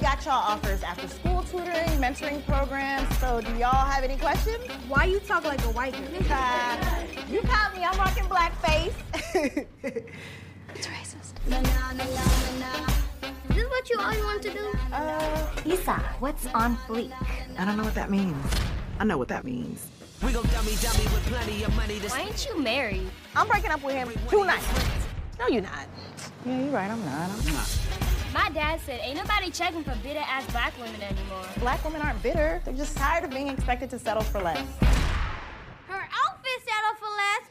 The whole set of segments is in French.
got y'all offers after school tutoring, mentoring programs. So, do y'all have any questions? Why you talk like a white girl? Uh, you caught me. I'm rocking blackface. It's racist. Is this what you always want to do? uh, Isa, what's on fleek? I don't know what that means. I know what that means. We gon' dummy dummy with plenty of money to Why ain't you married? I'm breaking up with him tonight. No, you're not. Yeah, you're right. I'm not. I'm not. My dad said ain't nobody checking for bitter ass black women anymore. Black women aren't bitter. They're just tired of being expected to settle for less. Her outfit settle for less.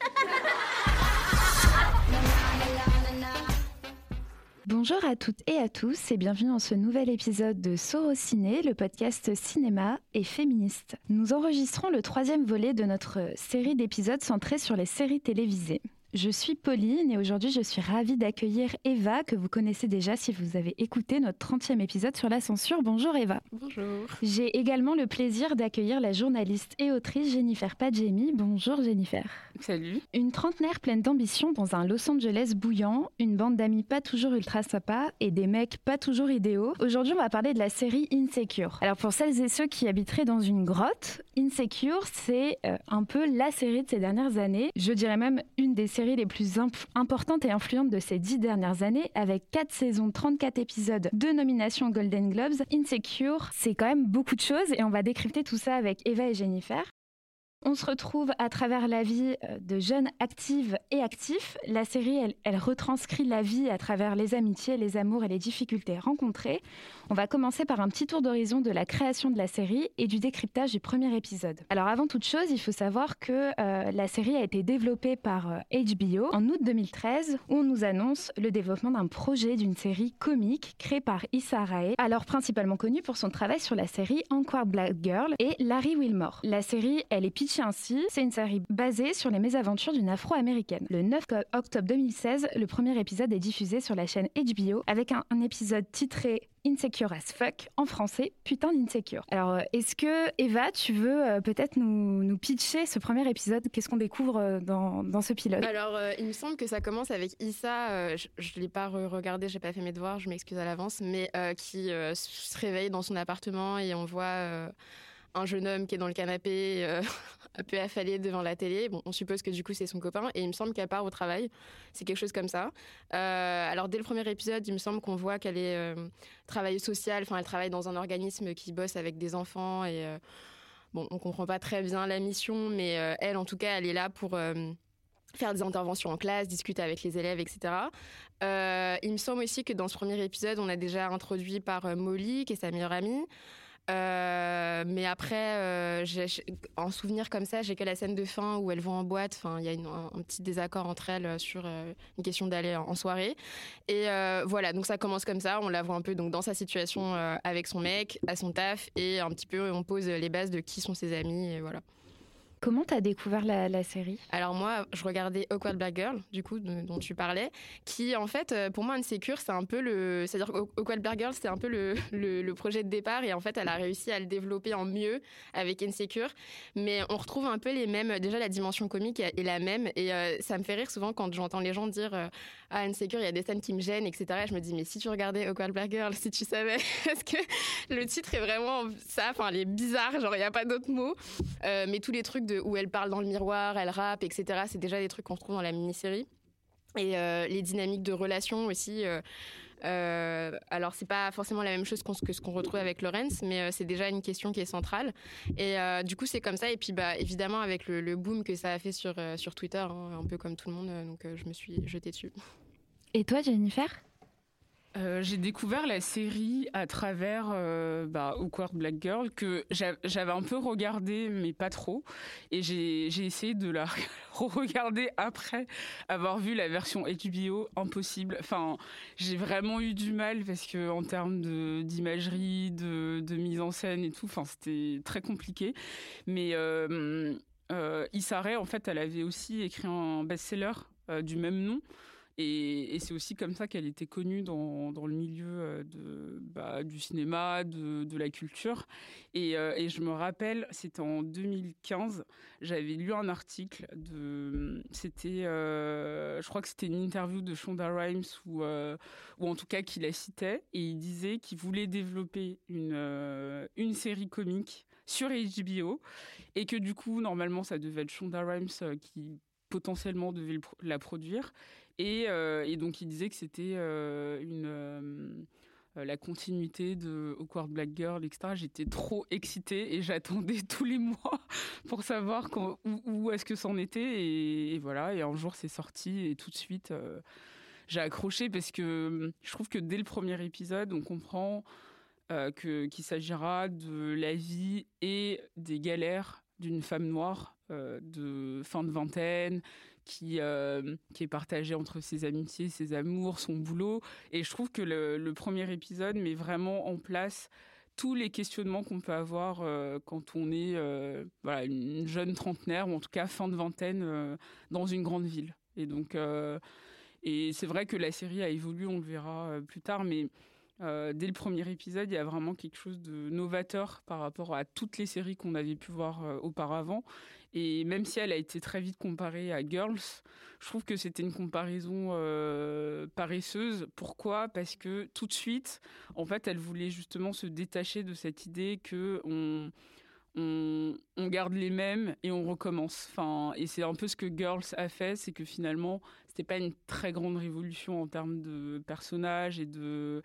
Bonjour à toutes et à tous et bienvenue dans ce nouvel épisode de Sorociné, le podcast cinéma et féministe. Nous enregistrons le troisième volet de notre série d'épisodes centrés sur les séries télévisées. Je suis Pauline et aujourd'hui je suis ravie d'accueillir Eva, que vous connaissez déjà si vous avez écouté notre 30e épisode sur la censure. Bonjour Eva. Bonjour. J'ai également le plaisir d'accueillir la journaliste et autrice Jennifer Padjemi. Bonjour Jennifer. Salut. Une trentenaire pleine d'ambition dans un Los Angeles bouillant, une bande d'amis pas toujours ultra sympas et des mecs pas toujours idéaux. Aujourd'hui, on va parler de la série Insecure. Alors pour celles et ceux qui habiteraient dans une grotte, Insecure, c'est euh, un peu la série de ces dernières années. Je dirais même une des séries les plus imp- importantes et influentes de ces dix dernières années, avec 4 saisons, 34 épisodes, 2 nominations Golden Globes. Insecure, c'est quand même beaucoup de choses et on va décrypter tout ça avec Eva et Jennifer. On se retrouve à travers la vie euh, de jeunes actives et actifs. La série, elle, retranscrit la vie à travers les amitiés, les amours et les difficultés rencontrées. On va commencer par un petit tour d'horizon de la création de la série et du décryptage du premier épisode. Alors avant toute chose, il faut savoir que euh, la série a été développée par euh, HBO en août 2013 où on nous annonce le développement d'un projet d'une série comique créée par Issa Rae, alors principalement connue pour son travail sur la série Awkward Black Girl et Larry Wilmore. La série, elle est ainsi, c'est une série basée sur les mésaventures d'une afro-américaine. Le 9 octobre 2016, le premier épisode est diffusé sur la chaîne HBO avec un, épisode titré Insecure as fuck en français, putain d'insecure. Alors, euh, est-ce que Eva, tu veux euh, peut-être nous, pitcher ce premier épisode? Qu'est-ce qu'on découvre euh, dans, ce pilote? Alors, il me semble que ça commence avec Issa. je ne l'ai pas re-regardé, j'ai pas fait mes devoirs, je m'excuse à l'avance, mais qui se réveille dans son appartement et on voit un jeune homme qui est dans le canapé, euh, un peu affalé devant la télé. Bon, on suppose que du coup c'est son copain et il me semble qu'elle part au travail. C'est quelque chose comme ça. Euh, alors dès le premier épisode, il me semble qu'on voit qu'elle est euh, travailleuse sociale. Enfin, elle travaille dans un organisme qui bosse avec des enfants et euh, bon, on comprend pas très bien la mission, mais elle, en tout cas, elle est là pour faire des interventions en classe, discuter avec les élèves, etc. Il me semble aussi que dans ce premier épisode, on a déjà introduit par Molly, qui est sa meilleure amie. Euh, mais après, euh, en souvenir comme ça, j'ai que la scène de fin où elles vont en boîte. Enfin, il y a un, petit désaccord entre elles euh, sur une question d'aller en, en soirée. Et voilà, donc ça commence comme ça. On la voit un peu donc dans sa situation avec son mec, à son taf, et un petit peu on pose les bases de qui sont ses amis. Et voilà. Comment t'as découvert la, série? Alors moi, je regardais Awkward Black Girl, du coup, dont tu parlais, qui en fait, euh, pour moi, Insecure, c'est un peu le... C'est-à-dire Awkward Black Girl, c'était un peu le, le, projet de départ, et en fait, elle a réussi à le développer en mieux avec Insecure. Mais on retrouve un peu les mêmes... Déjà, la dimension comique est la même, et euh, ça me fait rire souvent quand j'entends les gens dire euh, Ah, Insecure, il y a des scènes qui me gênent, etc. Et je me dis, mais si tu regardais Awkward Black Girl, si tu savais, parce que le titre est vraiment ça, enfin, elle est bizarre, genre, il n'y a pas d'autre mot. Euh, mais tous les trucs où elle parle dans le miroir, elle rappe, etc., c'est déjà des trucs qu'on retrouve dans la mini-série. Et euh, les dynamiques de relations aussi. euh, euh, alors, c'est pas forcément la même chose que ce qu'on retrouve avec Lorenz, mais euh, c'est déjà une question qui est centrale. Et euh, du coup, c'est comme ça. Et puis, bah, évidemment, avec le, boom que ça a fait sur, sur Twitter, hein, un peu comme tout le monde, donc je me suis jetée dessus. Et toi, Jennifer? Euh, j'ai découvert la série à travers euh, bah, Awkward Black Girl que j'a- j'avais un peu regardé mais pas trop. Et j'ai essayé de la regarder après avoir vu la version HBO impossible. Enfin j'ai vraiment eu du mal parce que en termes d'imagerie de, mise en scène et tout c'était très compliqué. Mais euh, euh, Issa Rae, en fait elle avait aussi écrit un best-seller euh, du même nom Et, c'est aussi comme ça qu'elle était connue dans, dans le milieu euh, de, bah, du cinéma, de, de, la culture. Et, euh, je me rappelle, c'était en 2015, j'avais lu un article de. C'était. Euh, je crois que c'était une interview de Shonda Rhimes, ou, euh, en tout cas qui la citait. Et il disait qu'il voulait développer une, une série comique sur HBO et que du coup, normalement, ça devait être Shonda Rhimes qui potentiellement devait la produire. Et, euh, et, donc, il disait que c'était euh. Euh, la continuité de Awkward Black Girl, etc. J'étais trop excitée et j'attendais tous les mois pour savoir où, est-ce que c'en était. Et, voilà, et un jour c'est sorti et tout de suite j'ai accroché parce que je trouve que dès le premier épisode, on comprend qu'il s'agira de la vie et des galères d'une femme noire de fin de vingtaine, qui, euh, qui est partagée entre ses amitiés, ses amours, son boulot. Et je trouve que le, premier épisode met vraiment en place tous les questionnements qu'on peut avoir euh, quand on est euh, une jeune trentenaire, ou en tout cas fin de vingtaine, dans une grande ville. Et donc, et c'est vrai que la série a évolué, on le verra plus tard, mais euh, dès le premier épisode, il y a vraiment quelque chose de novateur par rapport à toutes les séries qu'on avait pu voir euh, auparavant. Et même si elle a été très vite comparée à Girls, je trouve que c'était une comparaison euh, paresseuse. Pourquoi? Parce que tout de suite, en fait, elle voulait justement se détacher de cette idée que on on, garde les mêmes et on recommence. Enfin, et c'est un peu ce que Girls a fait, c'est que finalement, c'était pas une très grande révolution en termes de personnages et de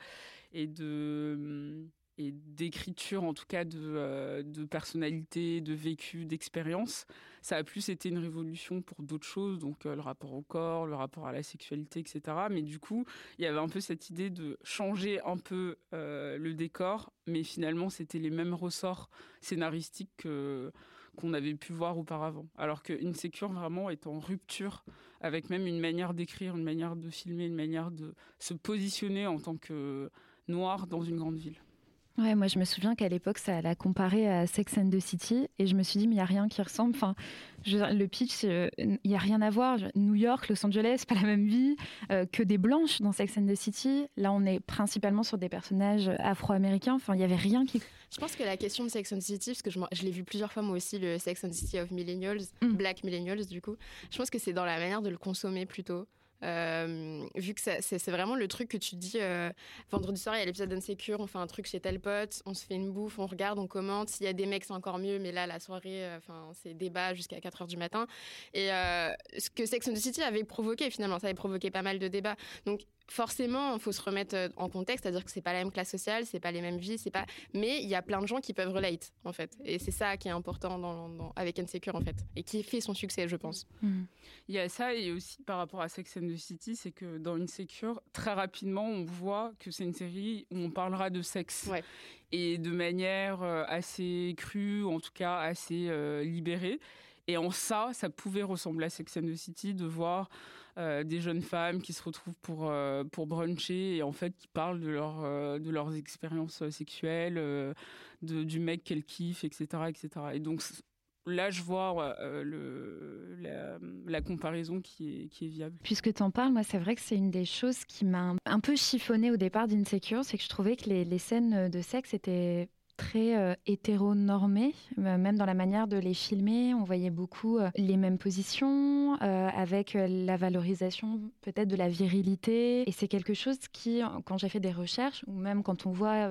et de et d'écriture, en tout cas de, euh, de personnalité, de vécu, d'expérience. Ça a plus été une révolution pour d'autres choses, donc euh, le rapport au corps, le rapport à la sexualité, etc. Mais du coup, il y avait un peu cette idée de changer un peu euh, le décor, mais finalement, c'était les mêmes ressorts scénaristiques que qu'on avait pu voir auparavant. Alors que Insecure vraiment est en rupture avec même une manière d'écrire, une manière de filmer, une manière de se positionner en tant que noir dans une grande ville. Ouais, moi je me souviens qu'à l'époque ça l'a comparé à Sex and the City et je me suis dit mais il y a rien qui ressemble. Enfin, je, le pitch, il euh, y a rien à voir. New York, Los Angeles, pas la même vie euh, que des blanches dans Sex and the City. Là, on est principalement sur des personnages afro-américains. Enfin, il y avait rien qui. Je pense que la question de Sex and the City, parce que je, je l'ai vu plusieurs fois moi aussi le Sex and the City of Millennials, mm. Black Millennials du coup. Je pense que c'est dans la manière de le consommer plutôt. Euh, vu que c'est vraiment le truc que tu dis euh, vendredi soir, il y a l'épisode d'Unsecure, on fait un truc chez tel pote, on se fait une bouffe, on regarde, on commente. S'il y a des mecs, c'est encore mieux, mais là, la soirée, euh, c'est débat jusqu'à 4 h du matin. Et ce que Sex and the City avait provoqué, finalement, ça avait provoqué pas mal de débats. Donc, forcément, il faut se remettre euh, en contexte, c'est-à-dire que c'est pas la même classe sociale, c'est pas les mêmes vies, c'est pas. Mais il y a plein de gens qui peuvent relate, en fait. Et c'est ça qui est important dans, dans, avec Insecure, en fait, et qui fait son succès, je pense. Mmh. Il y a ça, et aussi par rapport à Sex and the City, c'est que dans Insecure, très rapidement, on voit que c'est une série où on parlera de sexe. Ouais. Et de manière euh, assez crue, ou en tout cas assez euh, libérée. Et en ça, ça pouvait ressembler à Sex and the City de voir des jeunes femmes qui se retrouvent pour, euh, pour bruncher et en fait qui parlent de, leur, euh, de leurs expériences sexuelles, euh, de, du mec qu'elles kiffent, etc., etc. Et donc là, je vois euh, le, la, comparaison qui est, qui est viable. Puisque tu en parles, moi, c'est vrai que c'est une des choses qui m'a un peu chiffonné au départ d'Insecure, c'est que je trouvais que les, les scènes de sexe étaient très euh, hétéronormés, euh, même dans la manière de les filmer. On voyait beaucoup euh, les mêmes positions, euh, avec la valorisation peut-être de la virilité. Et c'est quelque chose qui, quand j'ai fait des recherches, ou même quand on voit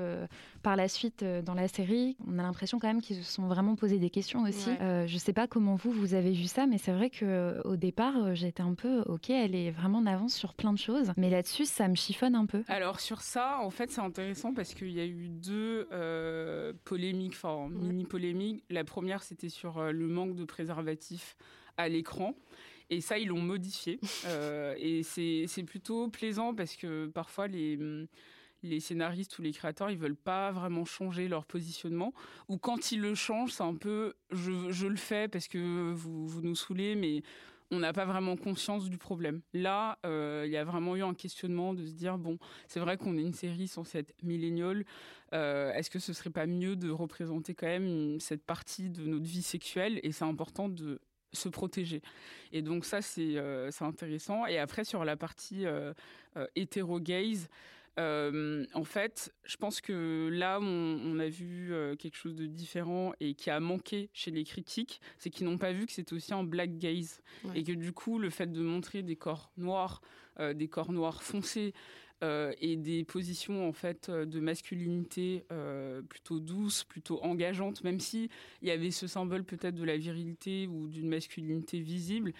par la suite dans la série, on a l'impression quand même qu'ils se sont vraiment posé des questions aussi. Ouais. je sais pas comment vous, vous avez vu ça, mais c'est vrai qu'au départ, j'étais un peu, ok, elle est vraiment en avance sur plein de choses. Mais là-dessus, ça me chiffonne un peu. Alors sur ça, en fait, c'est intéressant parce qu'il y a eu deux polémiques, enfin mini polémiques. La première, c'était sur euh, le manque de préservatifs à l'écran. Et ça, ils l'ont modifié. euh, et c'est plutôt plaisant parce que parfois, les, les scénaristes ou les créateurs, ils veulent pas vraiment changer leur positionnement. Ou quand ils le changent, c'est un peu je, je, le fais parce que vous, vous nous saoulez, mais on n'a pas vraiment conscience du problème. Là, euh, il y a vraiment eu un questionnement de se dire bon, c'est vrai qu'on est une série censée être milléniale. Euh, Est-ce que ce serait pas mieux de représenter quand même cette partie de notre vie sexuelle Et c'est important de se protéger. Et donc ça, c'est c'est intéressant. Et après, sur la partie hétéro-gaze, en fait, je pense que là, on, on a vu quelque chose de différent et qui a manqué chez les critiques, c'est qu'ils n'ont pas vu que c'était aussi un black gaze et que du coup, le fait de montrer des corps noirs, des corps noirs foncés, euh, et des positions en fait de masculinité euh, plutôt douces, plutôt engageantes, même si il y avait ce symbole peut-être de la virilité ou d'une masculinité visible.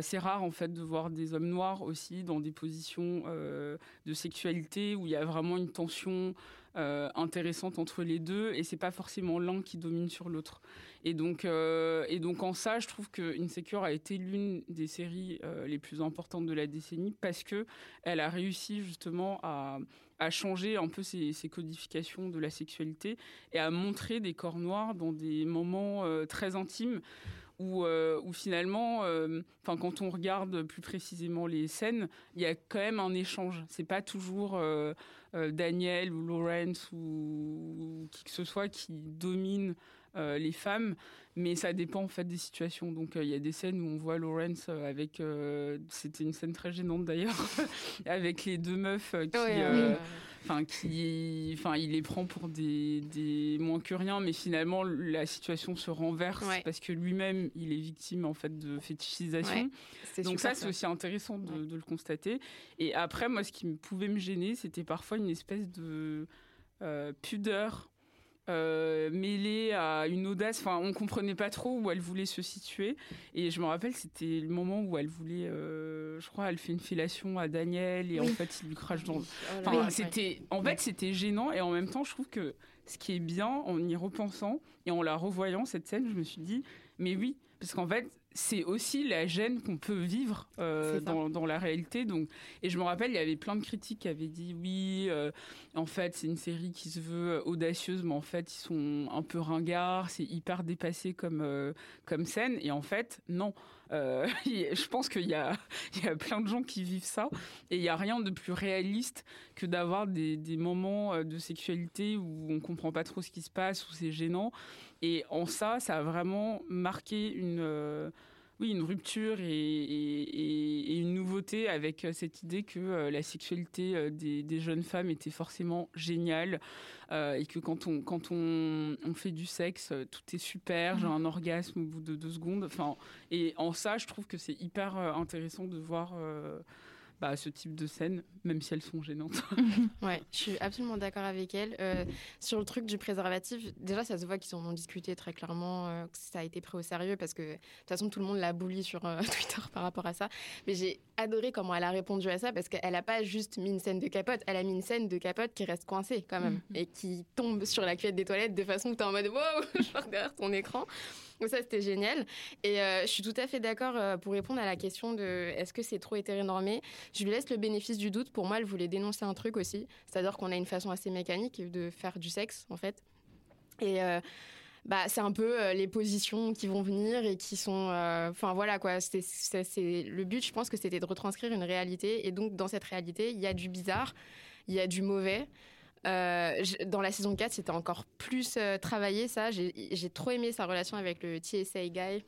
C'est rare en fait de voir des hommes noirs aussi dans des positions de sexualité où il y a vraiment une tension intéressante entre les deux et c'est pas forcément l'un qui domine sur l'autre. Et donc, euh, en ça, je trouve que Insecure a été l'une des séries euh, les plus importantes de la décennie parce que elle a réussi justement à, changer un peu ces, codifications de la sexualité et à montrer des corps noirs dans des moments euh, très intimes où, où finalement, enfin quand on regarde plus précisément les scènes, il y a quand même un échange. C'est pas toujours Daniel ou Lawrence ou, qui que ce soit qui domine euh, les femmes, mais ça dépend en fait des situations. Donc euh, il y a des scènes où on voit Lawrence euh, avec, c'était une scène très gênante d'ailleurs, avec les deux meufs qui, enfin qui, enfin il les prend pour des, des, moins que rien, mais finalement la situation se renverse parce que lui-même il est victime en fait de fétichisation. Donc ça c'est aussi intéressant de, de, le constater. Et après moi ce qui pouvait me gêner c'était parfois une espèce de pudeur euh, mêlée à une audace. Enfin, on comprenait pas trop où elle voulait se situer. Et je me rappelle, c'était le moment où elle voulait, euh, je crois, elle fait une fellation à Daniel et en fait, il lui crache dans. Enfin, c'était, en fait, c'était gênant et en même temps, je trouve que ce qui est bien en y repensant et en la revoyant cette scène, je me suis dit, mais oui, parce qu'en fait, c'est aussi la gêne qu'on peut vivre euh, dans, la réalité. Donc, et je me rappelle, il y avait plein de critiques qui avaient dit oui, euh, en fait, c'est une série qui se veut audacieuse, mais en fait, ils sont un peu ringards, c'est hyper dépassé comme, euh, comme scène. Et en fait, non. je pense qu'il y a, il y a plein de gens qui vivent ça. Et il n'y a rien de plus réaliste que d'avoir des, des moments de sexualité où on comprend pas trop ce qui se passe, où c'est gênant. Et en ça, ça a vraiment marqué une, euh, oui, une rupture et, une nouveauté avec euh, cette idée que euh, la sexualité des, jeunes femmes était forcément géniale et que quand on, quand on, fait du sexe, tout est super, j'ai un orgasme au bout de deux secondes. Enfin, et en ça, je trouve que c'est hyper intéressant de voir bah, ce type de scène, même si elles sont gênantes. ouais, je suis absolument d'accord avec elle. Euh, sur le truc du préservatif, déjà, ça se voit qu'ils en ont discuté très clairement, euh, que ça a été pris au sérieux, parce que de toute façon, tout le monde l'a bouli sur euh, Twitter par rapport à ça. Mais j'ai adoré comment elle a répondu à ça, parce qu'elle n'a pas juste mis une scène de capote, elle a mis une scène de capote qui reste coincée quand même, mm-hmm. et qui tombe sur la cuvette des toilettes de façon que tu es en mode wow, je derrière ton écran. Donc ça, c'était génial. Et euh, je suis tout à fait d'accord euh, pour répondre à la question de est-ce que c'est trop hétéronormé. Je lui laisse le bénéfice du doute. Pour moi, elle voulait dénoncer un truc aussi. C'est-à-dire qu'on a une façon assez mécanique de faire du sexe, en fait. Et... Euh, bah, c'est un peu les positions qui vont venir et qui sont. Enfin voilà quoi. C'est le but. Je pense que c'était de retranscrire une réalité. Et donc dans cette réalité, il y a du bizarre, il y a du mauvais. Euh, dans la saison 4, c'était encore plus euh, travaillé, ça. J'ai trop aimé sa relation avec le TSA guy.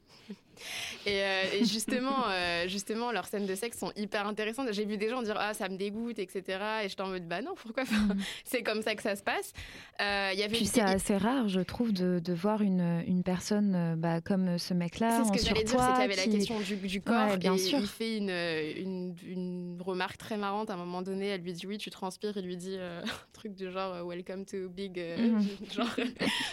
Euh, et, justement, euh, justement, leurs scènes de sexe sont hyper intéressantes. J'ai vu des gens dire ah ça me dégoûte, etc. Et j'étais en mode bah non, pourquoi mm. C'est comme ça que ça se passe. Euh, y avait Puis c'est assez rare, je trouve, de, de voir une, une personne bah, comme ce mec-là. C'est ce que j'allais dire, c'est qu'il y avait la question du, du corps. bien et sûr. Il fait une, une, une, remarque très marrante. À un moment donné, elle lui dit oui, tu transpires. Il lui dit un truc du genre welcome to big. Mm. genre,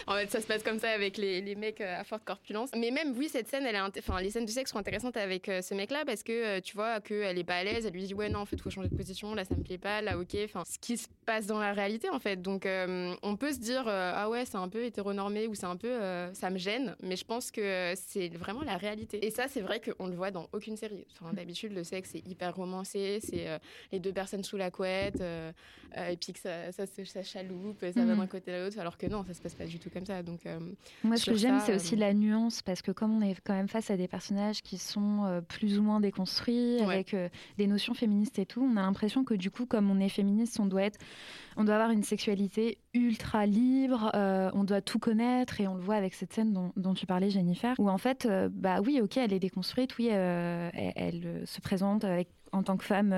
en fait, ça se passe comme ça avec les, les mecs à forte corpulence. Mais même oui, cette scène, elle est enfin, les scènes de sexe sont intéressantes avec euh, ce mec-là parce que euh, tu vois qu'elle est pas à l'aise, elle lui dit ouais non en fait faut changer de position, là ça me plaît pas, là ok, enfin ce qui se passe dans la réalité en fait. Donc euh, on peut se dire ah ouais c'est un peu hétéronormé ou c'est un peu ça me gêne, mais je pense que c'est vraiment la réalité. Et ça c'est vrai qu'on le voit dans aucune série. Enfin, D'habitude le sexe c'est hyper romancé, c'est les deux personnes sous la couette et puis que ça, ça, ça chaloupe, ça va mhm. d'un côté à l'autre, alors que non ça se passe pas du tout comme ça. Donc moi ce que j'aime c'est aussi la nuance parce que comme on est quand même face à des personnages qui sont euh, plus ou moins déconstruits, avec euh, des notions féministes et tout. On a l'impression que du coup, comme on est féministe, on doit être on doit avoir une sexualité ultra libre, euh, on doit tout connaître et on le voit avec cette scène dont, dont tu parlais Jennifer, où en fait, euh, bah oui, ok, elle est déconstruite, oui, euh, elle, elle se présente avec en tant que femme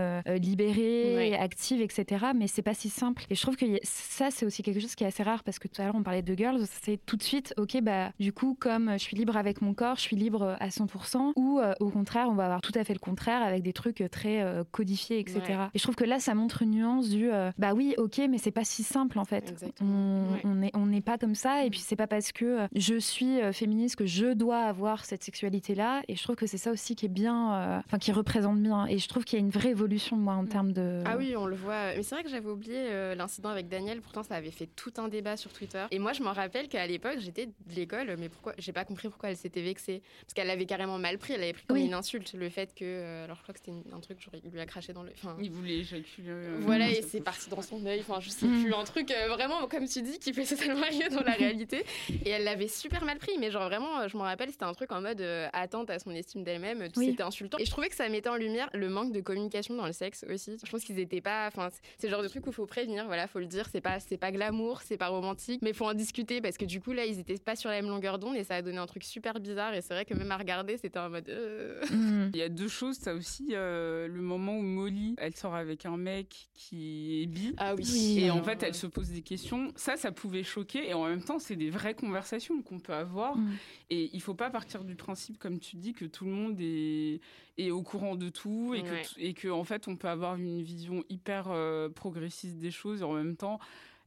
libérée, active, etc. Mais c'est pas si simple. Et je trouve que a- ça, c'est aussi quelque chose qui est assez rare parce que tout à l'heure, on parlait de girls. C'est tout de suite, ok, bah, du coup, comme je suis libre avec mon corps, je suis libre à 100%. Ou au contraire, on va avoir tout à fait le contraire avec des trucs très codifiés, etc. Ouais. Et je trouve que là, ça montre une nuance du, bah oui, ok, mais c'est pas si simple en fait. Exactement. On Ouais. n'est pas comme ça. Et puis, c'est pas parce que euh, je suis euh, féministe que je dois avoir cette sexualité-là. Et je trouve que c'est ça aussi qui est bien, euh, enfin, qui représente bien. Et je trouve qu'il y a une vraie évolution, moi, en termes de. Ah oui, on le voit. Mais c'est vrai que j'avais oublié euh, l'incident avec Daniel. Pourtant, ça avait fait tout un débat sur Twitter. Et moi, je m'en rappelle qu'à l'époque, j'étais de l'école, mais pourquoi J'ai pas compris pourquoi elle s'était vexée. Parce qu'elle l'avait carrément mal pris. Elle avait pris comme Oui. une insulte le fait que. euh, alors, je crois que c'était un truc, genre, il lui a craché dans le. Enfin, Il voulait éjaculer. euh, Voilà, et c'est parti dans son œil. Enfin, je sais Mm. plus, un truc euh, vraiment, comme tu dis, qui fait totalement rien dans la réalité. Et elle l'avait super mal pris, mais genre vraiment, euh, je me rappelle, c'était un truc en mode euh, attente à son estime d'elle-même. tout Oui. C'était insultant. Et je trouvais que ça mettait en lumière le manque de communication dans le sexe aussi. Je pense qu'ils étaient pas. Enfin, c'est le genre de truc où faut prévenir. Voilà, faut le dire. C'est pas, c'est pas glamour, c'est pas romantique, mais faut en discuter parce que du coup là, ils étaient pas sur la même longueur d'onde et ça a donné un truc super bizarre. Et c'est vrai que même à regarder, c'était en mode. euh, Mm. Il y a deux choses, ça aussi, euh, le moment où Molly, elle sort avec un mec qui est bi. Ah oui. Oui. Et en fait, elle se pose des questions. Ça, ça pouvait choquer. Et en même temps, c'est des vraies conversations qu'on peut avoir. Mm. Et il faut pas partir du principe, comme tu dis, que tout le monde est, est au courant de tout et que, Ouais. et que en fait, on peut avoir une vision hyper euh, progressiste des choses et en même temps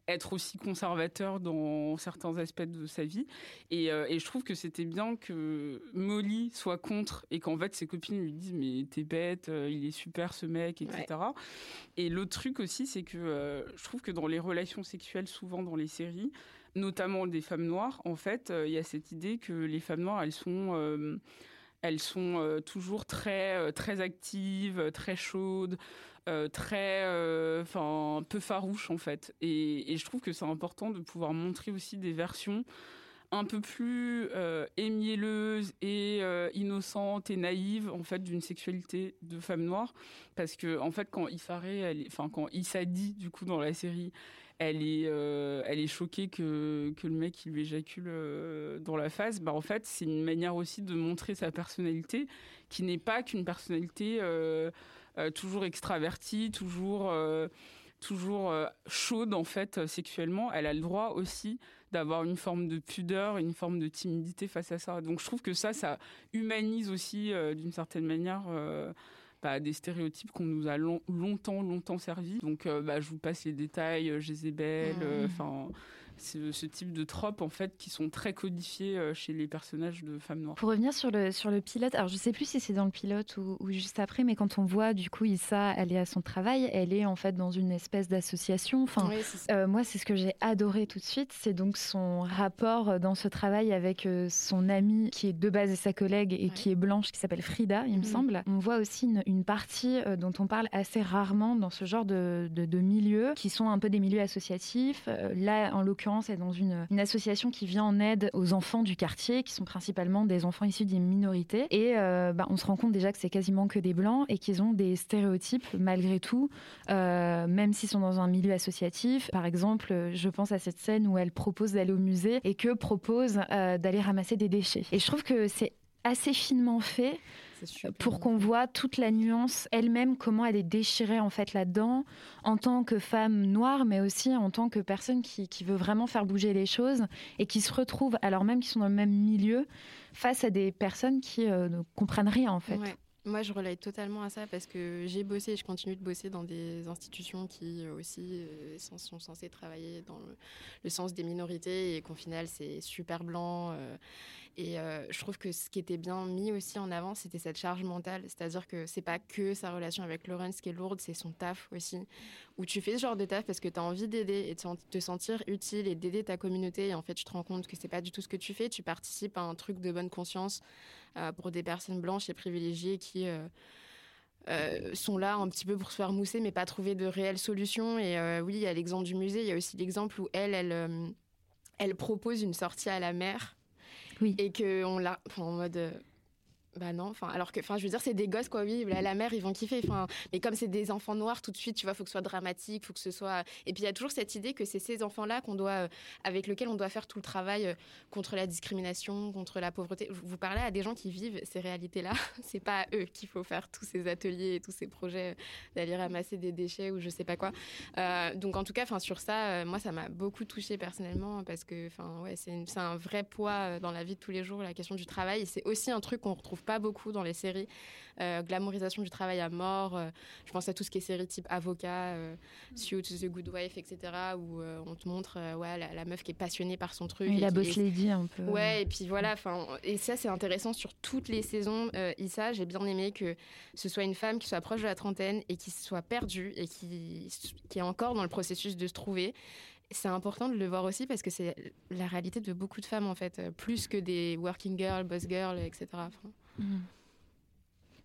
être aussi conservateur dans certains aspects de sa vie. Et, euh, et je trouve que c'était bien que Molly soit contre et qu'en fait ses copines lui disent mais t'es bête, euh, il est super ce mec, etc. Et l'autre truc aussi, c'est que euh, je trouve que dans les relations sexuelles, souvent dans les séries, notamment des femmes noires, en fait, il y a cette idée que les femmes noires, elles sont, elles sont toujours très, très actives, très chaudes, euh, très, euh, enfin, peu farouches en fait. Et, je trouve que c'est important de pouvoir montrer aussi des versions un peu plus euh, émielleuses et euh, innocentes et naïves en fait d'une sexualité de femme noire parce que en fait quand est- enfin quand Issa dit du coup dans la série elle est, euh, elle est choquée que, que le mec lui éjacule euh, dans la face. Bah, en fait, c'est une manière aussi de montrer sa personnalité, qui n'est pas qu'une personnalité euh, euh, toujours extravertie, toujours, euh, toujours euh, chaude en fait euh, sexuellement. Elle a le droit aussi d'avoir une forme de pudeur, une forme de timidité face à ça. Donc je trouve que ça, ça humanise aussi euh, d'une certaine manière. euh, bah, des stéréotypes qu'on nous a long- longtemps, longtemps servi. Donc, euh, bah, je vous passe les détails, euh, Jézabel, euh, enfin, ce, ce type de tropes, en fait, qui sont très codifiés euh, chez les personnages de femmes noires. Pour revenir sur le, sur le pilote, alors je sais plus si c'est dans le pilote ou, ou juste après, mais quand on voit du coup Issa, elle est à son travail, elle est en fait dans une espèce d'association. Enfin, ça. euh, moi, c'est ce que j'ai adoré tout de suite, c'est donc son rapport euh, dans ce travail avec euh, son amie qui est de base sa collègue et Ouais. qui est blanche, qui s'appelle Frida, il me Mhm. semble. On voit aussi une, une partie euh, dont on parle assez rarement dans ce genre de, de, de milieux, qui sont un peu des milieux associatifs. Euh, là, en l'occurrence, elle est dans une, association qui vient en aide aux enfants du quartier, qui sont principalement des enfants issus des minorités. Et euh, bah, on se rend compte déjà que c'est quasiment que des blancs et qu'ils ont des stéréotypes malgré tout, euh, même s'ils sont dans un milieu associatif. Par exemple, je pense à cette scène où elle propose d'aller au musée et que propose euh, d'aller ramasser des déchets. Et je trouve que c'est assez finement fait pour bien qu'on voit toute la nuance elle-même, comment elle est déchirée en fait là-dedans, en tant que femme noire, mais aussi en tant que personne qui, qui veut vraiment faire bouger les choses et qui se retrouve, alors même qu'ils sont dans le même milieu, face à des personnes qui euh, ne comprennent rien en fait. Ouais. Moi, je relate totalement à ça parce que j'ai bossé et je continue de bosser dans des institutions qui euh, aussi euh, sont, censées travailler dans le, sens des minorités et qu'au final, c'est super blanc. euh, et je trouve que ce qui était bien mis aussi en avant, c'était cette charge mentale. C'est-à-dire que c'est pas que sa relation avec Lawrence qui est lourde, c'est son taf aussi. Où tu fais ce genre de taf parce que tu as envie d'aider et de te sentir utile et d'aider ta communauté. Et en fait, tu te rends compte que c'est pas du tout ce que tu fais. Tu participes à un truc de bonne conscience pour des personnes blanches et privilégiées qui euh, euh, sont là un petit peu pour se faire mousser, mais pas trouver de réelles solutions. Et euh, oui, il y a l'exemple du musée, il y a aussi l'exemple où elle, elle, euh, elle propose une sortie à la mer. Oui. Et qu'on l'a enfin, en mode. Bah non, enfin alors que, enfin je veux dire c'est des gosses quoi, oui, la, la mère ils vont kiffer, enfin mais comme c'est des enfants noirs tout de suite, tu vois, faut que ce soit dramatique, faut que ce soit et puis il y a toujours cette idée que c'est ces enfants là qu'on doit euh, avec lesquels on doit faire tout le travail euh, contre la discrimination, contre la pauvreté. Vous parlez à des gens qui vivent ces réalités là, c'est pas à eux qu'il faut faire tous ces ateliers et tous ces projets euh, d'aller ramasser des déchets ou je sais pas quoi. Donc en tout cas, enfin sur ça, moi ça m'a beaucoup touchée personnellement parce que enfin ouais c'est un vrai poids dans la vie de tous les jours la question du travail. C'est aussi un truc qu'on retrouve pas beaucoup dans les séries. Euh, glamourisation du travail à mort. euh, je pense à tout ce qui est séries type Avocat, euh, Suits, The Good Wife, etc. où euh, on te montre ouais la, la meuf qui est passionnée par son truc. Et la boss lady un peu. Ouais, et puis voilà, enfin, et ça c'est intéressant sur toutes les saisons. Issa, j'ai bien aimé que ce soit une femme qui soit proche de la trentaine et qui soit perdue et qui, qui est encore dans le processus de se trouver. C'est important de le voir aussi parce que c'est la réalité de beaucoup de femmes en fait, plus que des working girls, boss girls, etc. Enfin, Mhm.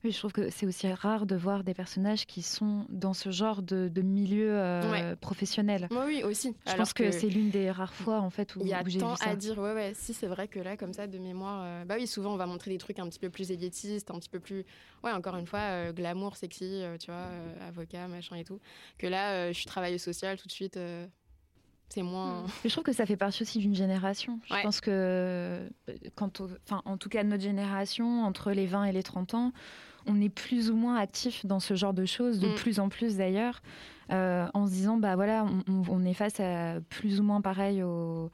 Oui, je trouve que c'est aussi rare de voir des personnages qui sont dans ce genre de, de milieu euh, Ouais. professionnel. Moi, oui, aussi. Je Alors pense que, c'est l'une des rares fois en fait où, Il y a tant à dire, ouais, ouais. Si, c'est vrai que là, comme ça, de mémoire, euh, bah oui, souvent, on va montrer des trucs un petit peu plus élitistes, un petit peu plus, ouais, encore une fois, euh, glamour, sexy, tu vois, avocat, machin et tout. Que là, je suis travailleuse sociale tout de suite, c'est moins. Mais je trouve que ça fait partie aussi d'une génération. Je Ouais. pense que, euh, quand on- enfin, en tout cas, notre génération, entre les 20 et les 30 ans, on est plus ou moins actif dans ce genre de choses, de Mm. plus en plus d'ailleurs, euh, en se disant, bah voilà, on, est face à plus ou moins pareil au,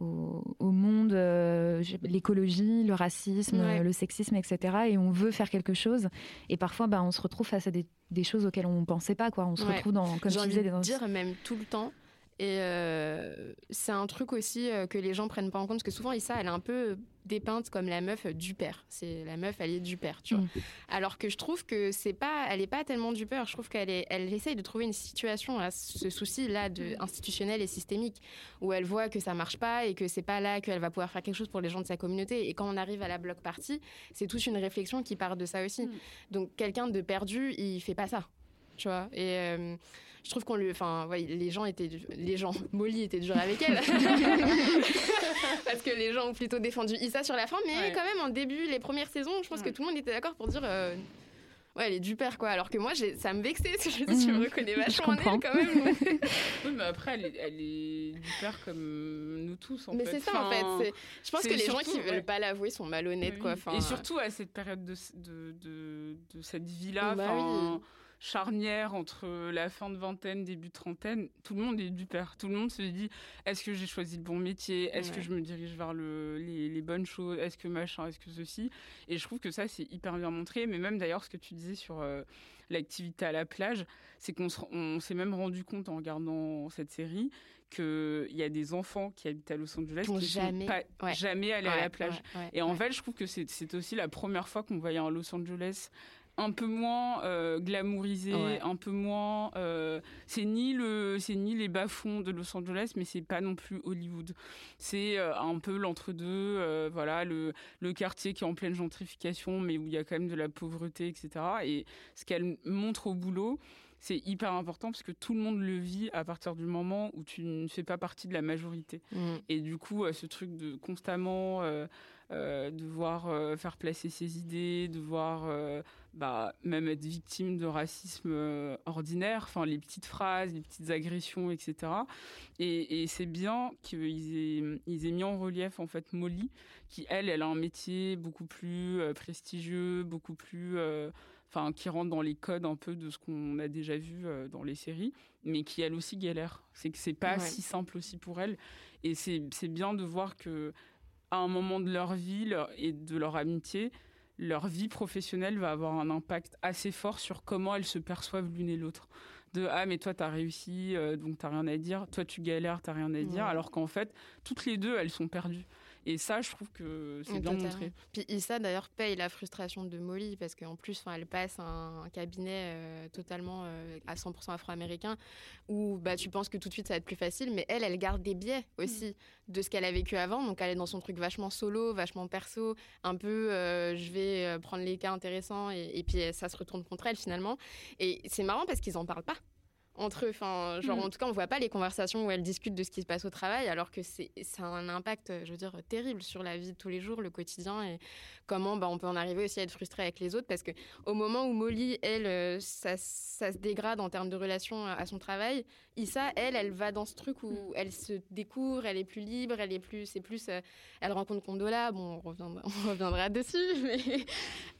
au, au monde, euh, l'écologie, le racisme, Ouais. le sexisme, etc. Et on veut faire quelque chose. Et parfois, bah, on se retrouve face à des, des choses auxquelles on ne pensait pas. Quoi. On se Ouais. retrouve dans, comme envie disais, dans dire même tout le temps. Et euh, c'est un truc aussi euh, que les gens prennent pas en compte parce que souvent Issa elle est un peu dépeinte comme la meuf du père. C'est la meuf elle est du père, tu vois. Mm. Alors que je trouve que c'est pas elle est pas tellement du père. Je trouve qu'elle est elle essaye de trouver une situation à ce souci là de institutionnel et systémique où elle voit que ça marche pas et que c'est pas là qu'elle va pouvoir faire quelque chose pour les gens de sa communauté. Et quand on arrive à la bloc party, c'est toute une réflexion qui part de ça aussi. Mm. Donc quelqu'un de perdu, il fait pas ça tu vois. Et euh, je trouve qu'on lui, enfin, ouais, les gens étaient, les gens, Molly était dur avec elle, parce que les gens ont plutôt défendu Issa sur la fin, mais Ouais. quand même en début, les premières saisons, je pense que Ouais. tout le monde était d'accord pour dire. euh, Ouais, elle est du père, quoi. Alors que moi, ça me vexait. parce que Je me dis, je me Mhm. reconnais Je vachement en elle, quand même. Oui, mais après, elle est, elle est du père comme nous tous, en mais fait. c'est ça, en fait. Je pense que les gens qui veulent ouais. pas l'avouer sont malhonnêtes, Oui. quoi. Enfin, Et surtout à cette période de, de, de, de cette vie-là, Bah enfin, oui. Charnière entre la fin de vingtaine, début de trentaine, tout le monde est du père. Tout le monde se dit est-ce que j'ai choisi le bon métier? Est-ce que je me dirige vers le, les, les bonnes choses? Est-ce que machin Est-ce que ceci? Et je trouve que ça, c'est hyper bien montré. Mais même d'ailleurs, ce que tu disais sur euh, l'activité à la plage, c'est qu'on se- on s'est même rendu compte en regardant cette série qu'il y a des enfants qui habitent à Los Angeles Qui jamais- sont pas ouais. jamais allés à la plage. Et en fait, je trouve que c'est c'est aussi la première fois qu'on voyait un Los Angeles un peu moins euh, glamourisé, Ouais. un peu moins. euh, c'est ni le, c'est ni les bas-fonds de Los Angeles, mais c'est pas non plus Hollywood. C'est euh, un peu l'entre-deux. voilà, le, le quartier qui est en pleine gentrification, mais où il y a quand même de la pauvreté, etc. Et ce qu'elle montre au boulot. C'est hyper important parce que tout le monde le vit à partir du moment où tu ne fais pas partie de la majorité. Mm. Et du coup, ce truc de constamment euh, devoir euh, faire placer ses idées, devoir euh, bah, même être victime de racisme ordinaire, enfin les petites phrases, les petites agressions, etc. Et, et c'est bien qu'ils aient, ils aient mis en relief en fait Molly, qui elle, elle a un métier beaucoup plus prestigieux, beaucoup plus enfin qui rentre dans les codes un peu de ce qu'on a déjà vu dans les séries, mais qui elle aussi galère. C'est que c'est pas Ouais. si simple aussi pour elle, et c'est c'est bien de voir que à un moment de leur vie leur- et de leur amitié, leur vie professionnelle va avoir un impact assez fort sur comment elles se perçoivent l'une et l'autre. De ah mais toi t'as réussi euh, donc t'as rien à dire, toi tu galères t'as rien à dire, Ouais. alors qu'en fait toutes les deux elles sont perdues. Et ça je trouve que c'est bien montré. Puis Issa d'ailleurs paye la frustration de Molly parce qu'en plus, enfin, elle passe un, un cabinet euh, totalement euh, à 100% afro-américain où bah, tu penses que tout de suite ça va être plus facile, mais elle, elle garde des biais aussi de ce qu'elle a vécu avant. Donc elle est dans son truc vachement solo, vachement perso, un peu euh, je vais prendre les cas intéressants et, et puis ça se retourne contre elle finalement. Et c'est marrant parce qu'ils en parlent pas. Entre eux. Enfin, genre, Mm. en tout cas, on voit pas les conversations où elles discutent de ce qui se passe au travail, alors que c'est ça a un impact, je veux dire, terrible sur la vie de tous les jours, le quotidien, et comment bah, on peut en arriver aussi à être frustré avec les autres. Parce que au moment où Molly, elle, euh, ça, ça se dégrade en termes de relation à son travail, Issa, elle, elle va dans ce truc où elle se découvre, elle est plus libre, elle est plus, c'est plus, euh, elle rencontre Condola. Bon, on reviendra, dessus, mais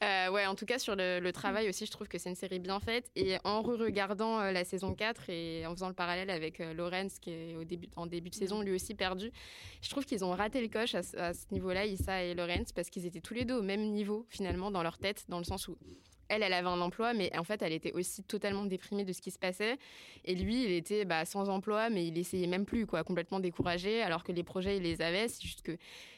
euh, ouais, en tout cas sur le, travail aussi, je trouve que c'est une série bien faite. Et en re-regardant euh, la saison 4 et en faisant le parallèle avec Lorenz, qui est au début, en début de saison, lui aussi perdu, je trouve qu'ils ont raté le coche à, à ce niveau-là, Issa et Lorenz, parce qu'ils étaient tous les deux au même niveau finalement dans leur tête, dans le sens où elle, elle avait un emploi, mais en fait, elle était aussi totalement déprimée de ce qui se passait. Et lui, il était bah, sans emploi, mais il essayait même plus, quoi, complètement découragé, alors que les projets, il les avait. C'est juste que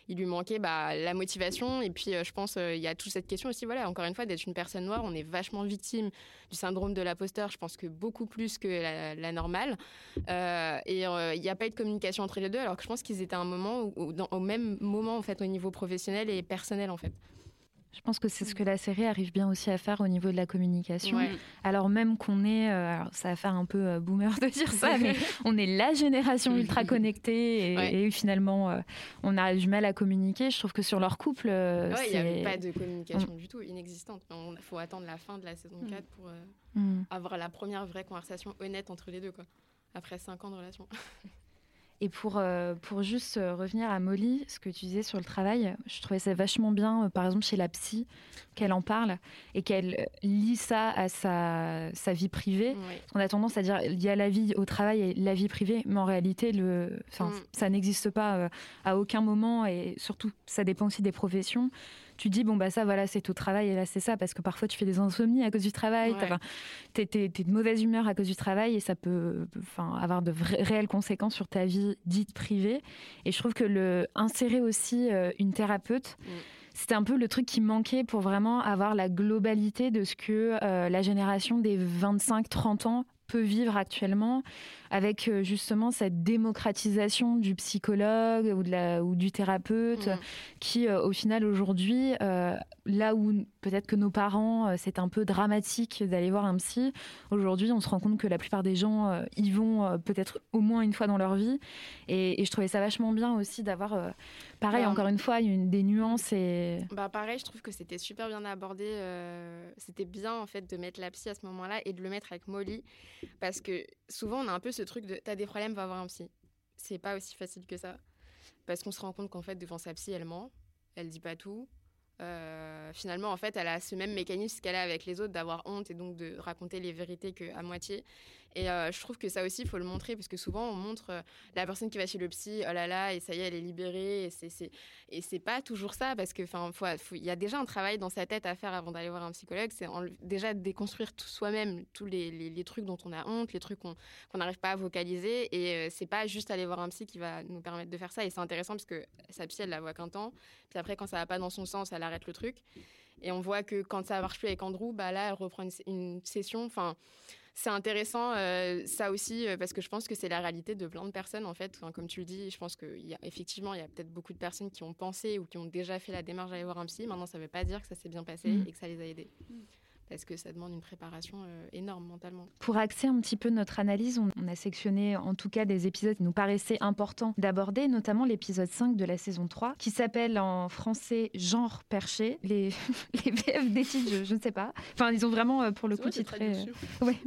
il lui manquait bah, la motivation. Et puis, euh, je pense, euh, il y a toute cette question aussi, voilà, encore une fois, d'être une personne noire, on est vachement victime du syndrome de l'imposteur. Je pense que beaucoup plus que la, normale. Euh, et il n'y a pas eu de communication entre les deux, alors que je pense qu'ils étaient un moment, dans- au même moment, en fait, au niveau professionnel et personnel, en fait. Je pense que c'est ce que la série arrive bien aussi à faire au niveau de la communication. Ouais. Alors même qu'on est, euh, alors ça va faire un peu euh, boomer de dire ça, mais on est la génération ultra connectée et, Ouais. et finalement euh, on a du mal à communiquer. Je trouve que sur leur couple, euh, Ouais, il n'y c'est- pas de communication du tout, inexistante. Il faut attendre la fin de la saison 4 pour euh, Mm. avoir la première vraie conversation honnête entre les deux, quoi. Après 5 ans de relation. Et pour, euh, pour juste euh, revenir à Molly, ce que tu disais sur le travail, je trouvais ça vachement bien, euh, par exemple chez la psy, qu'elle en parle et qu'elle lie ça à sa, sa vie privée. On a tendance à dire il y a la vie au travail et la vie privée, mais en réalité, le, Mm. ça n'existe pas à aucun moment et surtout, ça dépend aussi des professions. Tu dis, bon, bah ça, voilà, c'est au travail et là, c'est ça, parce que parfois, tu fais des insomnies à cause du travail, Ouais. t'es, t'es- t'es de mauvaise humeur à cause du travail et ça peut enfin, avoir de vraies, réelles conséquences sur ta vie dite privée. Et je trouve que le insérer aussi euh, une thérapeute, Mm. c'était un peu le truc qui manquait pour vraiment avoir la globalité de ce que euh, la génération des 25-30 ans peut vivre actuellement avec euh, justement cette démocratisation du psychologue ou, de la, ou du thérapeute Mm. qui euh, au final aujourd'hui euh, là où peut-être que nos parents c'est un peu dramatique d'aller voir un psy aujourd'hui on se rend compte que la plupart des gens y vont peut-être au moins une fois dans leur vie et, et je trouvais ça vachement bien aussi d'avoir euh, pareil Ouais. encore une fois une, des nuances et Bah pareil, je trouve que c'était super bien abordé. euh, c'était bien en fait de mettre la psy à ce moment-là et de le mettre avec Molly, parce que souvent on a un peu ce truc de t'as des problèmes, va voir un psy. C'est pas aussi facile que ça, parce qu'on se rend compte qu'en fait devant sa psy elle ment, elle dit pas tout. Euh, finalement, en fait, elle a ce même mécanisme qu'elle a avec les autres d'avoir honte et donc de raconter les vérités qu'à moitié. Et euh, je trouve que ça aussi, il faut le montrer, parce que souvent, on montre euh, la personne qui va chez le psy, oh là là, et ça y est, elle est libérée. Et c'est, et pas toujours ça, parce que, enfin, faut- faut- il y a déjà un travail dans sa tête à faire avant d'aller voir un psychologue. C'est déjà déconstruire tout soi-même tous les, trucs dont on a honte, les trucs qu'on qu'on n'arrive pas à vocaliser. Et euh, c'est pas juste aller voir un psy qui va nous permettre de faire ça. Et c'est intéressant parce que sa psy, elle la voit qu'un temps. Puis après, quand ça va pas dans son sens, elle arrête le truc. Et on voit que quand ça marche plus avec Andrew, bah là, elle reprend une, une session. Enfin, c'est intéressant, euh, ça aussi, euh, parce que je pense que c'est la réalité de plein de personnes, en fait. Enfin, comme tu le dis, je pense qu'effectivement, il y a peut-être beaucoup de personnes qui ont pensé ou qui ont déjà fait la démarche d'aller voir un psy. Maintenant, ça ne veut pas dire que ça s'est bien passé Mm. et que ça les a aidés. Parce que ça demande une préparation euh, énorme mentalement. Pour axer un petit peu notre analyse, on, on a sectionné en tout cas des épisodes qui nous paraissaient importants d'aborder, notamment l'épisode 5 de la saison 3, qui s'appelle en français Genre perché. Les, les VF des titres, je, je ne sais pas. Enfin, ils ont vraiment, euh, pour le coup, titré. euh, ouais.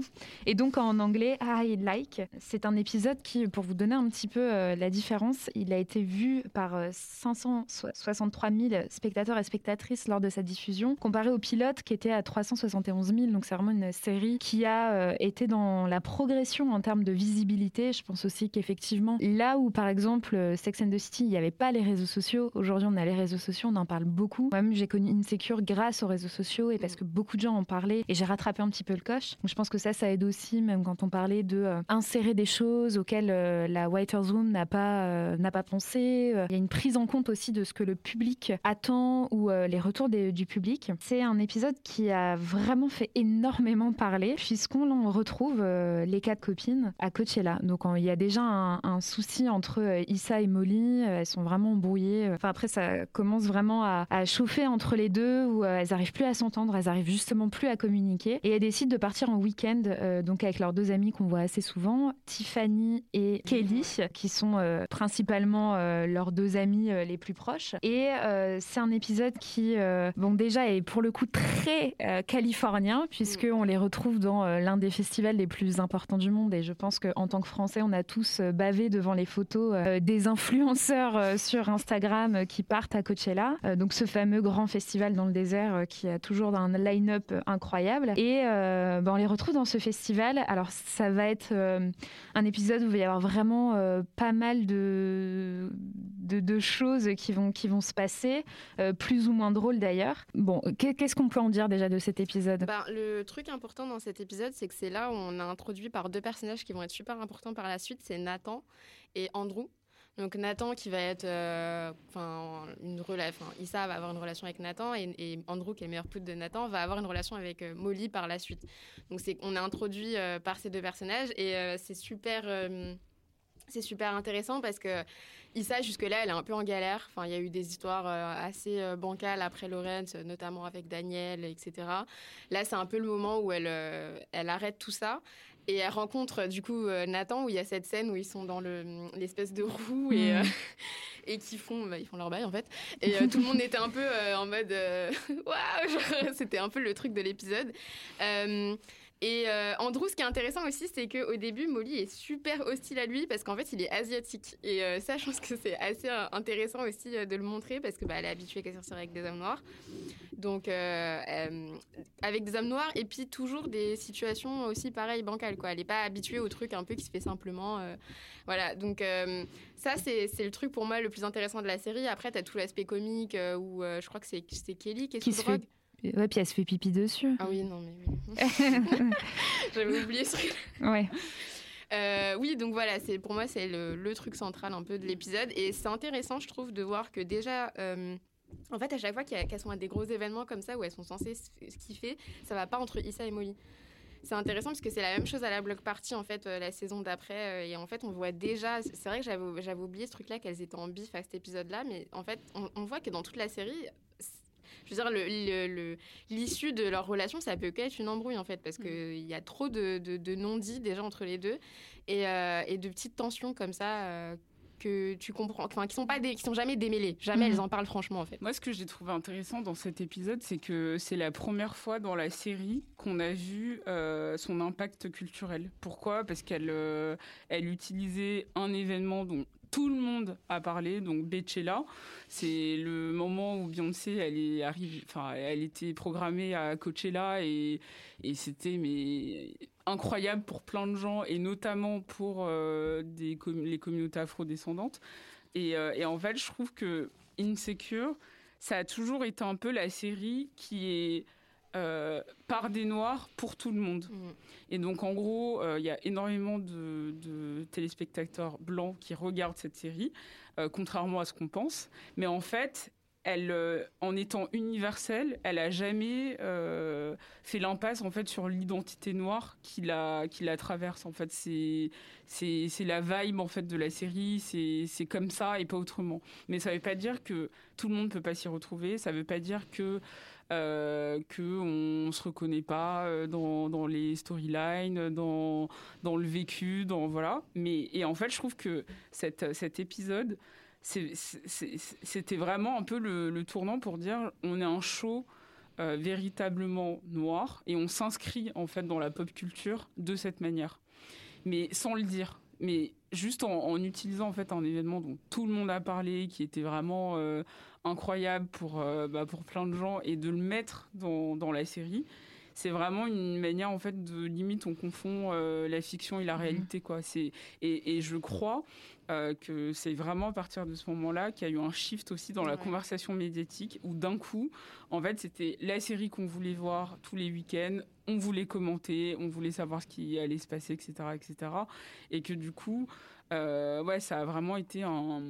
Et donc en anglais, I Like, c'est un épisode qui, pour vous donner un petit peu euh, la différence, il a été vu par euh, 563 000 spectateurs et spectatrices lors de sa diffusion, comparé au pilote qui était à 371 000. Donc c'est vraiment une série qui a euh, été dans la progression en termes de visibilité. Je pense aussi qu'effectivement, là où par exemple euh, Sex and the City, il n'y avait pas les réseaux sociaux, aujourd'hui on a les réseaux sociaux, on en parle beaucoup. Moi-même, j'ai connu Insecure grâce aux réseaux sociaux et parce que beaucoup de gens en parlaient et j'ai rattrapé un petit peu le coche. Donc je pense que ça, ça aide aussi, même quand on parlait de euh, insérer des choses auxquelles euh, la Writers Room n'a pas, euh, n'a pas pensé. Il y a une prise en compte aussi de ce que le public attend ou les retours des- du public. C'est un épisode qui a vraiment vraiment fait énormément parler, puisqu'on retrouve euh, les quatre copines à Coachella. Donc il y a déjà un, souci entre euh, Issa et Molly, elles sont vraiment embrouillées. Enfin après, ça commence vraiment à, chauffer entre les deux, où elles arrivent plus à s'entendre, elles arrivent justement plus à communiquer. Et elles décident de partir en week-end, donc avec leurs deux amies qu'on voit assez souvent, Tiffany et Kelly, qui sont principalement leurs deux amies les plus proches. Et c'est un épisode qui, bon déjà, est pour le coup très euh, californien, puisqu'on les retrouve dans euh, l'un des festivals les plus importants du monde. Et je pense qu'en tant que Français, on a tous euh, bavé devant les photos des influenceurs sur Instagram qui partent à Coachella. donc ce fameux grand festival dans le désert qui a toujours un line-up incroyable. Et ben, on les retrouve dans ce festival. Alors ça va être un épisode où il va y avoir vraiment pas mal de, de, de, choses qui vont, qui vont se passer, plus ou moins drôles d'ailleurs. Bon, qu'est-ce qu'on peut en dire déjà de cet épisode ben, Le truc important dans cet épisode, c'est que c'est là où on a introduit par deux personnages qui vont être super importants par la suite, c'est Nathan et Andrew. Donc Nathan qui va être, euh, enfin une relation, Issa va avoir une relation avec Nathan et, Andrew qui est le meilleur pote de Nathan va avoir une relation avec euh, Molly par la suite. Donc c'est on est introduit euh, par ces deux personnages et c'est super, c'est super intéressant parce que Issa, jusque-là, elle est un peu en galère. Enfin, il y a eu des histoires euh, assez euh, bancales après Lorenz, notamment avec Daniel, etc. Là, c'est un peu le moment où elle, euh, elle arrête tout ça. Et elle rencontre du coup Nathan, où il y a cette scène où ils sont dans l'espèce de roue et, mm. et qui font, bah, ils font leur bail en fait. Et tout le monde était un peu en mode waouh, c'était un peu le truc de l'épisode. Et euh, Andrew, ce qui est intéressant aussi, c'est qu'au début, Molly est super hostile à lui parce qu'en fait, il est asiatique. Et euh, ça, je pense que c'est assez euh, intéressant aussi de le montrer parce que bah, elle est habituée à sortir avec des hommes noirs. Donc, avec des hommes noirs et puis toujours des situations aussi pareilles bancales. Quoi. Elle n'est pas habituée au truc un peu qui se fait simplement. voilà. Donc, ça, c'est le truc pour moi le plus intéressant de la série. Après, tu as tout l'aspect comique où je crois que c'est Kelly qui est sous drogue. Ouais, puis elle se fait pipi dessus. Ah oui, non, mais oui. J'avais oublié ce truc. Ouais. Euh, oui, donc voilà, c'est pour moi c'est le, truc central un peu de l'épisode et c'est intéressant, je trouve, de voir que déjà. Euh, en fait, à chaque fois qu'elles sont à des gros événements comme ça où elles sont censées se kiffer, ça va pas entre Issa et Molly. C'est intéressant parce que c'est la même chose à la block party en fait euh, la saison d'après et en fait on voit déjà c'est vrai que j'avais oublié ce truc là qu'elles étaient en bif à cet épisode là mais en fait on, on voit que dans toute la série je veux dire, l'issue de leur relation, ça peut qu'être une embrouille en fait, parce qu'il mm. y a trop de, non-dits déjà entre les deux et, euh, de petites tensions comme ça. Euh, que tu comprends, enfin, qui sont pas qui sont jamais démêlées, jamais mm. elles en parlent franchement en fait. Moi, ce que j'ai trouvé intéressant dans cet épisode, c'est que c'est la première fois dans la série qu'on a vu euh, son impact culturel. Pourquoi? Parce qu'elle elle utilisait un événement dont tout le monde a parlé, donc Bechella. C'est le moment où Beyoncé, elle est arrivée, enfin, elle était programmée à Coachella et, et c'était mais incroyable pour plein de gens et notamment pour euh, des les communautés afrodescendantes. Et, euh, et en fait, je trouve que Insecure, ça a toujours été un peu la série qui est euh, par des noirs pour tout le monde. Mm. Et donc en gros, euh, il y a énormément de, téléspectateurs blancs qui regardent cette série, euh, contrairement à ce qu'on pense. Mais en fait, elle, en étant universelle, elle a jamais fait l'impasse en fait sur l'identité noire qui la qui la traverse. En fait, c'est c'est la vibe en fait de la série. C'est comme ça et pas autrement. Mais ça veut pas dire que tout le monde peut pas s'y retrouver. Ça veut pas dire que euh, qu'on ne se reconnaît pas euh, dans, les storylines, dans, dans le vécu, dans voilà. Mais et en fait, je trouve que cette, cet épisode, c'était vraiment un peu le, tournant pour dire on est un show euh, véritablement noir et on s'inscrit en fait dans la pop culture de cette manière, mais sans le dire mais juste en, utilisant en fait un événement dont tout le monde a parlé, qui était vraiment euh, incroyable pour, euh, bah, pour plein de gens, et de le mettre dans, dans la série, c'est vraiment une manière en fait de limite on confond euh, la fiction et la mhm. réalité quoi. C'est et, et, je crois que c'est vraiment à partir de ce moment-là qu'il y a eu un shift aussi dans la conversation médiatique où d'un coup en fait c'était la série qu'on voulait voir tous les week-ends on voulait commenter, on voulait savoir ce qui allait se passer, etc., etc. Et que du coup, euh, ouais, ça a vraiment été un,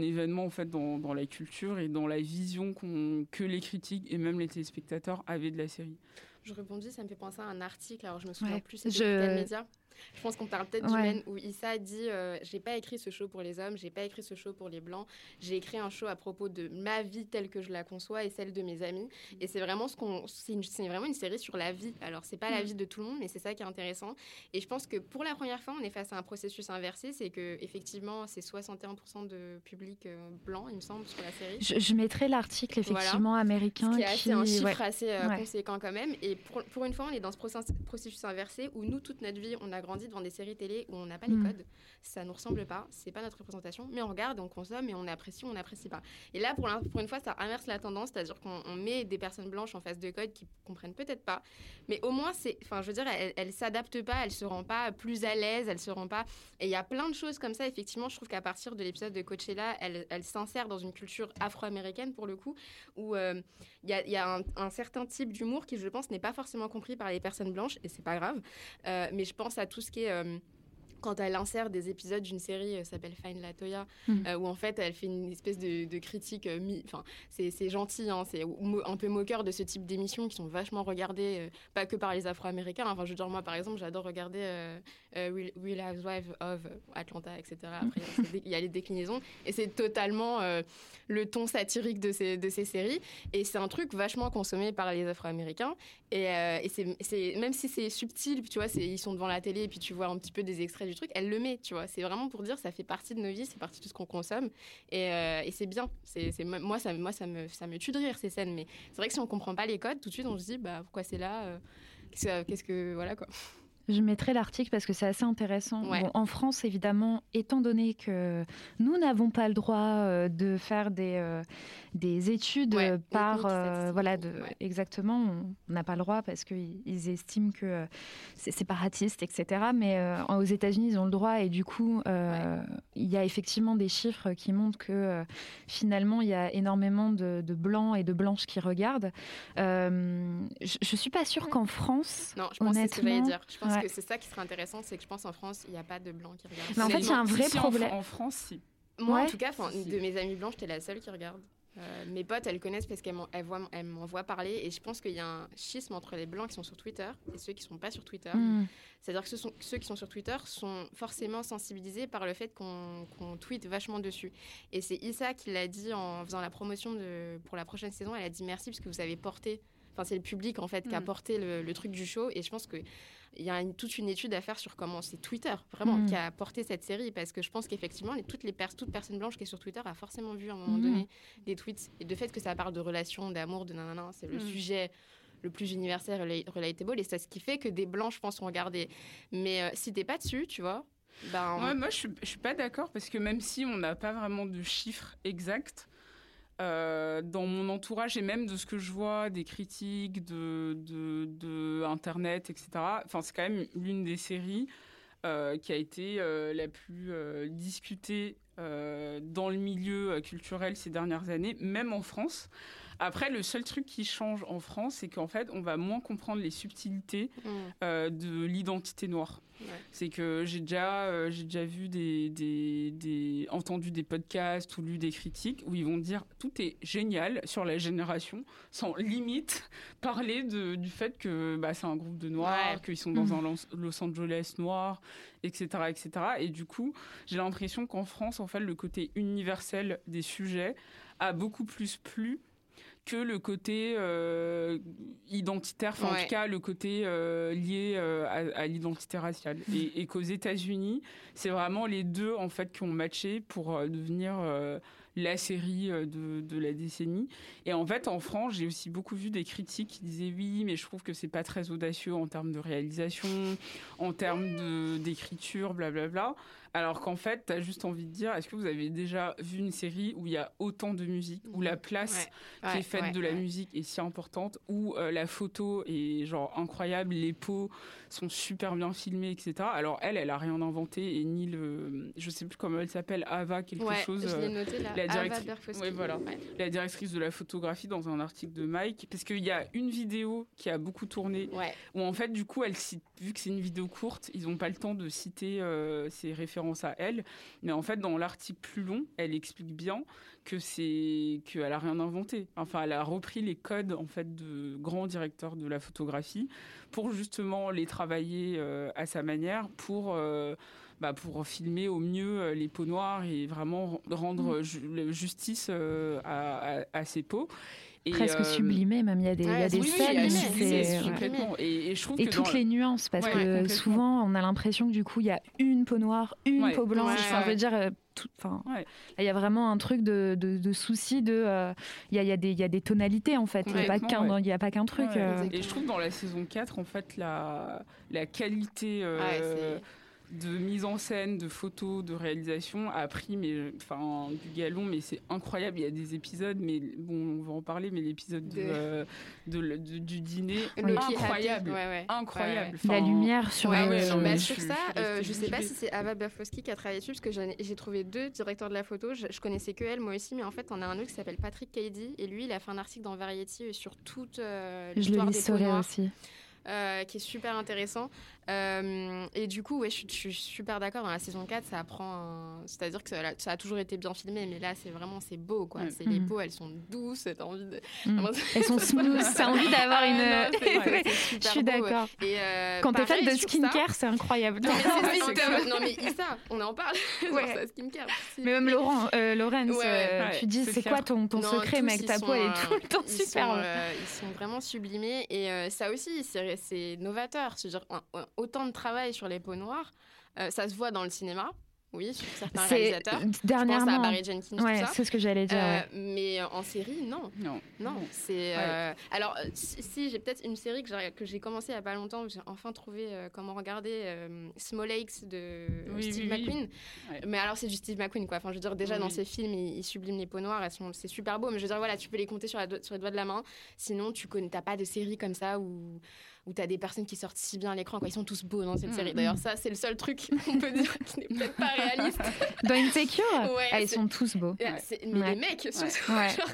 événement en fait dans, la culture et dans la vision que les critiques et même les téléspectateurs avaient de la série. Je rebondis, ça me fait penser à un article, alors je me souviens Ouais, plus, c'était je- quel média. Je pense qu'on parle peut-être du Ouais. Men où Issa dit euh, J'ai pas écrit ce show pour les hommes, j'ai pas écrit ce show pour les blancs, j'ai écrit un show à propos de ma vie telle que je la conçois et celle de mes amis. Et c'est vraiment ce qu'on. C'est vraiment une série sur la vie. Alors, c'est pas la Mm. vie de tout le monde, mais c'est ça qui est intéressant. Et je pense que pour la première fois, on est face à un processus inversé c'est que, effectivement, c'est 61% de public euh, blanc, il me semble, sur la série. Je, je mettrai l'article Voilà. effectivement américain Ce qui est assez un chiffre ouais. assez euh, Ouais. conséquent quand même. Et pour, pour une fois, on est dans ce process- processus inversé où nous, toute notre vie, on a grandi devant des séries télé où on n'a pas les Mm. codes. Ça nous ressemble pas, c'est pas notre représentation, mais on regarde, on consomme et on apprécie ou on n'apprécie pas. Et là, pour, une fois, ça inverse la tendance, c'est-à-dire qu'on on met des personnes blanches en face de codes qui comprennent peut-être pas, mais au moins, c'est, enfin, je veux dire, elles, elles s'adaptent pas, elles se rendent pas plus à l'aise, elles se rendent pas. Et il y a plein de choses comme ça. Effectivement, je trouve qu'à partir de l'épisode de Coachella, elle, elle s'insère dans une culture afro-américaine pour le coup, où euh, il y a, il y a un, un certain type d'humour qui, je pense, n'est pas forcément compris par les personnes blanches, et c'est pas grave. Euh, mais je pense à tout ce qui est. euh, quand elle insère des épisodes d'une série euh, s'appelle Find La Toya, Mhm. euh, où en fait elle fait une espèce de, de critique, euh, enfin c'est c'est gentil, hein, c'est un peu moqueur de ce type d'émissions qui sont vachement regardées, euh, pas que par les Afro-Américains. Enfin, je veux dire moi par exemple, j'adore regarder euh, euh, Real Housewives of Atlanta, etc. Après il y a les déclinaisons et c'est totalement euh, le ton satirique de ces de ces séries et c'est un truc vachement consommé par les Afro-Américains et, euh, et c'est, même si c'est subtil, tu vois, ils sont devant la télé et puis tu vois un petit peu des extraits truc, elle le met, tu vois. C'est vraiment pour dire ça fait partie de nos vies, c'est partie de ce qu'on consomme et, euh, et c'est bien. C'est, moi, ça, moi ça, me, ça me tue de rire ces scènes, mais c'est vrai que si on comprend pas les codes, tout de suite on se dit bah pourquoi c'est là euh, qu'est-ce, que- qu'est-ce que. Voilà quoi. Je mettrai l'article parce que c'est assez intéressant. Ouais. Bon, en France, évidemment, étant donné que nous n'avons pas le droit euh, de faire des, euh, des études Ouais, euh, par euh, voilà de ouais. exactement, on n'a pas le droit parce qu'ils ils estiment que c'est séparatiste, etc. Mais euh, aux États-Unis, ils ont le droit et du coup, euh, il y a effectivement des chiffres qui montrent que finalement, il y a énormément de, de blancs et de blanches qui regardent. Je, je suis pas sûre qu'en France, Non, je pense que c'est ce que j'allais Honnêtement, dire. Je pense ouais. que c'est ça qui serait intéressant, c'est que je pense en France, il n'y a pas de blancs qui regardent. Mais en fait, il y a un Si, vrai si, en- problème. En, France, si. Moi, en tout cas, Si. de mes amies blanches, t'es la seule qui regarde. Euh, mes potes, elles connaissent parce qu'elles m'en- elles voient- elles m'en voient parler. Et je pense qu'il y a un schisme entre les blancs qui sont sur Twitter et ceux qui sont pas sur Twitter. Hmm. C'est-à-dire que ce sont- ceux qui sont sur Twitter sont forcément sensibilisés par le fait qu'on qu'on tweete vachement dessus. Et c'est Issa qui l'a dit en faisant la promotion de, pour la prochaine saison. Elle a dit merci parce que vous avez porté. Enfin, c'est le public en fait qui a Mm. porté le, le truc du show. Et je pense qu'il y a une- toute une étude à faire sur comment c'est Twitter vraiment Mm. qui a porté cette série. Parce que je pense qu'effectivement, toutes les pers- toute personne blanche qui est sur Twitter a forcément vu à un moment Mm. donné des tweets. Et de fait que ça parle de relations, d'amour, de nanana, c'est le Mm. sujet le plus universel, rela- relatable, et c'est ce qui fait que des blancs, je pense, ont regardé. Mais euh, si t'es pas dessus, tu vois, ben, Ouais, moi, je suis, je suis pas d'accord parce que même si on n'a pas vraiment de chiffres exacts, euh, dans mon entourage et même de ce que je vois, des critiques de, Internet, etc., enfin, c'est quand même l'une des séries euh, qui a été euh, la plus discutée dans le milieu culturel ces dernières années, même en France. Après, le seul truc qui change en France, c'est qu'en fait, on va moins comprendre les subtilités mm, euh, de l'identité noire. Ouais. C'est que j'ai déjà, euh, j'ai déjà vu des, des, des- entendu des podcasts ou lu des critiques où ils vont dire tout est génial sur la génération, sans limite parler de, du fait que bah, c'est un groupe de noirs, Ouais. qu'ils sont dans Mhm. un Los- Los Angeles noir, etc., etc. Et du coup, j'ai l'impression qu'en France, en fait, le côté universel des sujets a beaucoup plus plu que le côté euh, identitaire, enfin en tout cas le côté euh, lié euh, à, à l'identité raciale. Et, et qu'aux États-Unis, c'est vraiment les deux en fait qui ont matché pour devenir la série de, de la décennie. Et en fait, en France, j'ai aussi beaucoup vu des critiques qui disaient oui, mais je trouve que c'est pas très audacieux en termes de réalisation, en termes d'écriture, blablabla. Alors qu'en fait, tu as juste envie de dire, est-ce que vous avez déjà vu une série où il y a autant de musique, où la place qui Ouais, est faite ouais, de la musique est si importante, où euh, la photo est genre incroyable, les peaux sont super bien filmées, etc. Alors elle, elle a rien inventé et ni le, je sais plus comment elle s'appelle, Ava quelque chose. je euh, l'ai noté là. la Ava directrice- voilà. La directrice de la photographie dans un article de Mike, parce qu'il y a une vidéo qui a beaucoup tourné, où en fait, du coup, elle cite, vu que c'est une vidéo courte, ils n'ont pas le temps de citer euh, ces références référence à elle. Mais en fait, dans l'article plus long, elle explique bien que c'est qu'elle a rien inventé. Enfin, elle a repris les codes en fait de grands directeurs de la photographie pour justement les travailler euh, à sa manière pour euh, bah, pour filmer au mieux euh, les peaux noires et vraiment rendre ju- le- justice euh, à, à- à ces peaux. Et, Presque euh, sublimé, même il y a des, il y a ouais, des oui, scènes c'est- ouais. complètement. Et, et je trouve Et que toutes dans- les nuances, parce Ouais, que souvent on a l'impression que du coup il y a une peau noire, une Ouais. peau blanche. Ouais, ouais. veux dire, euh, enfin, Ouais. il y a vraiment un truc de, de, de souci de. euh, Il y, a, il y, a des- il y a des tonalités en fait. Il n'y a pas qu'un ouais. il y a pas qu'un truc. Ouais, euh. Et je trouve dans la saison 4, en fait, la, la qualité euh, Ouais, c'est- de mise en scène, de photos, de réalisation a pris mais, enfin, du galon, mais c'est incroyable. Il y a des épisodes, mais bon, on va en parler, mais l'épisode de, De- euh, de le- de- du dîner, incroyable. ouais, ouais. Incroyable. La lumière sur ouais, non, bah, mais sur je- ça, je euh, je sais pas si c'est Ava Bafowski qui a travaillé dessus, parce que j'ai trouvé deux directeurs de la photo. Je, je connaissais que elle, moi aussi, mais en fait, on a un autre qui s'appelle Patrick Cady, et lui, il a fait un article dans Variety sur toute euh, Je le l'histoire des aussi. euh, qui est super intéressant. Euh, et du coup, ouais, je, suis- je super d'accord. Dans la saison 4, ça apprend. un- C'est-à-dire que ça, a- ça a toujours été bien filmé, mais là, c'est vraiment c'est beau, quoi. C'est les Mhm. peaux, elles sont douces. T'as envie de. Mm. Elles sont smooth, t'as envie d'avoir Ah, une. non, c'est Je suis ouais. d'accord. Euh, Quand t'es fan de skincare, c'est incroyable. non mais, non mais Issa, on en parle. Ouais. skincare. Mais même Laurent, euh, Laurence, Ouais, euh, ouais, tu dis c'est quoi ton, ton Non, secret, tous, mec? ils Ta sont, peau elle est euh, tout le temps super. Euh, ils sont vraiment sublimés et euh, ça aussi, c'est c'est novateur. C'est-à-dire un- un- autant de travail sur les peaux noires, euh, ça se voit dans le cinéma, oui, sur certains C'est réalisateurs. Je pense à dernièrement. Barry Jenkins, Ouais, tout ça. c'est ce que j'allais dire. Euh, ouais. Mais en série, non. Non. Non, c'est. euh, Alors, euh, si, si, j'ai peut-être une série que j'ai, que j'ai commencé il n'y a pas longtemps, où j'ai enfin trouvé euh, comment regarder euh, Small Lakes de Oui, Steve oui, oui. McQueen. Ouais. Mais alors, c'est du Steve McQueen, quoi. Enfin, je veux dire, déjà Oui, dans ses films, il, il sublime les peaux noires, elles sont, c'est super beau, mais je veux dire, voilà, tu peux les compter sur, la do- sur les doigts de la main. Sinon, tu connais, t'as pas de série comme ça où. Où t'as des personnes qui sortent si bien à l'écran, quoi. Ils sont tous beaux dans cette Mm. série. D'ailleurs, ça, c'est le seul truc qu'on peut dire qui n'est peut-être pas réaliste. Dans Insecure, Ouais, ah, ils c'est- sont tous beaux. Ah, Mais Ouais. les mecs, surtout. Genre,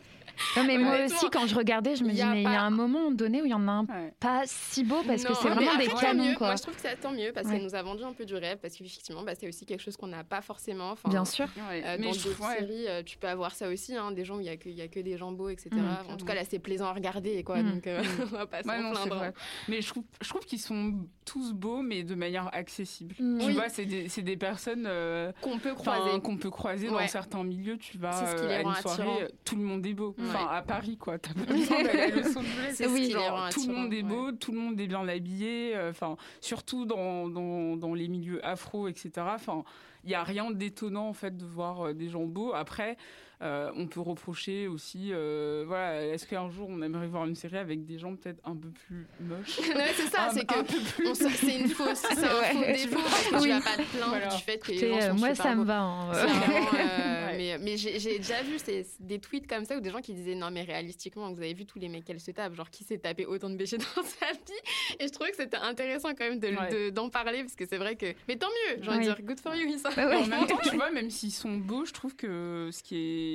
Non, mais moi aussi, quand je regardais, je me dis, a mais il y a un moment donné où il y en a un Ouais. pas si beau parce que c'est mais vraiment des canons, mieux. quoi. Moi, je trouve que ça tant mieux parce Ouais. qu'elle nous a vendu un peu du rêve parce qu'effectivement, bah, c'est aussi quelque chose qu'on n'a pas forcément. Bien sûr. Euh, Mais dans je d'autres séries, euh, tu peux avoir ça aussi, hein, des gens où il n'y a, que- il y a que des gens beaux, etc. Mm. en tout cas, là, c'est plaisant à regarder, quoi. Mm. Donc, euh, on va pas s'en plaindre. Mais je trouve, je trouve qu'ils sont tous beaux, mais de manière accessible. Tu Oui. vois, c'est des, personnes euh, Qu'on peut croiser. qu'on peut croiser dans certains milieux. Tu vas à une soirée, tout le monde est beau. Ouais. Enfin, à Paris, quoi. T'as pas besoin d'aller à Los Angeles. C'est ce Oui, qui les genre, rend tout le monde est beau, tout le monde est bien habillé. euh, Enfin, surtout dans, dans, dans les milieux afro, etc. Enfin, il n'y a rien d'étonnant en fait de voir euh, des gens beaux. Après, on peut reprocher aussi, euh, voilà, est-ce qu'un jour on aimerait voir une série avec des gens peut-être un peu plus moches Ouais, c'est ça, Un- c'est un que peu plus- c'est une fausse, c'est un faux Ouais. défaut parce que Oui. tu vas pas te plaindre Voilà. du fait que les Écoutez, gens euh, sont moi, ça me va. hein, euh. euh, Ouais. mais mais j'ai j'ai déjà vu ces- des tweets comme ça où des gens qui disaient non mais réalistiquement vous avez vu tous les mecs qu'elle se tape genre qui s'est tapé autant de BG dans sa vie et je trouvais que c'était intéressant quand même de- Ouais. de- d'en parler parce que c'est vrai que mais tant mieux j'ai envie de dire good for you Issa Ouais, ouais. En même temps, tu vois, même s'ils sont beaux, je trouve que ce qui est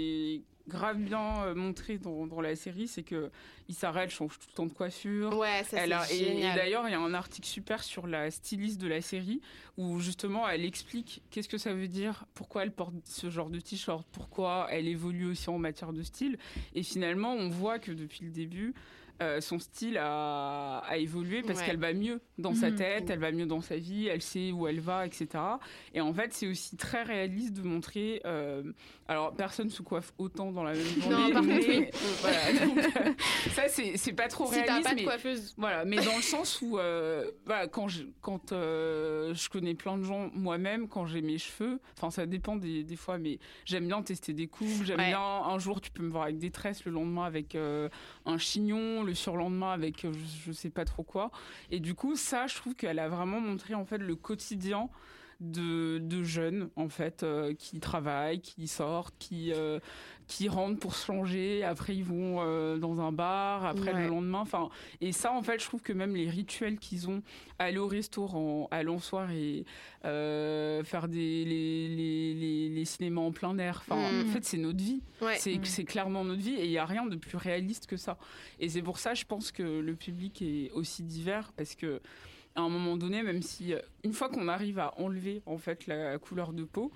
grave bien euh, montré dans, dans la série, c'est que Issa elle change tout le temps de coiffure. ouais ça Elle a- c'est et et d'ailleurs, il y a un article super sur la styliste de la série où justement elle explique qu'est-ce que ça veut dire, pourquoi elle porte ce genre de t-shirt, pourquoi elle évolue aussi en matière de style. Et finalement, on voit que depuis le début, euh, son style a, a évolué parce Ouais. qu'elle va mieux dans sa Mhm. tête, elle va mieux dans sa vie, elle sait où elle va, etc. Et en fait, c'est aussi très réaliste de montrer. euh, alors, personne se coiffe autant dans la même journée. par contre, mais, oui. voilà, donc, euh, ça, c'est pas trop si t'as réaliste. pas de mais- coiffeuse voilà, mais dans le sens où, voilà, quand je, quand je connais plein de gens moi-même, quand j'ai mes cheveux, enfin ça dépend des, des fois, mais j'aime bien tester des coupes, j'aime Ouais. bien un jour tu peux me voir avec des tresses, le lendemain avec euh, un chignon, le surlendemain avec euh, je, je sais pas trop quoi. Et du coup, ça, je trouve qu'elle a vraiment montré en fait le quotidien de, de jeunes en fait euh, qui travaillent, qui sortent, qui euh, qui rentrent pour se changer. Après, ils vont euh, dans un bar. Après, Ouais. le lendemain. Enfin, et ça, en fait, je trouve que même les rituels qu'ils ont, aller au restaurant, aller en soirée, faire des les, les, les, les cinémas en plein air. Enfin, Mm. en fait, c'est notre vie. ouais C'est Mm. c'est clairement notre vie et il n'y a rien de plus réaliste que ça. Et c'est pour ça, je pense que le public est aussi divers parce que à un moment donné, même si euh, une fois qu'on arrive à enlever en fait la couleur de peau,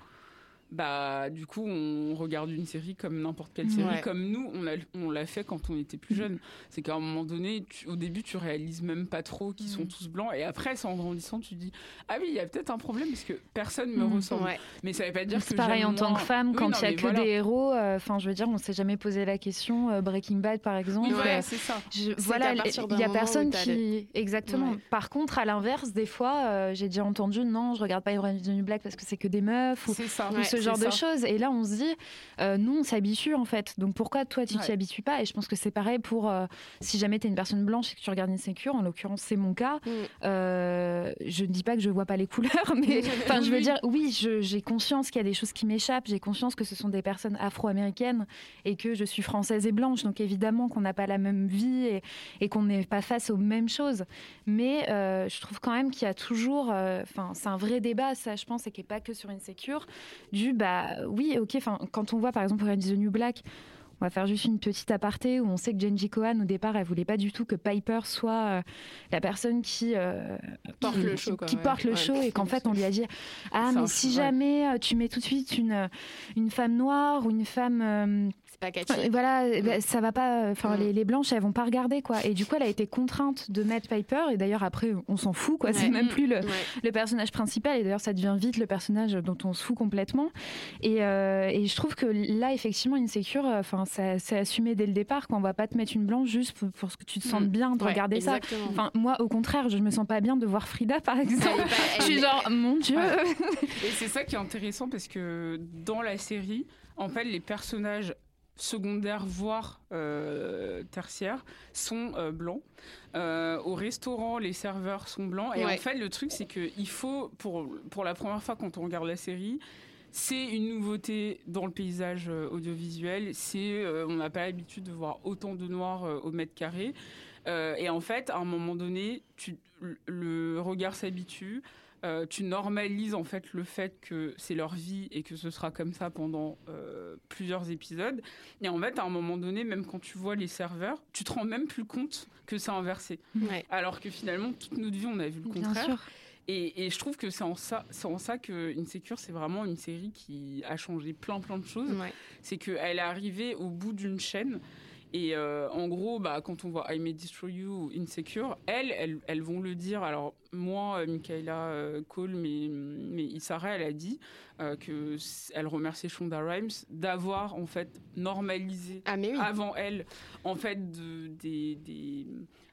bah du coup on regarde une série comme n'importe quelle série Ouais. comme nous on l'a on l'a fait quand on était plus jeune c'est qu'à un moment donné tu- au début tu réalises même pas trop qu'ils sont tous blancs et après c'est en grandissant tu dis ah oui il y a peut-être un problème parce que personne me Mhm. ressemble Ouais. mais ça veut pas dire que C'est pareil en tant que femme, Oui, quand il y a que voilà. des héros. euh, Enfin, je veux dire, on s'est jamais posé la question. euh, Breaking Bad, par exemple. oui voilà euh, c'est ça je- voilà, il y a personne qui. Exactement. Ouais. Par contre, à l'inverse, des fois, j'ai déjà entendu non, je regarde pas Orange is the New Black parce que c'est que des meufs ou, c'est ça ou Ouais, ce genre de choses. Et là, on se dit, euh, nous, on s'habitue en fait. Donc pourquoi toi, tu t'y Ouais. habitues pas? Et je pense que c'est pareil pour euh, si jamais tu es une personne blanche et que tu regardes Insecure. En l'occurrence, c'est mon cas. Mm. Euh, je ne dis pas que je vois pas les couleurs, mais enfin, je veux dire, oui, j'ai conscience qu'il y a des choses qui m'échappent. J'ai conscience que ce sont des personnes afro-américaines et que je suis française et blanche. Donc évidemment qu'on n'a pas la même vie et, et qu'on n'est pas face aux mêmes choses. Mais je trouve quand même qu'il y a toujours, enfin, c'est un vrai débat, ça, je pense, et qui n'est pas que sur Insecure. Du bah oui, ok. Enfin, quand on voit par exemple Orange is the New Black. On va faire juste une petite aparté où on sait que Jenji Kohan, au départ, elle voulait pas du tout que Piper soit euh, la personne qui euh, Porte qui- le show, quoi, qui ouais. porte le Ouais. show et qu'en fait on lui a dit ah mais si jamais euh, tu mets tout de suite une une femme noire ou une femme C'est pas catchy. voilà, ben, ça va pas. Enfin, Mm. les, les blanches, elles vont pas regarder quoi. Et du coup, elle a été contrainte de mettre Piper. Et d'ailleurs, après, on s'en fout quoi. C'est même plus le, Ouais. le personnage principal. Et d'ailleurs, ça devient vite le personnage dont on se fout complètement. Et, euh, et je trouve que là, effectivement, Insecure, euh, enfin, ça c'est assumé dès le départ. Qu'on va pas te mettre une blanche juste pour, pour que tu te sentes Mm. bien de Ouais, regarder ça. Enfin, moi, au contraire, je me sens pas bien de voir Frida, par exemple. Pas- Je suis genre, mon Dieu. Et c'est ça qui est intéressant parce que dans la série, en fait, les personnages secondaires, voire euh, tertiaires, sont euh, blancs. Euh, au restaurant, les serveurs sont blancs. Et Ouais. en fait, le truc, c'est qu'il faut, pour, pour la première fois quand on regarde la série, c'est une nouveauté dans le paysage euh, audiovisuel. C'est, on n'a pas l'habitude de voir autant de noirs au mètre carré. Et en fait, à un moment donné, tu, le regard s'habitue. Euh, tu normalises en fait le fait que c'est leur vie et que ce sera comme ça pendant euh, plusieurs épisodes. Et en fait, à un moment donné, même quand tu vois les serveurs, tu te rends même plus compte que c'est inversé. Ouais. Alors que finalement, toute notre vie, on a vu le Bien contraire. sûr. Et, et je trouve que c'est en ça, c'est en ça que Insecure, c'est vraiment une série qui a changé plein plein de choses. Ouais. C'est qu'elle est arrivée au bout d'une chaîne. Et euh, en gros, bah, quand on voit I May Destroy You ou Insecure, elles, elles, elles vont le dire. Alors, moi, euh, Michaela euh, Cole, mais, mais Isara, elle a dit euh, que elle remerciait Shonda Rhimes d'avoir, en fait, normalisé Ah, oui. avant elle, en fait, de, des, des,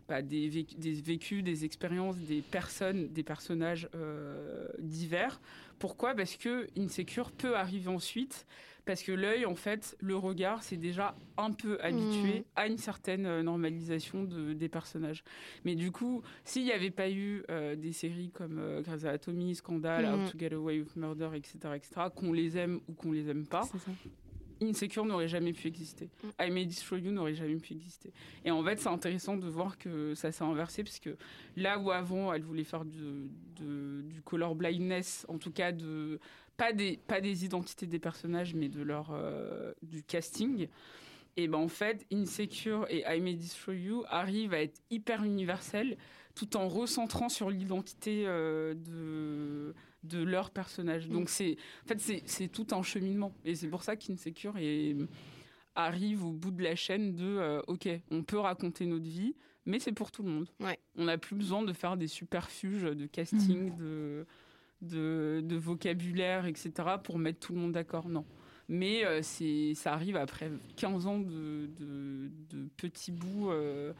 bah, des, vécu- des vécus, des expériences, des personnes, des personnages euh, divers. Pourquoi? Parce que Insecure peut arriver ensuite, parce que l'œil, en fait, le regard, c'est déjà un peu habitué Mhm. à une certaine euh, normalisation de, des personnages. Mais du coup, s'il n'y avait pas eu euh, des séries comme euh, Grey's Anatomy, Scandal, Mhm. How to Get Away with Murder, etc., etc., qu'on les aime ou qu'on les aime pas. Insecure n'aurait jamais pu exister. Mm. I May Destroy You n'aurait jamais pu exister. Et en fait, c'est intéressant de voir que ça s'est inversé, parce que là où avant, elle voulait faire du, de- du color blindness, en tout cas de pas des, pas des identités des personnages, mais de leur euh, du casting. Et ben en fait, Insecure et I May Destroy You arrivent à être hyper universels, tout en recentrant sur l'identité euh, de de leur personnage. Donc c'est en fait c'est c'est tout un cheminement et c'est pour ça qu'Insecure est arrive au bout de la chaîne de euh, ok on peut raconter notre vie mais c'est pour tout le monde Ouais. on n'a plus besoin de faire des superfuges de casting de, de de vocabulaire etc pour mettre tout le monde d'accord non mais euh, c'est ça arrive après 15 ans de, de, de petits bouts euh,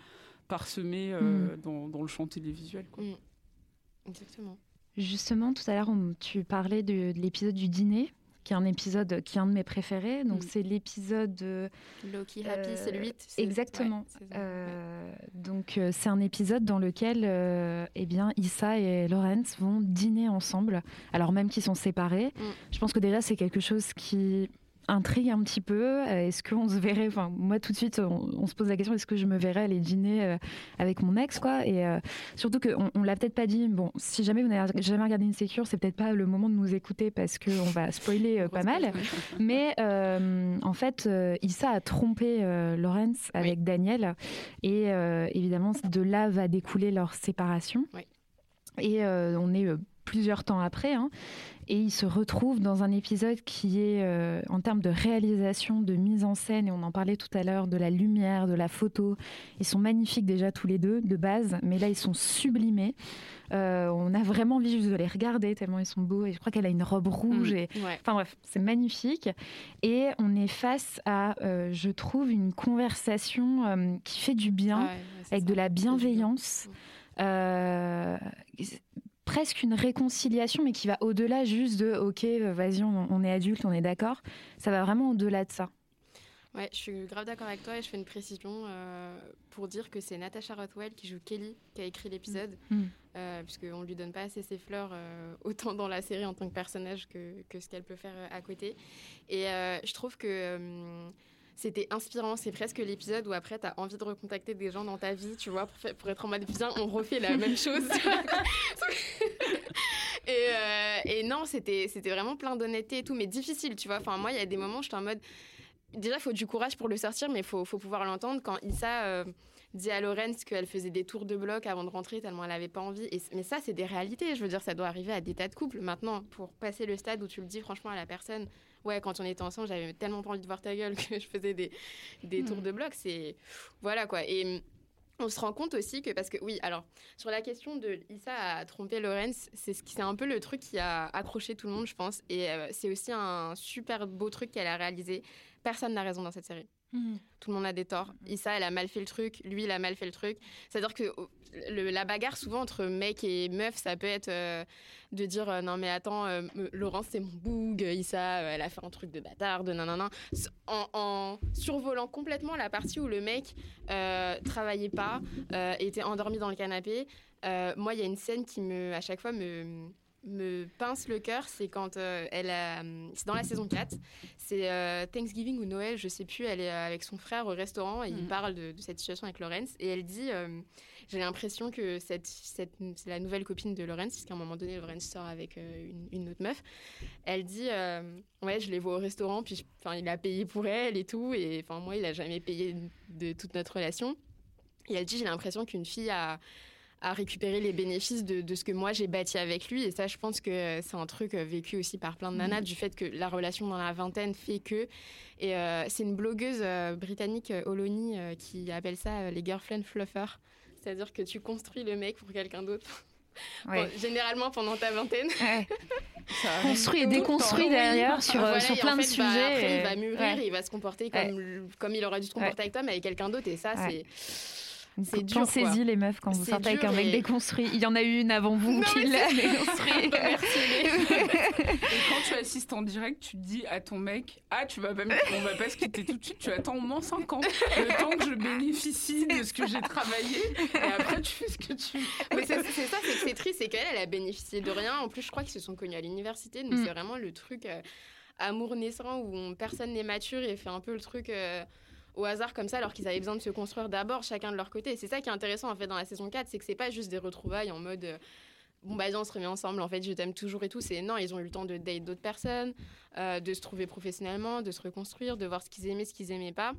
parsemés euh, dans, dans le champ télévisuel quoi. Exactement. Justement, tout à l'heure, on- tu parlais de, de l'épisode du dîner, qui est un épisode qui est un de mes préférés. Donc, Mm. c'est l'épisode. euh, Loki Happy, c'est le 8. exactement. Ouais. euh, donc, euh, c'est un épisode dans lequel, euh, eh bien, Issa et Lawrence vont dîner ensemble, alors même qu'ils sont séparés. Mm. Je pense que déjà, c'est quelque chose qui intrigue un petit peu. Euh, Est-ce qu'on se verrait Enfin, moi, tout de suite, on, on se pose la question est-ce que je me verrais aller dîner euh, avec mon ex, quoi? Et euh, surtout qu'on on l'a peut-être pas dit. Bon, si jamais vous n'avez jamais regardé Insecure, c'est peut-être pas le moment de nous écouter parce qu'on va spoiler pas mal. Mais euh, en fait, Issa a trompé euh, Lawrence avec Daniel. Et évidemment, de là va découler leur séparation. Oui. Et on est plusieurs temps après. hein. et ils se retrouvent dans un épisode qui est, euh, en termes de réalisation, de mise en scène, et on en parlait tout à l'heure, de la lumière, de la photo. Ils sont magnifiques déjà tous les deux, de base, mais là, ils sont sublimés. Euh, on a vraiment envie juste de les regarder, tellement ils sont beaux. Et je crois qu'elle a une robe rouge. Et... Ouais. Enfin bref, c'est magnifique. Et on est face à, euh, je trouve, une conversation qui fait du bien, Ouais, ouais, c'est avec ça. de la bien. bienveillance. Euh, presque une réconciliation, mais qui va au-delà juste de OK, euh, vas-y, on, on est adulte, on est d'accord. Ça va vraiment au-delà de ça. Ouais, je suis grave d'accord avec toi et je fais une précision euh, pour dire que c'est Natasha Rothwell qui joue Kelly qui a écrit l'épisode, Mm. euh, puisqu'on lui donne pas assez ses fleurs, euh, autant dans la série en tant que personnage que, que ce qu'elle peut faire à côté. Et je trouve que c'était inspirant, c'est presque l'épisode où après tu as envie de recontacter des gens dans ta vie, tu vois, pour, être en mode viens, on refait la même chose. et, euh, et non, c'était vraiment plein d'honnêteté et tout, mais difficile, tu vois. Enfin, moi, il y a des moments où j'étais en mode déjà, il faut du courage pour le sortir, mais il faut, faut pouvoir l'entendre. Quand Issa euh, dit à Lorenz qu'elle faisait des tours de bloc avant de rentrer tellement elle n'avait pas envie. Mais ça, c'est des réalités. Je veux dire, ça doit arriver à des tas de couples. Maintenant, pour passer le stade où tu le dis franchement à la personne, ouais, quand on était ensemble, j'avais tellement pas envie de voir ta gueule que je faisais des, des tours de bloc. C'est. Voilà quoi. Et. On se rend compte aussi que, parce que oui, alors, sur la question de Issa à tromper Lorenz, c'est ce qui- c'est un peu le truc qui a accroché tout le monde, je pense. Et euh, c'est aussi un super beau truc qu'elle a réalisé. Personne n'a raison dans cette série. Tout le monde a des torts. Issa, elle a mal fait le truc. Lui, il a mal fait le truc. C'est-à-dire que oh, le- la bagarre, souvent, entre mec et meuf, ça peut être euh, de dire euh, Non, mais attends, euh, Laurence, c'est mon boug. Issa, elle a fait un truc de bâtard, de nanana. En, en survolant complètement la partie où le mec travaillait pas, était endormi dans le canapé. Moi, il y a une scène qui, me, à chaque fois, me me pince le cœur, c'est quand euh, elle a, c'est dans la saison 4, c'est euh, Thanksgiving ou Noël, je sais plus, elle est avec son frère au restaurant et il Mhm. parle de, de cette situation avec Lorenz et elle dit euh, j'ai l'impression que cette, cette, c'est la nouvelle copine de Lorenz, puisqu'à un moment donné Lorenz sort avec une, une autre meuf, elle dit ouais je les vois au restaurant puis je- il a payé pour elle et tout et enfin moi il a jamais payé de toute notre relation et elle dit j'ai l'impression qu'une fille a à récupérer les bénéfices de, de ce que moi j'ai bâti avec lui. Et ça, je pense que c'est un truc euh, vécu aussi par plein de nanas, du fait que la relation dans la vingtaine fait que. Et euh, c'est une blogueuse euh, britannique, Oloni, euh, qui appelle ça les girlfriend fluffers. C'est-à-dire que tu construis le mec pour quelqu'un d'autre. Ouais. Bon, généralement pendant ta vingtaine. Ouais. Ça arrive Construit et déconstruit derrière sur, Voilà, sur plein en de bah, sujets. après, et- il va mûrir, ouais. il va se comporter comme, comme il aurait dû se comporter avec toi, mais avec quelqu'un d'autre. Et ça, c'est. C'est dur, Pensez-y les meufs quand vous sortez avec un mec et- déconstruit. Il y en a eu une avant vous Non, qui l'a déconstruit. Et quand tu assistes en direct, tu dis à ton mec Ah, tu vas pas me- on va pas se quitter tout de suite, tu attends au moins 5 ans. Le temps que je bénéficie de ce que j'ai travaillé. Et après, tu fais ce que tu veux. Mais c'est c'est ça, c'est que c'est triste, c'est qu'elle, elle a bénéficié de rien. En plus, je crois qu'ils se sont connus à l'université, donc Mm. c'est vraiment le truc euh, amour naissant où on- personne n'est mature et fait un peu le truc euh, au hasard comme ça, alors qu'ils avaient besoin de se construire d'abord chacun de leur côté. C'est ça qui est intéressant en fait dans la saison 4, c'est que c'est pas juste des retrouvailles en mode. euh, Bon bah on se remet ensemble, en fait je t'aime toujours et tout. C'est non, ils ont eu le temps de date d'autres personnes, euh, de se trouver professionnellement, de se reconstruire, de voir ce qu'ils aimaient, ce qu'ils aimaient pas.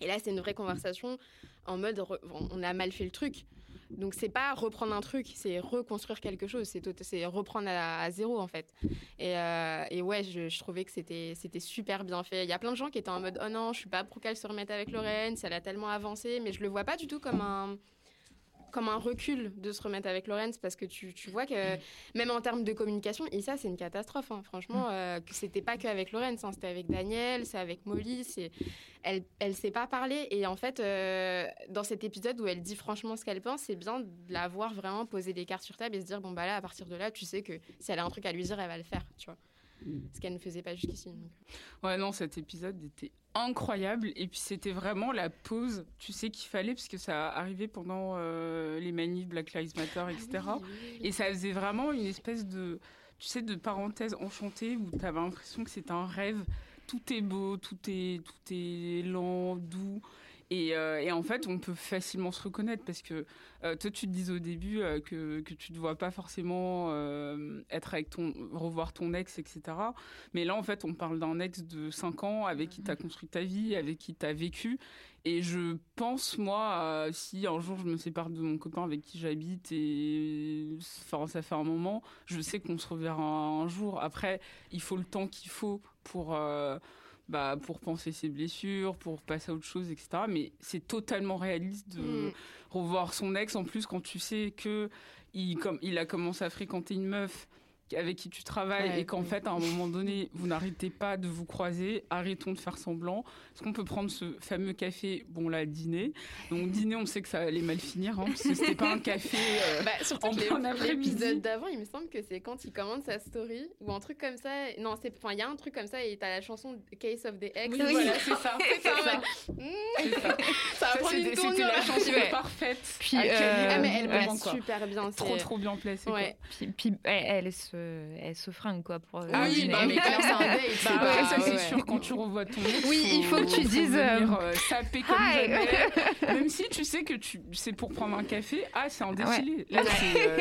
Et là c'est une vraie conversation en mode on a mal fait le truc. Donc c'est pas reprendre un truc, c'est reconstruire quelque chose, c'est reprendre à, zéro en fait. Et, euh, ouais, je, trouvais que c'était super bien fait. Il y a plein de gens qui étaient en mode oh non, je suis pas pour qu'elle se remette avec Lorenz, elle a tellement avancé, mais je le vois pas du tout comme un comme un recul de se remettre avec Lorenz parce que tu, tu vois que même en termes de communication, et ça c'est une catastrophe, hein, franchement, euh, que c'était pas qu'avec Lorenz, hein, c'était avec Daniel, c'est avec Molly, c'est elle elle sait pas parler et en fait euh, dans cet épisode où elle dit franchement ce qu'elle pense, c'est bien de la voir vraiment poser les cartes sur table et se dire bon bah là à partir de là, tu sais que si elle a un truc à lui dire, elle va le faire, tu vois. Ce qu'elle ne faisait pas jusqu'ici. donc. Ouais, non, cet épisode était incroyable. Et puis, c'était vraiment la pause, tu sais, qu'il fallait, parce que ça arrivait pendant euh, les manifs Black Lives Matter, etc. Ah oui, oui, oui. Et ça faisait vraiment une espèce de, tu sais, de parenthèse enchantée où tu avais l'impression que c'était un rêve. Tout est beau, tout est, tout est lent, doux. Et, euh, et en fait, on peut facilement se reconnaître parce que euh, toi, tu te dis au début euh, que, que tu ne vois pas forcément être avec ton, revoir ton ex, etc. Mais là, en fait, on parle d'un ex de 5 ans avec qui tu as construit ta vie, avec qui tu as vécu. Et je pense, moi, si un jour je me sépare de mon copain avec qui j'habite et enfin, ça fait un moment, je sais qu'on se reverra un, un jour. Après, il faut le temps qu'il faut pour. Bah, pour penser ses blessures, pour passer à autre chose, etc. Mais c'est totalement réaliste de Mm. revoir son ex. En plus, quand tu sais que il, comme, il a commencé à fréquenter une meuf avec qui tu travailles Ouais, et qu'en ouais. fait, à un moment donné, vous n'arrêtez pas de vous croiser, arrêtons de faire semblant. Est-ce qu'on peut prendre ce fameux café, bon là, dîner? Donc dîner, on sait que ça allait mal finir, hein, parce que c'était pas un café... euh, Bah, surtout l'épisode d'avant, il me semble que c'est quand il commande sa story ou un truc comme ça. Non, c'est enfin il y a un truc comme ça et t'as la chanson Case of the Ex. Oui, voilà, c'est ça. C'est ça, ça. ouais. C'est ça. Ça va prendre une c'était tournure. la chanson Ouais. parfaite. Puis, caler euh, Ah mais elle passe super bien. Trop, trop bien placée. Ouais. Puis, puis, elle, elle se, elle se fringue quoi pour. euh, Ah oui, bah, mais clairement, c'est un date. Bah ouais, ça c'est ouais. sûr, quand tu revois ton ex, Oui, il faut que tu dises, venir, euh, euh, saper comme jamais. Même si tu sais que tu c'est pour prendre un café, ah c'est un défilé. Là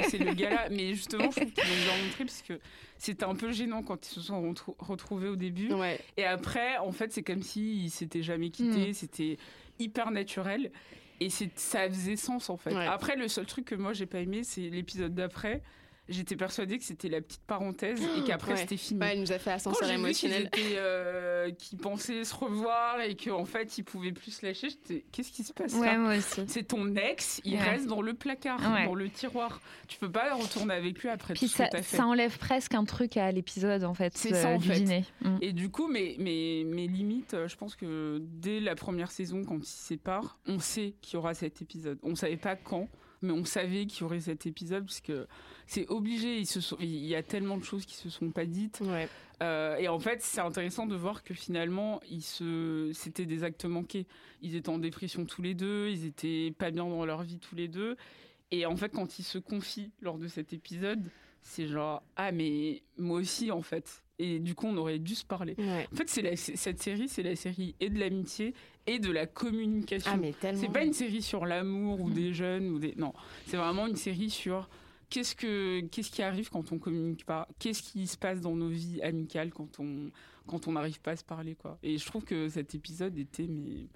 c'est euh, le gala, mais justement je trouve qu'ils l'ont bien montré parce que c'était un peu gênant quand ils se sont retrou- retrouvés au début. Ouais. Et après, en fait, c'est comme s'ils s'étaient jamais quittés, c'était hyper naturel. Et ça faisait sens en fait. Ouais. Après, le seul truc que moi j'ai pas aimé, c'est l'épisode d'après. J'étais persuadée que c'était la petite parenthèse et qu'après Ouais. c'était fini. Elle nous a fait Quand ascenseur j'ai vu qu'ils émotionnel. étaient, euh, qu'ils pensaient se revoir et qu'en fait ils pouvaient plus se lâcher, j'étais qu'est-ce qui se passe là? Ouais, moi aussi. C'est ton ex, il Ouais. reste dans le placard, Ouais. dans le tiroir. Tu peux pas retourner avec lui après Puis tout ce ça, que fait. ça enlève presque un truc à l'épisode en fait C'est euh, ça, en du fait. dîner. Mm. Et du coup, mes, mes, mes limites, euh, je pense que dès la première saison, quand ils se séparent, on sait qu'il y aura cet épisode. On savait pas quand, mais on savait qu'il y aurait cet épisode parce que c'est obligé. Ils se sont, il y a tellement de choses qui se sont pas dites. Ouais. Euh, et en fait, c'est intéressant de voir que finalement, ils se, c'était des actes manqués. Ils étaient en dépression tous les deux, ils étaient pas bien dans leur vie tous les deux. Et en fait, quand ils se confient lors de cet épisode, c'est genre ah mais moi aussi en fait. Et du coup, on aurait dû se parler. Ouais. En fait, c'est cette série, c'est la série et de l'amitié et de la communication. Ah mais tellement. C'est pas une série sur l'amour ou des jeunes ou des non. C'est vraiment une série sur qu'est-ce que qu'est-ce qui arrive quand on communique pas, qu'est-ce qui se passe dans nos vies amicales quand on quand on n'arrive pas à se parler quoi? Et je trouve que cet épisode était mais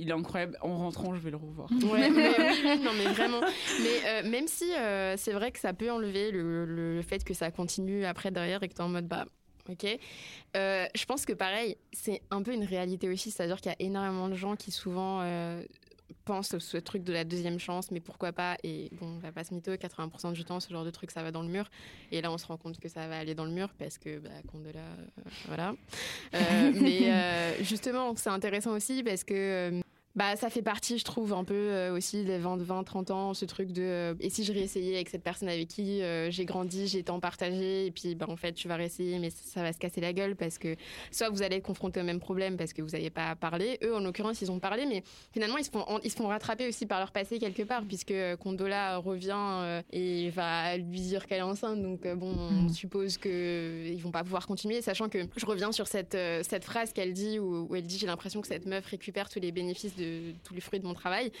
il est incroyable. En rentrant, je vais le revoir. Ouais, mais oui, oui, non, mais vraiment. Mais euh, même si euh, c'est vrai que ça peut enlever le, le- le fait que ça continue après derrière et que t'es en mode bah. Ok, Euh, je pense que pareil, c'est un peu une réalité aussi, c'est-à-dire qu'il y a énormément de gens qui souvent euh, pensent ce truc de la deuxième chance, mais pourquoi pas Et bon, on va pas se mytho, 80% du temps, ce genre de truc, ça va dans le mur. Et là, on se rend compte que ça va aller dans le mur parce que, bah, Condola, euh, voilà. Euh, mais justement, c'est intéressant aussi parce que bah, ça fait partie, je trouve, un peu euh, aussi des 20, 20, 30 ans, ce truc de euh, et si je réessayais avec cette personne avec qui euh, j'ai grandi, j'ai tant partagé, et puis bah, en fait, tu vas réessayer, mais ça, ça va se casser la gueule parce que soit vous allez être confronté au même problème parce que vous n'avez pas parlé. Eux, en l'occurrence, ils ont parlé, mais finalement, ils se font, ils se font rattraper aussi par leur passé quelque part, puisque Condola revient et va lui dire qu'elle est enceinte. Donc, bon, on Mm. suppose qu'ils vont pas pouvoir continuer, sachant que je reviens sur cette, cette phrase qu'elle dit où, où elle dit J'ai l'impression que cette meuf récupère tous les bénéfices de tous les fruits de mon travail.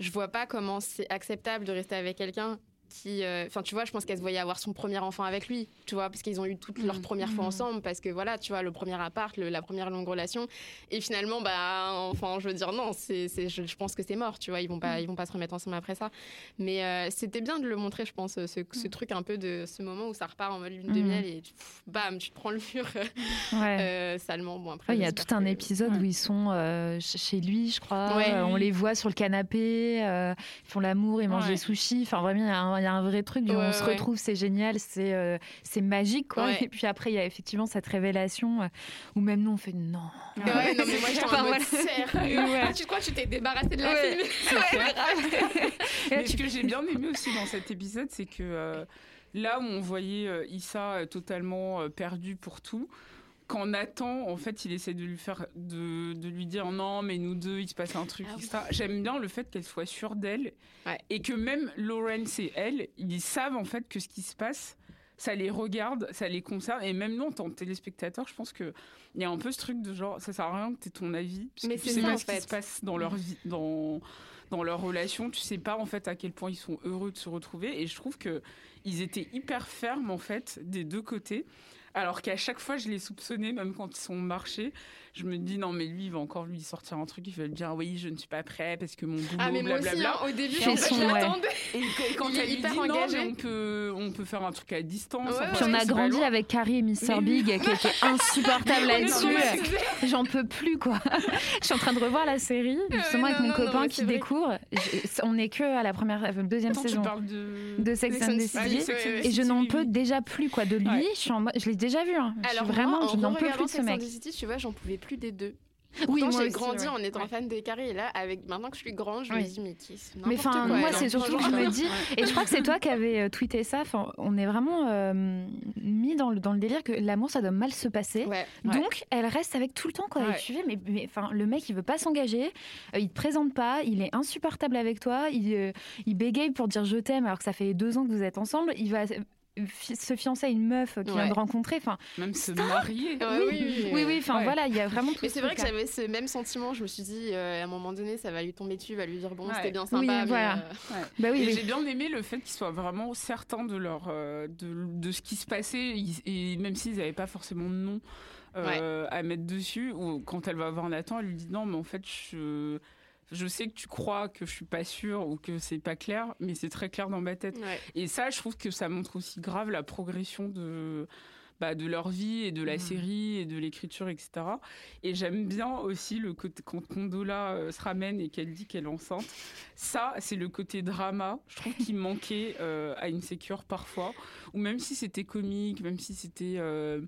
Je vois pas comment c'est acceptable de rester avec quelqu'un qui, euh, enfin, tu vois, je pense qu'elle se voyait avoir son premier enfant avec lui, tu vois, parce qu'ils ont eu toute leur Mhm. première fois ensemble, parce que voilà, tu vois, le premier appart, le- la première longue relation, et finalement, bah, enfin, je veux dire, non, c'est, je, je pense que c'est mort, tu vois, ils vont pas, ils vont pas se remettre ensemble après ça. Mais euh, c'était bien de le montrer, je pense, ce, ce truc un peu de ce moment où ça repart en mode lune de miel et pff, bam, tu te prends le mur Ouais. euh, salement. Bon, après, Ouais, Il y a tout un que- épisode Ouais. où ils sont euh, ch- chez lui, je crois. Ouais. Euh, on les voit sur le canapé, euh, ils font l'amour, ils mangent Ouais. des sushis. Enfin, vraiment, il y, a un- y a un vrai truc. où Ouais, on se retrouve, c'est génial, c'est euh, c'est magique, quoi. Ouais. Et puis après, il y a effectivement cette révélation euh, où même nous, on fait non. Ouais, non, mais moi, en Enfin, voilà. Ah, tu crois que tu t'es débarrassé de la Ouais. fille? Et là, Mais tu- ce que j'ai bien aimé aussi dans cet épisode, c'est que euh, là où on voyait euh, Issa totalement euh, perdu pour tout, quand Nathan, en fait, il essaie de lui faire, de, de lui dire non, mais nous deux, il se passe un truc, Ah oui. etc. J'aime bien le fait qu'elle soit sûre d'elle Ouais. et que même Lawrence et elle, ils savent en fait que ce qui se passe, ça les regarde, ça les concerne. Et même nous, en tant que téléspectateurs, je pense qu'il y a un peu ce truc de genre, ça sert à rien que tu ton avis. Parce Mais que tu c'est sais ça, pas en ce qui se passe dans leur vie, dans, dans leur relation. Tu sais pas, en fait, à quel point ils sont heureux de se retrouver. Et je trouve que ils étaient hyper fermes, en fait, des deux côtés. Alors qu'à chaque fois, je les soupçonnais, même quand ils sont marchés. Je me dis, non, mais lui, il va encore lui sortir un truc. Il va lui dire, oui, je ne suis pas prêt parce que mon boulot, Ah, mais moi aussi, hein, au début, je ouais. l'attendais. Et que- quand Il est hyper dit, non, engagé. mais on peut, on peut faire un truc à distance. Ouais, ouais. Puis on a grandi avec Carrie et Mr. Big qui était insupportable là-dessus. J'en peux plus quoi. Je suis en train de revoir la série justement Ouais, avec non, mon non, non, copain qui découvre. On est que à la première, euh, deuxième saison parles de... Sex and the ouais, ouais. Et je n'en peux déjà plus quoi de lui. Ouais. Je l'ai déjà vu. Hein. Je suis Alors vraiment, je n'en peux plus de ce Sex and mec. the City, tu vois, j'en pouvais plus des deux. Oui, Pourtant, moi j'ai grandi ouais. en étant Ouais. fan de Carrie et là, avec maintenant que je suis grande, je me dis mais qui Mais enfin, moi, c'est surtout que je me dis, et je crois que c'est toi qui avais euh, tweeté ça. Enfin, on est vraiment euh, mis dans le, dans le délire que l'amour, ça doit mal se passer. Ouais. Donc, elle reste avec tout le temps, quoi. Ouais. Et tu fais, mais, mais enfin, le mec, il veut pas s'engager, euh, il te présente pas, il est insupportable avec toi, il, euh, il bégaye pour dire je t'aime alors que ça fait deux ans que vous êtes ensemble, il va se fiancer à une meuf qu'il vient Ouais. de rencontrer. Enfin, Même se marier. Ouais, oui, oui, oui, oui, oui, enfin Ouais. voilà, il y a vraiment tout Mais ce c'est vrai que j'avais ce même sentiment. Je me suis dit, euh, à un moment donné, ça va lui tomber dessus, va lui dire bon, Ouais. c'était bien Oui, sympa. mais, voilà. euh, Bah et j'ai bien aimé le fait qu'ils soient vraiment certains de leur euh, de, de ce qui se passait et même s'ils n'avaient pas forcément de nom euh, à mettre dessus ou quand elle va voir Nathan elle lui dit non mais en fait je je sais que tu crois que je suis pas sûre ou que c'est pas clair mais c'est très clair dans ma tête ouais. et ça je trouve que ça montre aussi grave la progression de bah, de leur vie et de la Mhm. série et de l'écriture, etc. Et j'aime bien aussi le côté quand Condola euh, se ramène et qu'elle dit qu'elle est enceinte. Ça, c'est le côté drama. Je trouve qu'il manquait euh, à Insecure parfois. Ou même si c'était comique, même si c'était. euh,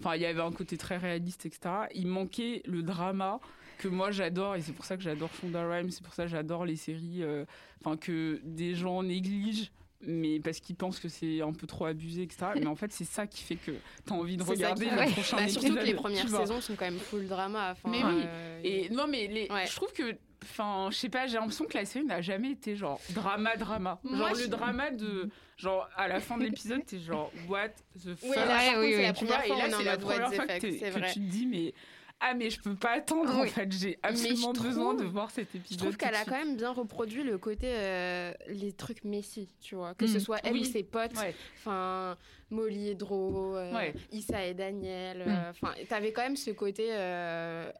Enfin, il y avait un côté très réaliste, etc. Il manquait le drama que moi j'adore et c'est pour ça que j'adore Fonda Rhymes, c'est pour ça que j'adore les séries. euh, Enfin, que des gens négligent. Mais parce qu'ils pensent que c'est un peu trop abusé, etc. Mais en fait, c'est ça qui fait que tu as envie de C'est regarder qui- le Ouais. prochain Bah, épisode. surtout que les premières saisons sont quand même full drama. enfin, Mais oui. euh, Et non, mais les, Ouais. je trouve que, enfin, je sais pas, j'ai l'impression que la série n'a jamais été genre drama, drama. Moi, Genre je- le drama de, genre à la fin de l'épisode, t'es genre what the fuck? Oui, là, oui, c'est oui. la première et fois là, c'est la première the fois que, c'est tu te dis, mais ah, mais je peux pas attendre en fait, j'ai absolument besoin trouve- de voir cet épisode. Je trouve qu'elle a quand même bien reproduit le côté euh, les trucs Messi, tu vois, que ce Mm. soit elle Oui. ou ses potes, Ouais. enfin Molly et Dro, euh, Ouais. Issa et Daniel, Mm. euh, enfin t'avais quand même ce côté. euh,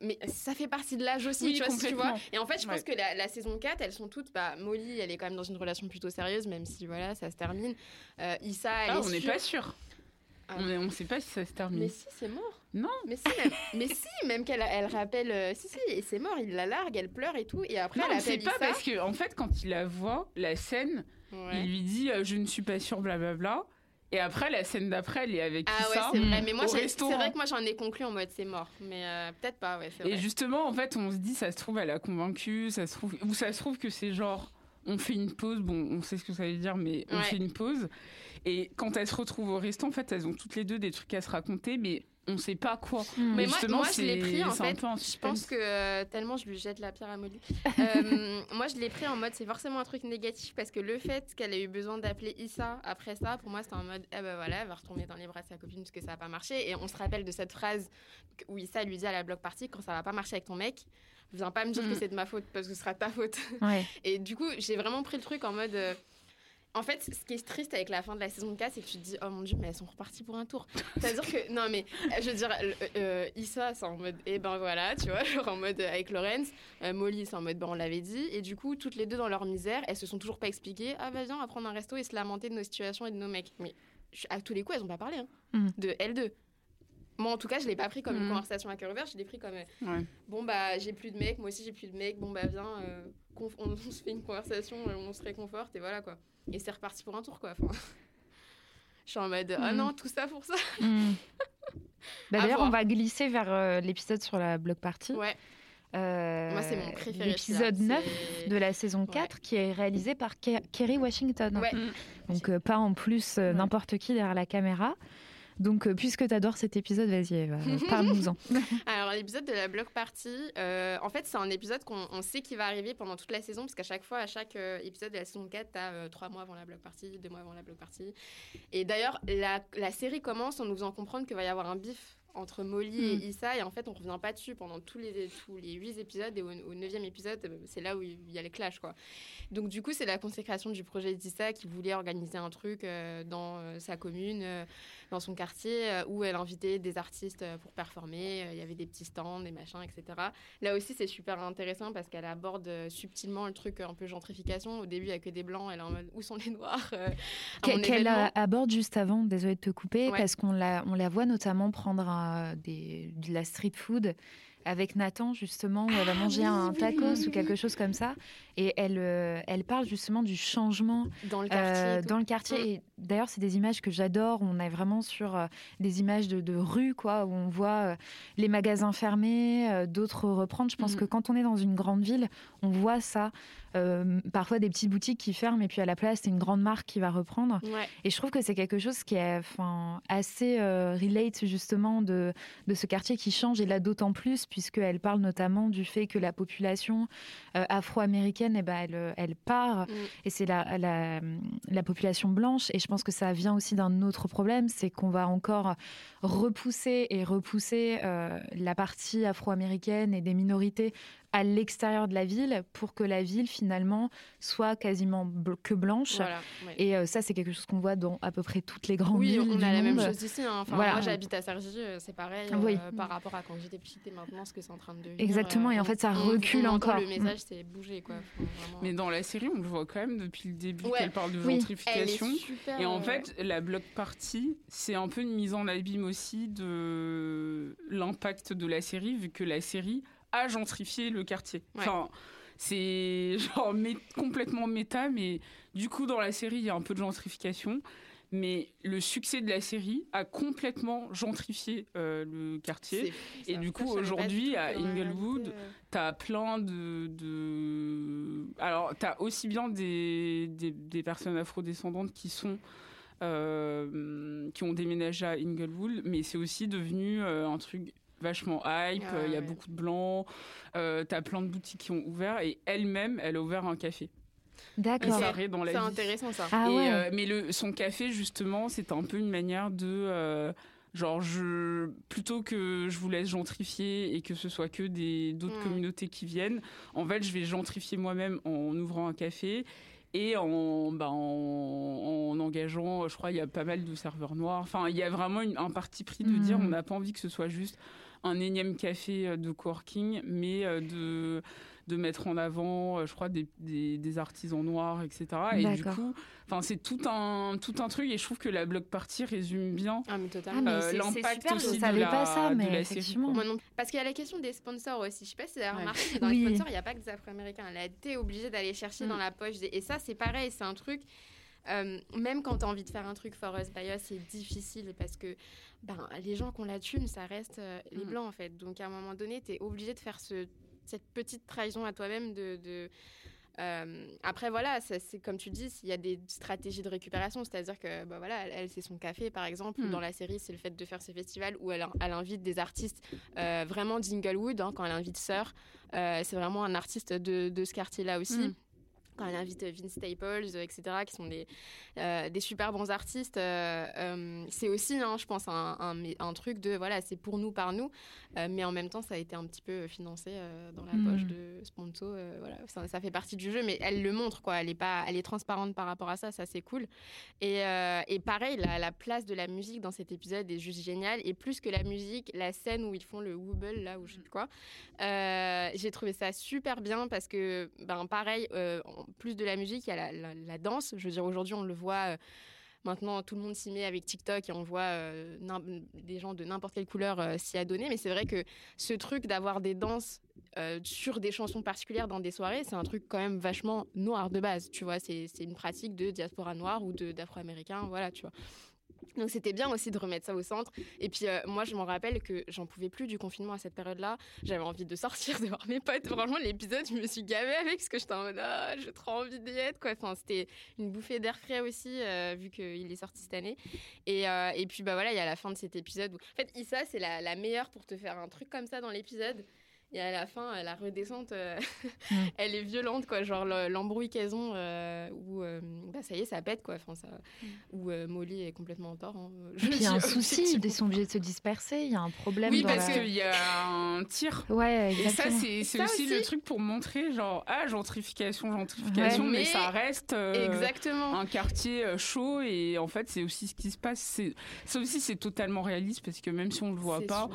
mais ça fait partie de l'âge aussi, Oui, tu vois, tu. Et en fait, je pense Ouais. que la, la saison 4, elles sont toutes. Bah, Molly, elle est quand même dans une relation plutôt sérieuse, même si voilà, ça se termine. Euh, Issa, elle Ah, est on n'est pas sûr. Ah. On, on sait pas si ça se termine. Mais si, c'est mort. Non. Mais si, même, mais si, même qu'elle elle rappelle. euh, si, si, et c'est mort, il la largue, elle pleure et tout. Et après, Non, elle appelle pas Issa. parce que en fait, quand il la voit, la scène, Ouais. il lui dit euh, je ne suis pas sûr, blablabla. Et après, la scène d'après, elle est avec Ah ouais, Issa. c'est vrai. Mais moi, c'est vrai que moi, j'en ai conclu en mode c'est mort. Mais euh, peut-être pas, ouais, Et justement, en fait, on se dit, ça se trouve, elle a convaincu, ça se trouve, ou ça se trouve que c'est genre, on fait une pause, bon, on sait ce que ça veut dire, mais on Ouais. fait une pause. Et quand elles se retrouvent au resto, en fait, elles ont toutes les deux des trucs à se raconter, mais on sait pas quoi. Mm. Mais moi, justement, moi je l'ai pris en fait. Je pense que euh, tellement je lui jette la pierre à Molly. Euh, moi, je l'ai pris en mode c'est forcément un truc négatif parce que le fait qu'elle ait eu besoin d'appeler Issa après ça, pour moi, c'était en mode ah ben voilà, elle va retomber dans les bras de sa copine parce que ça n'a pas marché. Et on se rappelle de cette phrase où Issa lui dit à la bloc party quand ça va pas marcher avec ton mec. Viens pas me dire que c'est de ma faute parce que ce sera ta faute. Ouais. Et du coup, j'ai vraiment pris le truc en mode. euh, En fait, ce qui est triste avec la fin de la saison 4, c'est que tu te dis, oh mon dieu, mais elles sont reparties pour un tour. C'est-à-dire que, non, mais je veux dire, euh, Issa, c'est en mode, eh ben voilà, tu vois, genre en mode euh, avec Lorenz. Euh, Molly, c'est en mode, ben on l'avait dit. Et du coup, toutes les deux dans leur misère, elles se sont toujours pas expliquées, ah bah viens, on va prendre un resto et se lamenter de nos situations et de nos mecs. Mais à tous les coups, elles ont pas parlé, hein, Mhm. de L2. Moi, en tout cas, je l'ai pas pris comme une Mhm. conversation à cœur ouvert, je l'ai pris comme. euh, Ouais. Bon bah j'ai plus de mecs, moi aussi j'ai plus de mecs, bon bah viens, euh, on, on se fait une conversation, euh, on se réconforte et voilà quoi. Et c'est reparti pour un tour quoi. Enfin, je suis en mode ah Mhm. non tout ça pour ça. Mm. Bah, À D'ailleurs, on va glisser vers euh, l'épisode sur la block party. Ouais, Euh, moi c'est mon préféré. L'épisode celui-là. 9 C'est- de la saison 4 qui est réalisé par Ke- Kerry Washington. Ouais. Mm. Donc euh, pas en plus euh, Ouais. n'importe qui derrière la caméra. Donc, euh, puisque tu adores cet épisode, vas-y, parle-nous-en. Alors, l'épisode de la block party, euh, en fait, c'est un épisode qu'on on sait qu'il va arriver pendant toute la saison, parce qu'à chaque fois, à chaque euh, épisode de la saison 4, tu as trois mois avant la block party, deux mois avant la block party. Et d'ailleurs, la, la série commence en nous faisant comprendre qu'il va y avoir un bif entre Molly et Issa et en fait on revient pas dessus pendant tous les tous les huit épisodes et au, au neuvième épisode c'est là où il y a les clashs quoi donc du coup c'est la consécration du projet d'Issa qui voulait organiser un truc euh, dans euh, sa commune dans son quartier euh, où elle invitait des artistes euh, pour performer Euh, il y avait des petits stands des machins etc là aussi c'est super intéressant parce qu'elle aborde subtilement le truc un peu gentrification au début il y a que des blancs elle est en mode où sont les noirs Qu'elle aborde juste avant, désolée de te couper, Ouais. parce qu'on la, on la voit notamment prendre des, de la street food avec Nathan, justement, où elle va manger un tacos ou quelque chose comme ça. Et elle, euh, elle parle justement du changement dans le quartier euh, dans le quartier. Mm. Et d'ailleurs, c'est des images que j'adore. On est vraiment sur euh, des images de, de rue, quoi, où on voit les magasins fermés, d'autres reprendre. Je pense Mhm. que quand on est dans une grande ville, on voit ça. Parfois des petites boutiques qui ferment et puis à la place, c'est une grande marque qui va reprendre. Ouais. Et je trouve que c'est quelque chose qui est enfin, assez relate justement de, de ce quartier qui change, et là d'autant plus, puisqu'elle parle notamment du fait que la population euh, afro-américaine, eh ben, elle, elle part, Mm. et c'est la, la, la population blanche, et je pense que ça vient aussi d'un autre problème, c'est qu'on va encore repousser et repousser euh, la partie afro-américaine et des minorités à l'extérieur de la ville pour que la ville finalement soit quasiment bl- que blanche. Voilà, ouais. Et euh, ça, c'est quelque chose qu'on voit dans à peu près toutes les grandes Oui, villes on du a la même chose ici. hein. Enfin, Voilà. Moi, j'habite à Cergy, euh, c'est pareil euh, Oui. par rapport à quand j'étais petite et maintenant ce que c'est en train de devenir. Exactement, et en on- fait, ça on- recule on encore. Le message, c'est bouger, quoi. Faut vraiment- Mais dans la série, on le voit quand même depuis le début Ouais. qu'elle parle de Oui. Elle est gentrification. super, Et en fait, la block party, c'est un peu une mise en abîme aussi de l'impact de la série, vu que la série a gentrifié le quartier. Ouais. Enfin, c'est genre mé- complètement méta, mais du coup, dans la série, il y a un peu de gentrification. Mais le succès de la série a complètement gentrifié euh, le quartier. Et du coup, aujourd'hui, à Inglewood, euh, T'as plein de, de... Alors, t'as aussi bien des, des, des personnes afrodescendantes qui sont... euh, qui ont déménagé à Inglewood, mais c'est aussi devenu euh, un truc vachement hype. Ah Il y a ouais. beaucoup de blancs. Euh, t'as plein de boutiques qui ont ouvert et elle-même, elle a ouvert un café. D'accord. ça arrête dans la C'est intéressant, ça. Ah Et, ouais. euh, mais le, son café, justement, c'est un peu une manière de. euh, genre, je, plutôt que je vous laisse gentrifier et que ce soit que des, d'autres Mm. communautés qui viennent, en fait, je vais gentrifier moi-même en ouvrant un café. Et en, bah, en, en engageant, je crois, il y a pas mal de serveurs noirs. Enfin, il y a vraiment une- un parti pris de Mm. dire on n'a pas envie que ce soit juste un énième café euh, de coworking, mais euh, de, de mettre en avant, euh, je crois, des, des, des artisans noirs, etc. Et du coup, enfin, c'est tout un, tout un truc. Et je trouve que la block party résume bien Ah, mais Ah, totalement. mais euh, l'impact aussi je savais de la, pas ça, de mais la série. effectivement. Moi non plus. Parce qu'il y a la question des sponsors aussi. Je sais pas si vous avez remarqué, mais dans Oui. les sponsors, il n'y a pas que des Afro-Américains. Elle a été obligée d'aller chercher Mm. dans la poche. des- Et ça, c'est pareil, c'est un truc. Euh, même quand tu as envie de faire un truc for us by us, c'est difficile parce que ben, les gens qui ont la thune, ça reste euh, les Mm. blancs en fait. Donc à un moment donné, tu es obligé de faire ce, cette petite trahison à toi-même de. de euh, après voilà, c'est comme tu dis, il y a des stratégies de récupération, c'est-à-dire que bah, voilà, elle, elle, c'est son café par exemple, ou Mm. dans la série c'est le fait de faire ce festival où elle, elle invite des artistes euh, vraiment d'Inglewood, hein, quand elle invite euh, c'est vraiment un artiste de, de ce quartier-là aussi. Mm. Quand elle invite Vince Staples, euh, etc., qui sont des, euh, des super bons artistes, euh, euh, c'est aussi, hein, je pense, un, un, un truc de, voilà, c'est pour nous, par nous, euh, mais en même temps, ça a été un petit peu financé euh, dans la Mm. poche de sponsor, euh, voilà, ça, ça fait partie du jeu, mais elle le montre, quoi, elle est, pas, elle est transparente par rapport à ça, ça c'est cool. Et, euh, et pareil, la, la place de la musique dans cet épisode est juste géniale, et plus que la musique, la scène où ils font le wobble, là, où je sais plus quoi, euh, j'ai trouvé ça super bien parce que, ben, pareil, euh, en plus de la musique, il y a la, danse. Je veux dire, aujourd'hui, on le voit. euh, Maintenant, tout le monde s'y met avec TikTok et on voit euh, des gens de n'importe quelle couleur euh, s'y adonner. Mais c'est vrai que ce truc d'avoir des danses sur des chansons particulières dans des soirées, c'est un truc quand même vachement noir de base. Tu vois, c'est une pratique de diaspora noire ou d'afro-américains. Voilà, tu vois. Donc c'était bien aussi de remettre ça au centre. Et puis euh, moi je m'en rappelle que j'en pouvais plus du confinement à cette période-là. J'avais envie de sortir, de voir mes potes. Franchement l'épisode je me suis gavée avec parce que j'étais en mode ah, j'ai trop envie d'y être. Enfin c'était une bouffée d'air frais aussi euh, vu qu'il est sorti cette année. Et, euh, et puis bah voilà il y a la fin de cet épisode où en fait Issa c'est la meilleure pour te faire un truc comme ça dans l'épisode. Et à la fin, euh, la redescente, euh, Mm. elle est violente, quoi. Genre le- l'embrouille qu'elles ont, euh, où euh, bah, ça y est, ça pète, quoi. Enfin, ça, où euh, Molly est complètement en tort. hein. Je Puis il y a un souci, ils sont obligés de se disperser, il y a un problème. Oui, dans parce la- qu'il y a un tir. Ouais, Et ça, c'est aussi, aussi. le truc pour montrer, genre, ah, gentrification, gentrification, Ouais. mais, Mais- ça reste euh, Exactement. un quartier chaud. Et en fait, c'est aussi ce qui se passe. C'est- Ça aussi, c'est totalement réaliste parce que même si on le voit pas,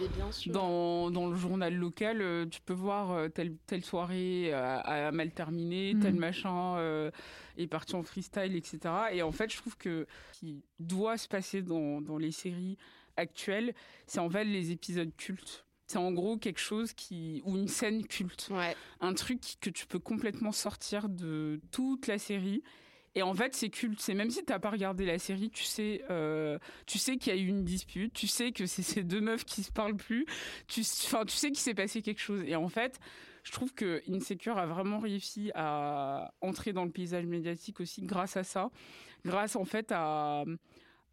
dans, dans le journal local, euh, tu peux voir euh, telle, telle soirée euh, a, a mal terminé, Mm. tel machin euh, est parti en freestyle, etc. Et en fait, je trouve que ce qui doit se passer dans, dans les séries actuelles, c'est en fait les épisodes cultes. C'est en gros quelque chose qui ou une scène culte, Ouais. un truc que tu peux complètement sortir de toute la série. Et en fait, c'est culte. C'est même si t'as pas regardé la série, tu sais, euh, tu sais qu'il y a eu une dispute, tu sais que c'est ces deux meufs qui se parlent plus, tu, enfin, tu sais qu'il s'est passé quelque chose. Et en fait, je trouve que Insecure a vraiment réussi à entrer dans le paysage médiatique aussi grâce à ça, grâce en fait à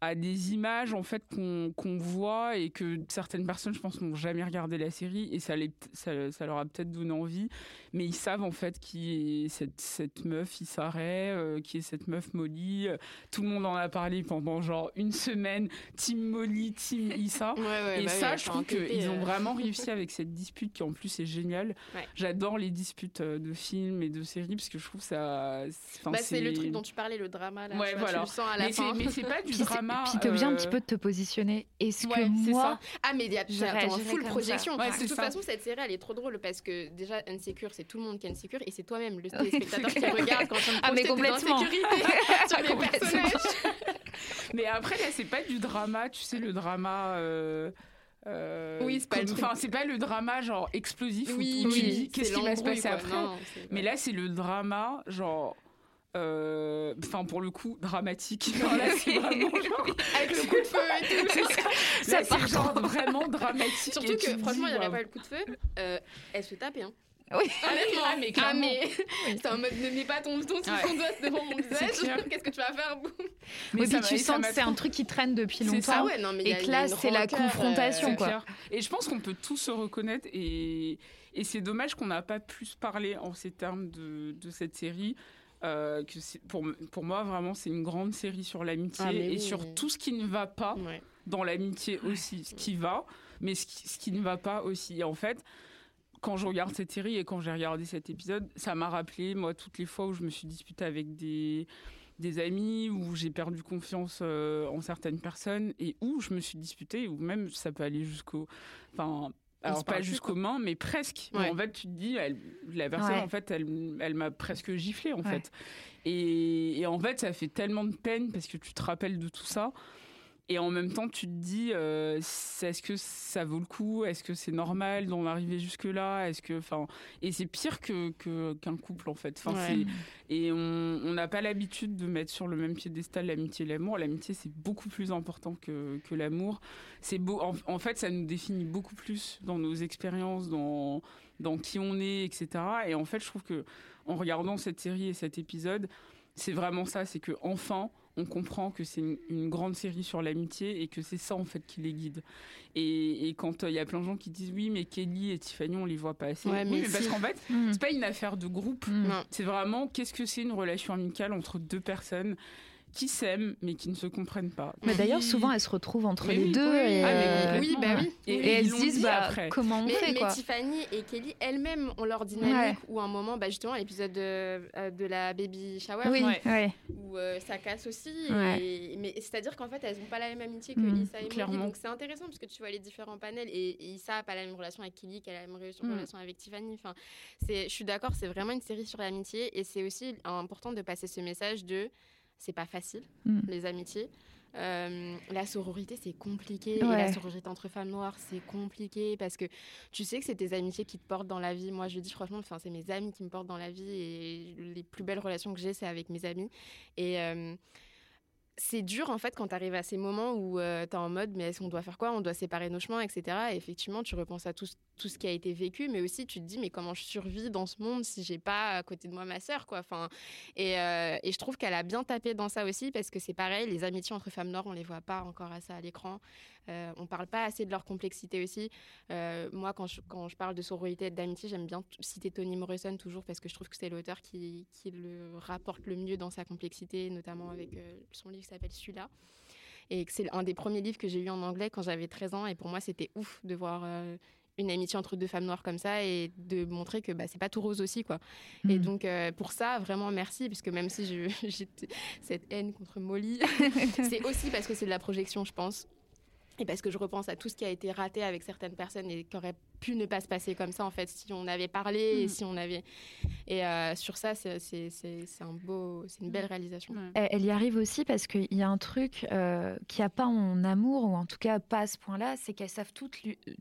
à des images en fait qu'on voit et que certaines personnes je pense n'ont jamais regardé la série et ça, les, ça, ça leur a peut-être donné envie mais ils savent en fait qui est cette, cette meuf Issa Rae, euh, qui est cette meuf Molly tout le monde en a parlé pendant genre une semaine team Molly team Issa Ouais, ouais, et bah oui, ça je trouve qu'ils ont euh. vraiment réussi avec cette dispute qui en plus est géniale Ouais. j'adore les disputes euh, de films et de séries parce que je trouve ça Bah, c'est le truc dont tu parlais, le drama. Là, Ouais, tu, vois, tu voilà. le sens à la mais fin. mais c'est pas du Puis drama Puis t'es obligé un euh, petit peu de te positionner. Est-ce Ouais, que c'est moi, Ah, mais il y a réagirais full projection. ça. Ouais, de toute ça. façon, cette série, elle est trop drôle parce que déjà, Insecure, c'est tout le monde qui est Insecure et c'est toi-même, le téléspectateur qui regarde quand tu Ah, mais complètement. sur les Complètement. personnages. Mais après, là, c'est pas du drama, tu sais, le drama. euh, euh, Oui, c'est pas. Enfin, c'est pas le drama genre explosif Oui, où tu oui, dis qu'est-ce qui va se passer quoi. après. Non, Mais là, c'est le drama genre. Euh, Enfin, pour le coup, dramatique. Non, là, c'est vraiment genre. Avec le coup de feu et tout. C'est ça. Ça Là, c'est part genre vraiment dramatique. Surtout que, franchement, il n'y waouh. pas le coup de feu. euh, elle se tapait, hein. Oui. Honnêtement, Ah, mais ah, mais c'est en mode ne mets pas ton, ton, ton Ouais. doigt devant mon visage. Qu'est-ce que tu vas faire boum Mais oui, ça puis m'a- tu sens que c'est un truc qui traîne depuis longtemps. ça, Ah ouais, non, mais il y Et a- que là, c'est la confrontation, euh, quoi. clair. Et je pense qu'on peut tous se reconnaître et, et c'est dommage qu'on n'a pas plus parlé en ces termes de, de cette série. Euh, que pour, pour moi, vraiment, c'est une grande série sur l'amitié Ah, et oui, sur mais- tout ce qui ne va pas Ouais. dans l'amitié aussi. Ce qui va, mais ce qui, ce qui ne va pas aussi. Et en fait, quand je regarde cette série et quand j'ai regardé cet épisode, ça m'a rappelé, moi, toutes les fois où je me suis disputée avec des, des amis, où j'ai perdu confiance euh, en certaines personnes et où je me suis disputée, ou même ça peut aller jusqu'au. Enfin. Alors pas jusqu'aux mains, mais presque. Ouais. En fait, tu te dis, elle- la personne, Ouais. en fait, elle, elle m'a presque giflé, en Ouais. fait. Et, et en fait, ça fait tellement de peine parce que tu te rappelles de tout ça. Et en même temps, tu te dis, euh, est-ce que ça vaut le coup? Est-ce que c'est normal d'en arriver jusque-là? Est-ce que, enfin, et c'est pire que qu'un couple en fait. Enfin, Ouais. c'est- et on on n'a pas l'habitude de mettre sur le même piédestal l'amitié et l'amour. L'amitié, c'est beaucoup plus important que que l'amour. C'est beau. En, en fait, ça nous définit beaucoup plus dans nos expériences, dans dans qui on est, etc. Et en fait, je trouve que en regardant cette série et cet épisode, c'est vraiment ça. C'est que enfin on comprend que c'est une, une grande série sur l'amitié et que c'est ça en fait qui les guide. Et, et quand euh, il y a plein de gens qui disent oui mais Kelly et Tiffany on les voit pas assez. Ouais, oui, mais parce qu'en fait Mm. c'est pas une affaire de groupe. Mm. C'est vraiment qu'est-ce que c'est une relation amicale entre deux personnes qui s'aiment mais qui ne se comprennent pas. Mais d'ailleurs, souvent, elles se retrouvent entre Mais les oui, deux. oui, et, ah, euh, Oui, bah oui. Et, Et, et elles se disent, bah, après. comment on Mais, fait, mais quoi. Tiffany et Kelly elles-mêmes ont leur dynamique où à un moment, bah justement, l'épisode de, euh, de la baby shower, Oui, Ouais. ouais. où euh, ça casse aussi. Ouais. et- mais c'est-à-dire qu'en fait, elles n'ont pas la même amitié que Mm, Issa et Molly. clairement. Donc c'est intéressant parce que tu vois les différents panels. Et, et Issa n'a pas la même relation avec Kelly qu'elle a la même re- Mm. relation avec Tiffany. Enfin, je suis d'accord, c'est vraiment une série sur l'amitié. Et c'est aussi important de passer ce message de c'est pas facile, Mm. les amitiés. Euh, la sororité, c'est compliqué. Et la sororité entre femmes noires, c'est compliqué parce que tu sais que c'est tes amitiés qui te portent dans la vie. Moi, je dis franchement, c'est mes amis qui me portent dans la vie et les plus belles relations que j'ai, c'est avec mes amis. Et euh, c'est dur en fait quand tu arrives à ces moments où tu es en mode mais est-ce qu'on doit faire quoi? On doit séparer nos chemins, etc. Et effectivement, tu repenses à tout, tout ce qui a été vécu, mais aussi tu te dis mais comment je survis dans ce monde si j'ai pas à côté de moi ma sœur quoi? Enfin, et, euh, et je trouve qu'elle a bien tapé dans ça aussi parce que c'est pareil, les amitiés entre femmes noires, on les voit pas encore assez à l'écran. Euh, on parle pas assez de leur complexité aussi. Euh, moi, quand je, quand je parle de sororité et d'amitié, j'aime bien citer Toni Morrison toujours parce que je trouve que c'est l'auteur qui, qui le rapporte le mieux dans sa complexité, notamment avec euh, son livre qui s'appelle Celui-là. Et que c'est un des premiers livres que j'ai lu en anglais quand j'avais 13 ans. Et pour moi, c'était ouf de voir une amitié entre deux femmes noires comme ça et de montrer que bah, c'est pas tout rose aussi. quoi. Et Mm. donc, euh, pour ça, vraiment merci, puisque même si j'ai cette haine contre Molly, c'est aussi parce que c'est de la projection, je pense. Et parce que je repense à tout ce qui a été raté avec certaines personnes et qui aurait pu ne pas se passer comme ça, en fait, si on avait parlé et Mm. si on avait. Et euh, sur ça, c'est c'est- c'est- c'est un beau, c'est une belle réalisation. Elle, elle y arrive aussi parce qu'il y a un truc euh, qu'il n'y a pas en amour, ou en tout cas pas à ce point-là, c'est qu'elles savent toutes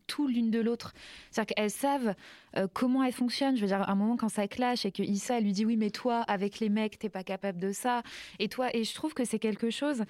tout l'une de l'autre. C'est-à-dire qu'elles savent euh, comment elles fonctionnent. Je veux dire, à un moment quand ça clash et que Issa elle lui dit oui, mais toi, avec les mecs, t'es pas capable de ça. Et toi, et je trouve que c'est quelque chose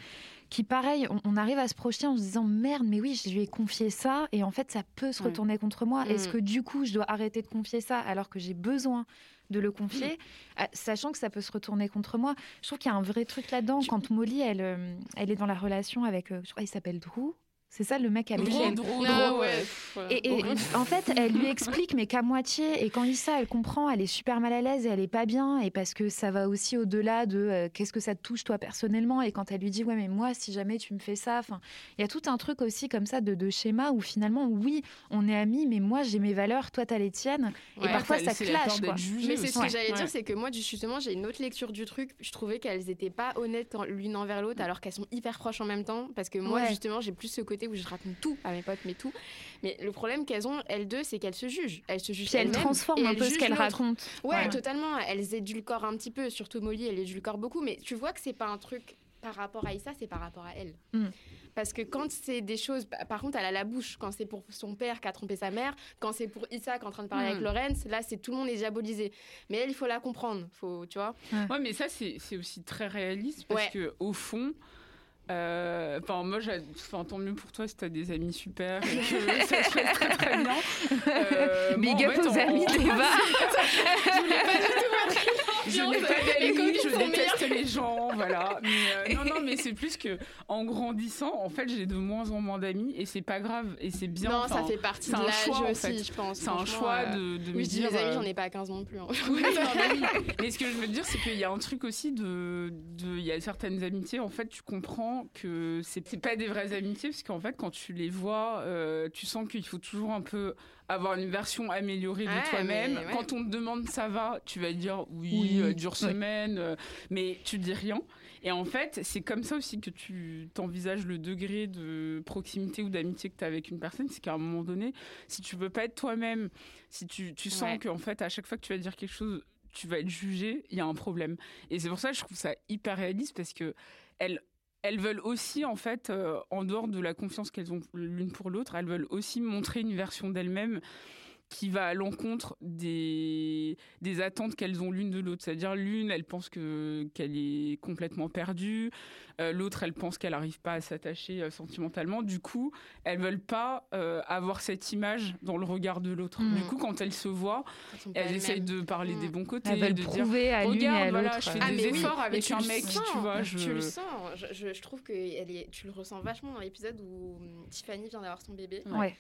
qui, pareil, on, on arrive à se projeter en se disant merde, mais oui, je lui ai confié ça, et en fait, ça peut se Ouais. retourner contre moi. Est-ce Mm. que du coup, je dois arrêter de confier ça alors que j'ai besoin de le confier, euh, sachant que ça peut se retourner contre moi? Je trouve qu'il y a un vrai truc là-dedans. Quand Molly, elle, euh, elle est dans la relation avec, euh, je crois, il s'appelle Drew. C'est ça le mec elle- Drôle, Ah ouais. et, et en fait, elle lui explique, mais qu'à moitié. Et quand Issa, elle comprend, elle est super mal à l'aise et elle est pas bien. Et parce que ça va aussi au-delà de euh, qu'est-ce que ça te touche toi personnellement. Et quand elle lui dit, ouais, mais moi, si jamais tu me fais ça, enfin, il y a tout un truc aussi comme ça de, de schéma où finalement, oui, on est amis, mais moi, j'ai mes valeurs, toi, t'as les tiennes. Ouais. et parfois, ça clash, quoi. Mais c'est ce que j'allais dire, c'est que moi, justement, j'ai une autre lecture du truc. Je trouvais qu'elles n'étaient pas honnêtes l'une envers l'autre, alors qu'elles sont hyper proches en même temps. Parce que moi, Ouais. justement, j'ai plus ce côté où je raconte tout à mes potes, mais tout. Mais le problème qu'elles ont, elles deux, c'est qu'elles se jugent. Elles se jugent Puis elle elles-mêmes transforme et un elles peu ce jugent qu'elle l'autre. raconte. Ouais, totalement. Elles édulcorent un petit peu. Surtout Molly, elle édulcore beaucoup. Mais tu vois que c'est pas un truc par rapport à Issa, c'est par rapport à elle. Mm. Parce que quand c'est des choses, bah, par contre, elle a la bouche. Quand c'est pour son père qui a trompé sa mère, quand c'est pour Issa qui est en train de parler Mm. avec Lorenz, là, c'est tout le monde est diabolisé. Mais elle, il faut la comprendre. Faut, tu vois. Ouais, mais ça, c'est c'est aussi très réaliste parce Ouais. que au fond. Euh, Enfin, moi, j'ai- enfin, tant mieux pour toi si t'as des amis super et que ça se passe très très bien. Euh, moi, Big en up fait, aux en- amis en- d'Eva. Je n'ai pas d'amis, je déteste les gens, voilà. Mais, euh, non, non, mais c'est plus que en grandissant, en fait, j'ai de moins en moins d'amis et c'est pas grave et c'est bien. non, ça fait partie de l'âge aussi, fait. je pense. C'est un choix euh, de, de me je dis mes amis, euh, j'en ai pas à 15 non plus. hein. oui, non, mais oui. Mais ce que je veux dire, c'est qu'il y a un truc aussi de. Il y a certaines amitiés, en fait, tu comprends que c'est c'est pas des vraies amitiés, parce qu'en fait, quand tu les vois, euh, tu sens qu'il faut toujours un peu avoir une version améliorée de Ouais, toi-même. ouais. Quand on te demande ça va, tu vas dire oui, Oui. euh, dure Ouais. semaine, euh, mais tu dis rien. Et en fait, c'est comme ça aussi que tu t'envisages le degré de proximité ou d'amitié que tu as avec une personne. C'est qu'à un moment donné, si tu veux pas être toi-même, si tu, tu sens Ouais. qu'en fait, à chaque fois que tu vas dire quelque chose, tu vas être jugé, il y a un problème. Et c'est pour ça que je trouve ça hyper réaliste parce que elles, elles veulent aussi, en fait, euh, en dehors de la confiance qu'elles ont l'une pour l'autre, elles veulent aussi montrer une version d'elles-mêmes qui va à l'encontre des, des attentes qu'elles ont l'une de l'autre. C'est-à-dire l'une, elle pense que qu'elle est complètement perdue, euh, l'autre, elle pense qu'elle n'arrive pas à s'attacher euh, sentimentalement. Du coup, elles veulent pas euh, avoir cette image dans le regard de l'autre. Du coup, quand elles se voient, Elles essayent de parler des bons côtés, Elles veulent de dire prouver à l'une et regarde, à voilà, l'autre. je fais Ah, des mais oui, efforts avec tu un le mec, sens, tu vois. Je... Tu le sens. Je, je- je trouve que elle est, tu le ressens vachement dans l'épisode où hum, Tiffany vient d'avoir son bébé. Ouais.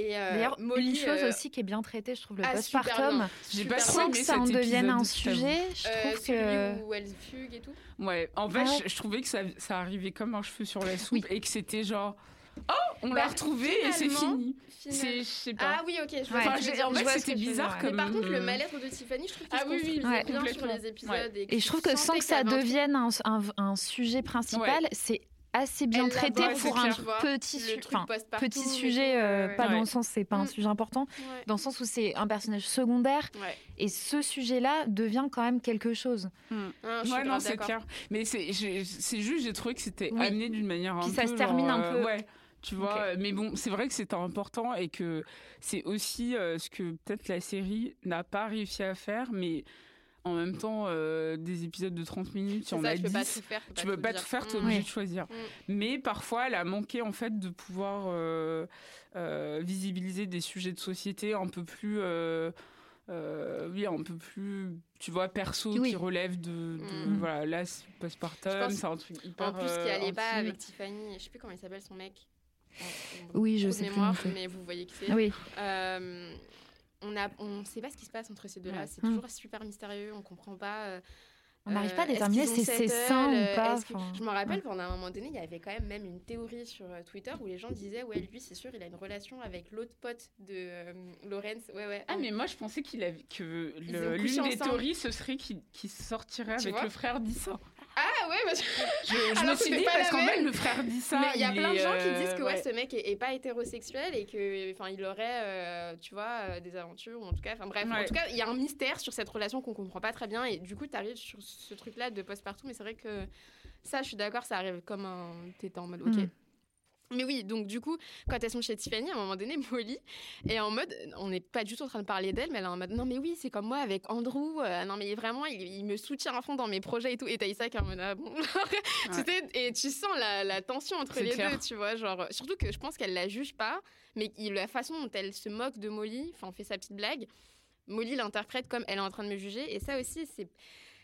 Et euh, D'ailleurs, Molly, une chose euh, aussi qui est bien traitée, je trouve, le ah, postpartum. J'ai pas Sans aimé que ça en devienne un sujet, je Euh, trouve celui que. où elle fugue et tout. Ouais, en fait, Ah ouais je, je trouvais que ça, ça arrivait comme un cheveu sur la soupe Oui. et que c'était genre, oh, on Bah, l'a retrouvé et c'est fini. Finalement- C'est, je sais pas. Ah oui, ok. Je vois Ouais. ce que Enfin, en Je fait, c'était bizarre dire. comme. Mais par contre, le mal-être de Tiffany, je trouve qu'il Ah se oui, oui, bien sur les épisodes. Et, Et je trouve que sans que ça devienne un, un- un sujet principal, c'est assez bien traité pour c'est un clair. petit, su- truc enfin, petit et sujet, euh, ouais, ouais. pas dans le sens c'est pas un Mm. sujet important, Ouais. dans le sens où c'est un personnage secondaire Ouais. et ce sujet-là devient quand même quelque chose. Ah, je suis Ouais, non, c'est clair. Mais c'est, c'est juste, j'ai trouvé que c'était Oui. amené d'une manière un Puis peu. ça se termine genre, un euh, peu. Ouais. Tu vois, euh, mais bon, c'est vrai que c'était important et que c'est aussi euh, ce que peut-être la série n'a pas réussi à faire, mais en même temps, euh, des épisodes de 30 minutes, il y en ça, a tu peux pas 10. tout faire, tu peux pas tout faire, tu es Mm. obligé de choisir. Mm. Mais parfois, elle a manqué en fait de pouvoir euh, euh, visibiliser des sujets de société un peu plus. euh, euh, oui, un peu plus, tu vois, perso, Oui. qui relève de, de- Mm. voilà, là, c'est postpartum, c'est un truc hyper En plus, qui allait pas avec Tiffany, je sais plus comment il s'appelle son mec. Oui, je sais mémoire, plus. mais vous voyez qui c'est. Oui. Euh, on on sait pas ce qui se passe entre ces deux-là. Ouais. C'est Mm. toujours super mystérieux. On comprend pas. euh, On n'arrive pas à euh, déterminer si c'est sain euh, ou pas. est-ce que- enfin, Je me rappelle, ouais. pendant un moment donné, il y avait quand même même une théorie sur euh, Twitter où les gens disaient Ouais, lui, c'est sûr, il a une relation avec l'autre pote de euh, Lorenz. Ouais, ouais. Ah, mais moi, je pensais qu'il avait, que l'une des théories, ce serait qu'il sortirait Tu avec le frère d'Issa. Ah, ouais, que- Je, je me suis dit, pas parce qu'en fait, le frère d'Issa. Mais il y a plein de gens qui euh, disent que ouais, ce mec est, est pas hétérosexuel et que enfin il aurait euh, tu vois euh, des aventures ou en tout cas enfin bref en tout cas il y a un mystère sur cette relation qu'on comprend pas très bien et du coup tu arrives sur ce truc là de post-partout mais c'est vrai que ça je suis d'accord ça arrive comme un t'étais en mode ok Mm. Mais oui, donc du coup, quand elles sont chez Tiffany, à un moment donné, Molly est en mode, on n'est pas du tout en train de parler d'elle, mais elle est en mode, non mais oui, c'est comme moi avec Andrew, euh, non mais vraiment, il, il me soutient à fond dans mes projets et tout, et Taïsa qui est en mode, ah bon, tu sais, et tu sens la, la tension entre les clair. deux, tu vois, genre, surtout que je pense qu'elle la juge pas, mais la façon dont elle se moque de Molly, enfin, fait sa petite blague, Molly l'interprète comme elle est en train de me juger, et ça aussi, c'est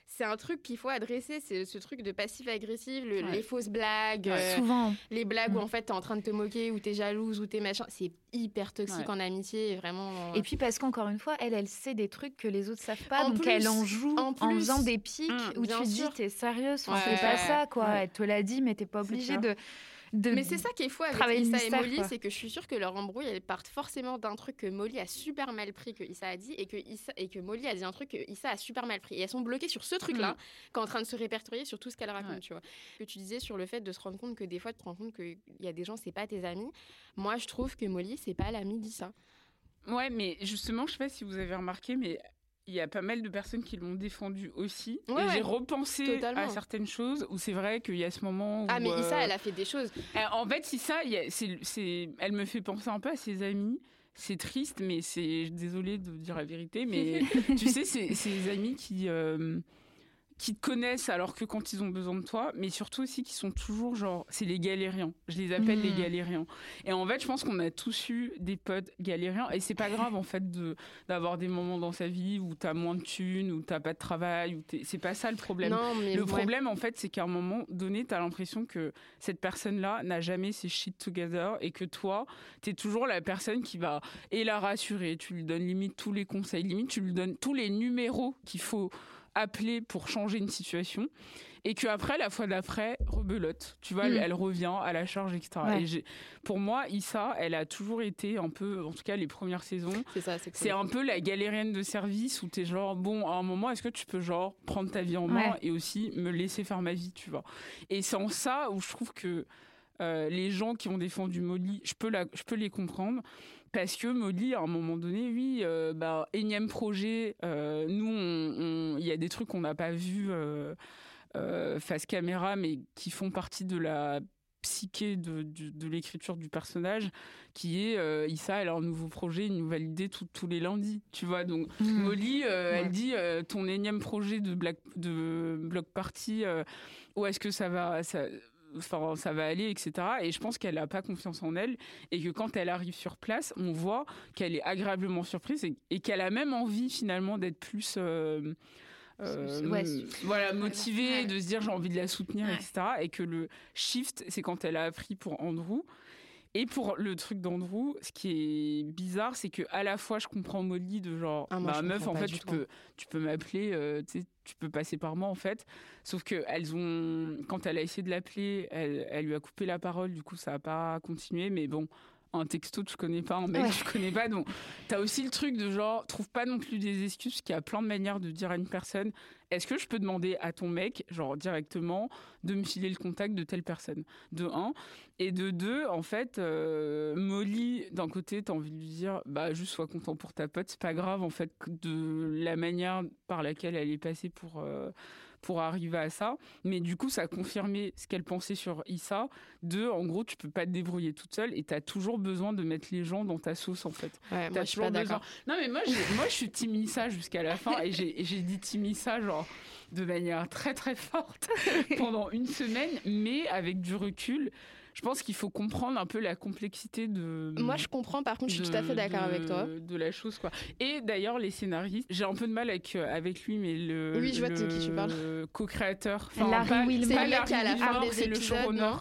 c'est un truc qu'il faut adresser, c'est ce truc de passif-agressif, le- Ouais. les fausses blagues, euh, Souvent. les blagues où Mm. en fait t'es en train de te moquer, ou t'es jalouse, ou t'es machin, c'est hyper toxique Ouais. en amitié, vraiment. Et puis parce qu'encore une fois, elle, elle sait des trucs que les autres savent pas, En donc plus, elle en joue en faisant des pics Mm, où tu te sûr. dis t'es sérieuse, enfin, Ouais. c'est pas ça quoi. Ouais. Elle te l'a dit, mais t'es pas C'est obligé clair. de, de. Mais c'est ça qui est fou avec Issa et Molly, c'est que je suis sûre que leur embrouille, elle part forcément d'un truc que Molly a super mal pris, que Issa a dit, et que, Issa, et que Molly a dit un truc que Issa a super mal pris. Et elles sont bloquées sur ce truc-là, qu'en en train de se répertorier sur tout ce qu'elle raconte, Ouais. tu vois. Que tu disais sur le fait de se rendre compte que des fois, tu te rends compte qu'il y a des gens, c'est pas tes amis. Moi, je trouve que Molly, c'est pas l'ami d'Issa. Ouais, mais justement, je sais pas si vous avez remarqué, mais il y a pas mal de personnes qui l'ont défendu aussi. Ouais, et ouais. j'ai repensé Totalement. à certaines choses où c'est vrai qu'il y a ce moment où. Ah, mais Issa, euh, elle a fait des choses. En fait, si ça, il y a- c'est- elle me fait penser un peu à ses amis. C'est triste, mais c'est désolée de dire la vérité, mais tu sais, c'est les amis qui euh, qui te connaissent alors que quand ils ont besoin de toi, mais surtout aussi qui sont toujours genre, c'est les galériens. Je les appelle les Mhm. galériens. Et en fait, je pense qu'on a tous eu des potes galériens, et c'est pas grave en fait de d'avoir des moments dans sa vie où t'as moins de thunes, où t'as pas de travail, où t'es- c'est pas ça le problème. Non, mais Le ouais. problème, en fait, c'est qu'à un moment donné, tu as l'impression que cette personne-là n'a jamais ses shit together et que toi, tu es toujours la personne qui va et la rassurer. Tu lui donnes limite tous les conseils, limite tu lui donnes tous les numéros qu'il faut appeler pour changer une situation. Et qu'après, la fois d'après, rebelote. Tu vois, Mm. elle revient à la charge, etc. Ouais. Et j'ai- pour moi, Issa, elle a toujours été un peu, en tout cas les premières saisons, C'est un peu la galérienne de service où t'es genre, bon, à un moment, est-ce que tu peux genre prendre ta vie en main Ouais. et aussi me laisser faire ma vie, tu vois? Et c'est en ça où je trouve que euh, les gens qui ont défendu Molly, je peux, la, je peux les comprendre. Parce que Molly, à un moment donné, oui, euh, bah, énième projet, euh, nous, il y a des trucs qu'on n'a pas vus euh, face caméra, mais qui font partie de la psyché de, de- de l'écriture du personnage, qui est Issa, elle a un nouveau projet, une nouvelle idée tout- tous les lundis, tu vois. Donc Mm. Molly, Ouais. elle dit ton énième projet de black, de block party, où est-ce que ça va, ça, enfin, ça va aller, etc. Et je pense qu'elle n'a pas confiance en elle et que quand elle arrive sur place, on voit qu'elle est agréablement surprise et, et qu'elle a même envie finalement d'être plus euh, euh, Ouais, voilà motivée, de se dire j'ai envie de la soutenir, Ouais. etc. Et que le shift, c'est quand elle a appris pour Andrew. Et pour le truc d'Andrew, ce qui est bizarre, c'est que à la fois je comprends Molly de genre, Ah, moi, bah meuf, en fait, tu peux, tu peux m'appeler, euh, tu peux passer par moi en fait. Sauf que elles ont, quand elle a essayé de l'appeler, elle, elle lui a coupé la parole, du coup ça a pas continué. Mais bon, un texto tu connais pas, un mail Ouais. tu connais pas, donc t'as aussi le truc de genre, trouve pas non plus des excuses, parce qu'il y a plein de manières de dire à une personne, est-ce que je peux demander à ton mec, genre directement, de me filer le contact de telle personne? De un. Et de deux, en fait, euh, Molly, d'un côté, t'as envie de lui dire, bah, juste sois content pour ta pote, c'est pas grave, en fait, de la manière par laquelle elle est passée pour. euh, pour arriver à ça. Mais du coup, ça a confirmé ce qu'elle pensait sur Issa. De, en gros, tu peux pas te débrouiller toute seule et tu as toujours besoin de mettre les gens dans ta sauce, en fait. Ouais, T'as moi, je suis pas besoin- d'accord. Non, mais moi, moi, je suis jusqu'à la fin et j'ai dit Team Issa, genre, de manière très, très forte pendant une semaine. Mais avec du recul, je pense qu'il faut comprendre un peu la complexité de. Moi, je comprends, par contre, je suis de- tout à fait d'accord avec toi. De la chose, quoi. Et d'ailleurs, les scénaristes, j'ai un peu de mal avec, euh, avec lui, mais le. Oui, je vois de le qui tu parles. co-créateur. Larry pas- Wilmore. pas C'est le mec Larry qui, à la fin des c'est le épisodes, showrunner. non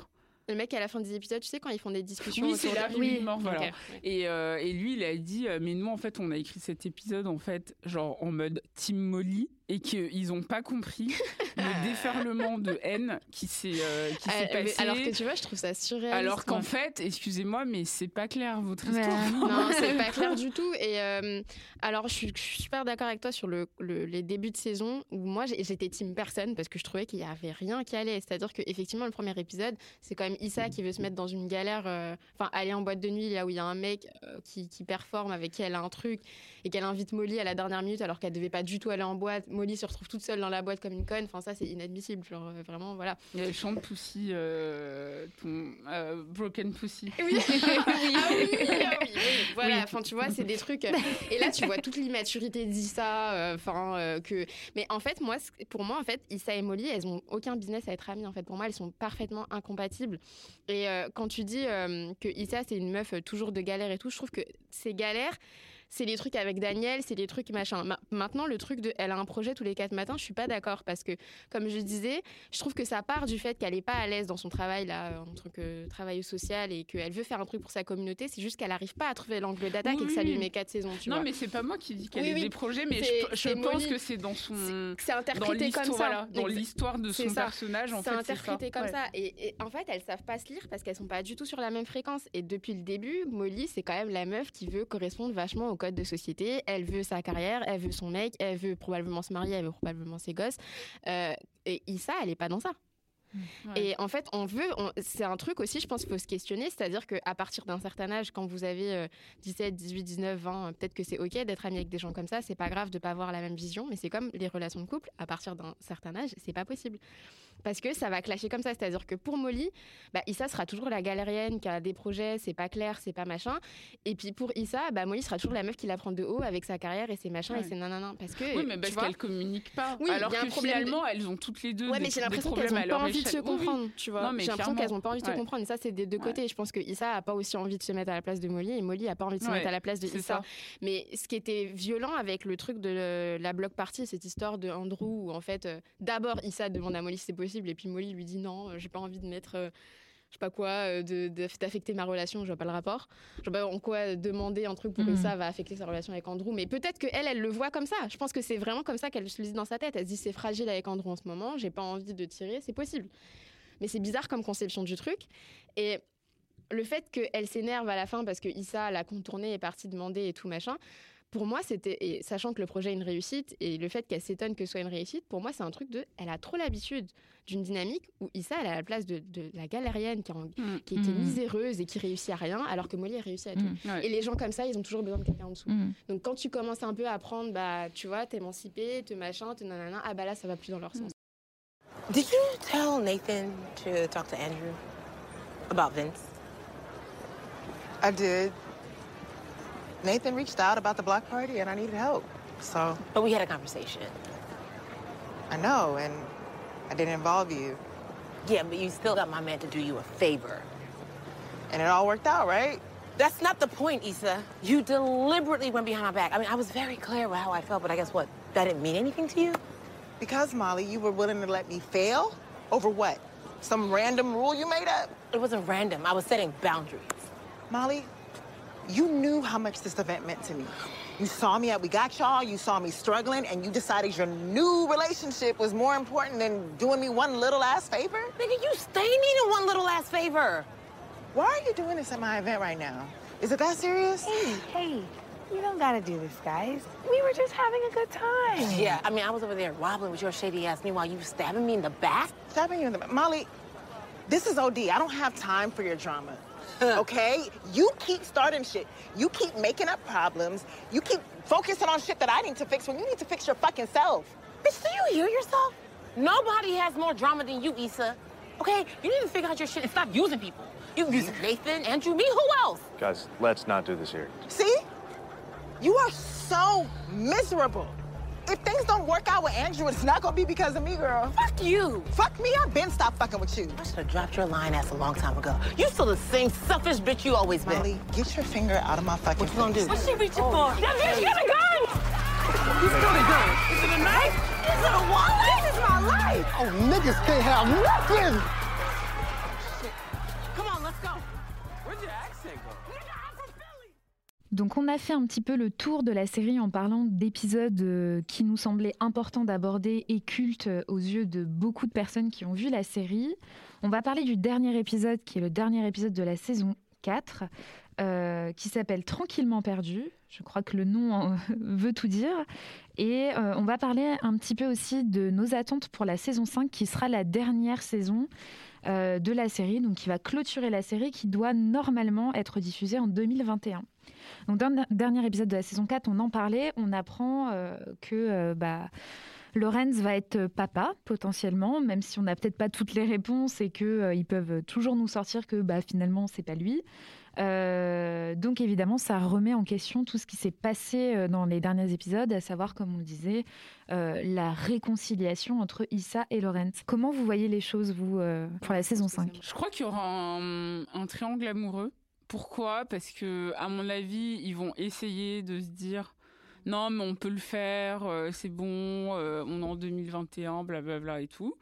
Le mec à la fin des épisodes, tu sais, quand ils font des discussions. Oui, c'est Larry Oui. Voilà. Et, euh, et lui, il a dit, euh, mais nous, en fait, on a écrit cet épisode, en fait, genre en mode Team Molly, et qu'ils n'ont pas compris le déferlement de haine qui s'est euh, qui s'est Euh, mais passé. Alors que tu vois, je trouve ça surréaliste. Alors qu'en moi. fait, excusez-moi, mais c'est pas clair votre Ouais. histoire. Non, c'est pas clair du tout. Et euh, alors, je suis, je suis super d'accord avec toi sur le, le- les débuts de saison où moi j'étais team personne parce que je trouvais qu'il y avait rien qui allait. C'est-à-dire que effectivement, le premier épisode, c'est quand même Issa qui veut se mettre dans une galère, euh, enfin aller en boîte de nuit là où il y a un mec euh, qui, qui performe avec qui elle a un truc et qu'elle invite Molly à la dernière minute alors qu'elle devait pas du tout aller en boîte. Molly se retrouve toute seule dans la boîte comme une conne. Enfin, ça c'est inadmissible. Genre euh, vraiment, voilà. Et elle chante Pussy, euh, ton, euh, Broken Pussy. Oui, ah oui, oui, oui, oui, voilà. Enfin, tu vois, c'est des trucs. Et là, tu vois toute l'immaturité d'Issa. Enfin, euh, que. Mais en fait, moi, pour moi, en fait, Issa et Molly, elles ont aucun business à être amies. En fait, pour moi, elles sont parfaitement incompatibles. Et quand tu dis que Issa, c'est une meuf toujours de galère et tout, je trouve que ces galères. C'est les trucs avec Daniel, c'est les trucs machin. Ma- Maintenant, le truc de elle a un projet tous les quatre matins, je suis pas d'accord parce que, comme je disais, je trouve que ça part du fait qu'elle est pas à l'aise dans son travail là, en tant que travailleuse sociale et qu'elle veut faire un truc pour sa communauté. C'est juste qu'elle arrive pas à trouver l'angle d'attaque et que ça lui met quatre saisons. Tu non, vois. mais c'est pas moi qui dis qu'elle Oui, a oui. des projets, mais C'est- je, je c'est pense que c'est dans son. c'est interprété comme ça. voilà, dans l'histoire de c'est son ça. personnage, en c'est fait. interprété comme Ouais. ça. Et, et en fait, elles savent pas se lire parce qu'elles sont pas du tout sur la même fréquence. Et depuis le début, Molly, c'est quand même la meuf qui veut correspondre vachement au code de société. Elle veut sa carrière, elle veut son mec, elle veut probablement se marier, elle veut probablement ses gosses. Euh, et Issa, elle est pas dans ça. Ouais. Et en fait, on veut, c'est un truc aussi, je pense qu'il faut se questionner, c'est-à-dire qu'à partir d'un certain âge, quand vous avez euh, 17, 18, 19, 20, euh, peut-être que c'est ok d'être ami avec des gens comme ça, c'est pas grave de pas avoir la même vision, mais c'est comme les relations de couple, à partir d'un certain âge, c'est pas possible. Parce que ça va clasher comme ça, c'est-à-dire que pour Molly, bah, Issa sera toujours la galérienne qui a des projets, c'est pas clair, c'est pas machin. Et puis pour Issa, bah, Molly sera toujours la meuf qui la prend de haut avec sa carrière et ses machins et Ouais. ses nanana. Parce que, Oui, mais parce qu'elles communiquent pas. Oui, Alors y a un que problème de- finalement, elles ont toutes les deux Ouais, des, mais j'ai l'impression qu'elles n'ont pas envie de se échelle. Oui, oui. comprendre, tu vois. J'ai l'impression qu'elles n'ont pas envie de se Ouais. comprendre. Et ça, c'est des deux côtés. Je pense que Issa a pas aussi envie de se mettre à la place de Molly et Molly a pas envie de se mettre à la place de Issa. ça. Mais ce qui était violent avec le truc de la block party, cette histoire de Andrew où en fait, euh, d'abord Issa demande à Molly si c'est possible et puis Molly lui dit non, euh, j'ai pas envie de mettre. euh, je sais pas quoi, euh, d'affecter ma relation, je vois pas le rapport. Je vois pas en quoi demander un truc pour Mhm. Issa va affecter sa relation avec Andrew. Mais peut-être que elle, elle le voit comme ça. Je pense que c'est vraiment comme ça qu'elle se le dit dans sa tête. Elle se dit c'est fragile avec Andrew en ce moment, j'ai pas envie de tirer, c'est possible. Mais c'est bizarre comme conception du truc. Et le fait qu'elle s'énerve à la fin parce que Issa l'a contournée est partie demander et tout machin, pour moi, c'était, et sachant que le projet est une réussite, et le fait qu'elle s'étonne que ce soit une réussite, pour moi, c'est un truc de. Elle a trop l'habitude d'une dynamique où Issa, elle à la place de, de la galérienne qui, en- Mm. qui était Mm. miséreuse et qui réussit à rien, alors que Molly, réussit à tout. Mm. Ouais. Et les gens comme ça, ils ont toujours besoin de quelqu'un en dessous. Mm. Donc quand tu commences un peu à apprendre, bah, tu vois, t'émanciper, te machin, te nanana, ah bah là, ça va plus dans leur sens. Did you tell Nathan to talk to Andrew about Vince? I did. Nathan reached out about the block party and I needed help. So But we had a conversation. I know, and I didn't involve you. Yeah, but you still got my man to do you a favor. And it all worked out, right? That's not the point, Issa. You deliberately went behind my back. I mean, I was very clear about how I felt, but I guess what? That didn't mean anything to you? Because, Molly, you were willing to let me fail? Over what? Some random rule you made up? It wasn't random. I was setting boundaries. Molly, you knew how much this event meant to me. You saw me at We Got Y'all, you saw me struggling, and you decided your new relationship was more important than doing me one little ass favor? Nigga, you stay needing one little ass favor. Why are you doing this at my event right now? Is it that serious? Hey, hey, you don't gotta do this, guys. We were just having a good time. Yeah, I mean, I was over there wobbling with your shady ass. Meanwhile, you stabbing me in the back? Stabbing you in the back. Molly, this is OD. I don't have time for your drama. Okay? You keep starting shit. You keep making up problems. You keep focusing on shit that I need to fix when you need to fix your fucking self. Bitch, do you hear yourself? Nobody has more drama than you, Issa. Okay, you need to figure out your shit and stop using people. You use Nathan, Andrew, me, who else? Guys, let's not do this here. See? You are so miserable. If things don't work out with Andrew, it's not gonna be because of me, girl. Fuck you. Fuck me, I've been stopped fucking with you. I should have dropped your line ass a long time ago. You still the same selfish bitch you always been. Molly, get your finger out of my fucking What you gonna do? What's she reaching Oh, for? That bitch got a gun! You still the gun. Is it a knife? Is it a wallet? This is my life. Oh, niggas can't have nothing. Donc on a fait un petit peu le tour de la série en parlant d'épisodes euh, qui nous semblaient importants d'aborder et cultes euh, aux yeux de beaucoup de personnes qui ont vu la série. On va parler du dernier épisode qui est le dernier épisode de la saison 4 euh, qui s'appelle Tranquillement perdu. Je crois que le nom veut tout dire. Et on va parler un petit peu aussi de nos attentes pour la saison 5 qui sera la dernière saison de la série, donc qui va clôturer la série qui doit normalement être diffusée en 2021. Donc, dans le dernier épisode de la saison 4, on en parlait, on apprend euh, que euh, bah, Lorenz va être papa potentiellement, même si on n'a peut-être pas toutes les réponses et qu'ils peuvent toujours nous sortir que bah, finalement c'est pas lui. Euh, donc évidemment, ça remet en question tout ce qui s'est passé euh, dans les derniers épisodes, à savoir, comme on le disait, euh, la réconciliation entre Issa et Lorenz. Comment vous voyez les choses, vous, euh, pour la saison 5 Je crois qu'il y aura un triangle amoureux. Pourquoi Parce que, à mon avis, ils vont essayer de se dire non, mais on peut le faire, euh, c'est bon, euh, on est en 2021, blablabla et tout.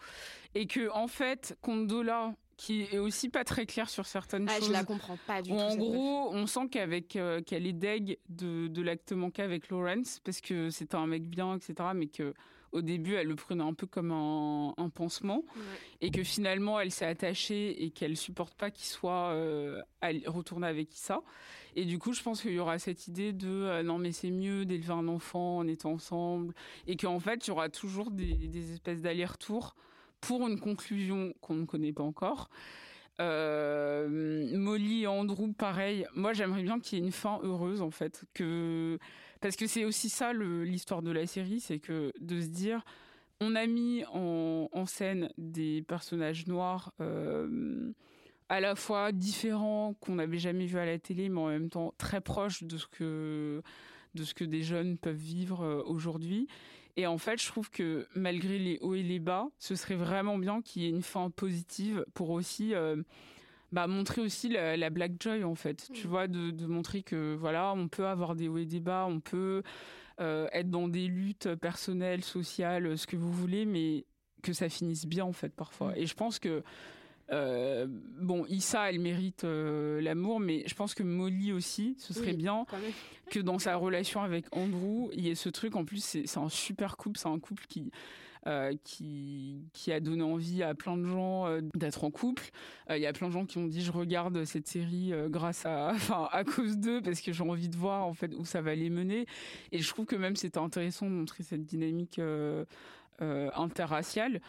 Et que, en fait, Condola, qui est aussi pas très clair sur certaines Ah, choses. je la comprends pas du où tout, En gros, on sent qu'avec euh, qu'elle est deg de, de l'acte manqué avec Lawrence, parce que c'était un mec bien, etc. Mais que au début, elle le prenait un peu comme un, un pansement, et que finalement, elle s'est attachée et qu'elle supporte pas qu'il soit euh, retourné avec Issa. Et du coup, je pense qu'il y aura cette idée de euh, non, mais c'est mieux d'élever un enfant en étant ensemble, et qu'en fait, il y aura toujours des, des espèces d'allers-retours pour une conclusion qu'on ne connaît pas encore. Euh, Molly et Andrew, pareil. Moi, j'aimerais bien qu'il y ait une fin heureuse, en fait. Que... Parce que c'est aussi ça l'histoire de la série, c'est que de se dire, on a mis en, scène des personnages noirs euh, à la fois différents, qu'on n'avait jamais vus à la télé, mais en même temps très proches de ce que, de ce que des jeunes peuvent vivre euh, aujourd'hui. Et en fait, je trouve que malgré les hauts et les bas, ce serait vraiment bien qu'il y ait une fin positive pour aussi euh, bah, montrer aussi la, la Black Joy en fait. Tu vois, de, de montrer que voilà, on peut avoir des hauts et des bas, on peut euh, être dans des luttes personnelles, sociales, ce que vous voulez, mais que ça finisse bien en fait parfois. Et je pense que euh, bon, Issa, elle mérite euh, l'amour, mais je pense que Molly aussi, ce serait Oui, bien que dans sa relation avec Andrew, il y ait ce truc. En plus, c'est un super couple, c'est un couple qui. Euh, qui, a donné envie à plein de gens euh, d'être en couple. Euh, Il y a plein de gens qui ont dit je regarde cette série euh, grâce à, enfin à cause d'eux parce que j'ai envie de voir en fait où ça va les mener. Et je trouve que même c'était intéressant de montrer cette dynamique euh, euh, interraciale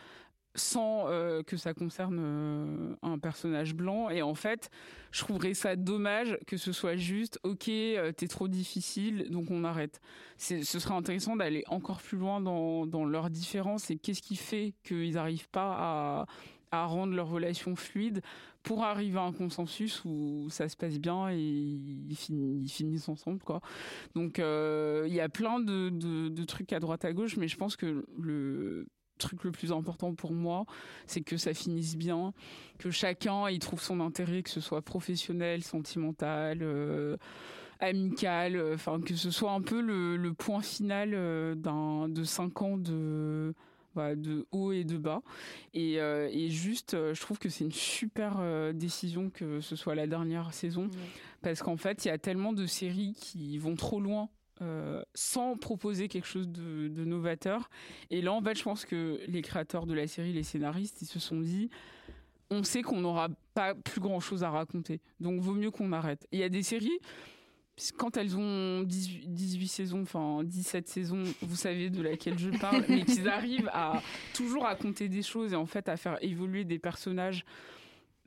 sans euh, que ça concerne euh, un personnage blanc. Et en fait, je trouverais ça dommage que ce soit juste, ok, euh, t'es trop difficile, donc on arrête. Ce serait intéressant d'aller encore plus loin dans, dans leurs différences et qu'est-ce qui fait qu'ils n'arrivent pas à, rendre leur relation fluide pour arriver à un consensus où ça se passe bien et ils, fin- ils finissent ensemble quoi. Donc il y a plein de, de- de trucs à droite à gauche, mais je pense que le truc le plus important pour moi, c'est que ça finisse bien, que chacun y trouve son intérêt, que ce soit professionnel, sentimental. euh, amical, euh, enfin que ce soit un peu le, le point final euh, d'un de cinq ans de voilà, de haut et de bas et, euh, et juste euh, je trouve que c'est une super euh, décision que ce soit la dernière saison parce qu'en fait il y a tellement de séries qui vont trop loin euh, sans proposer quelque chose de, de novateur. Et là en fait je pense que les créateurs de la série les scénaristes ils se sont dit on sait qu'on n'aura pas plus grand chose à raconter. Donc vaut mieux qu'on arrête. Il y a des séries quand elles ont 18, 18 saisons, enfin 17 saisons, vous savez de laquelle je parle, mais qu'ils arrivent à toujours raconter des choses et en fait à faire évoluer des personnages,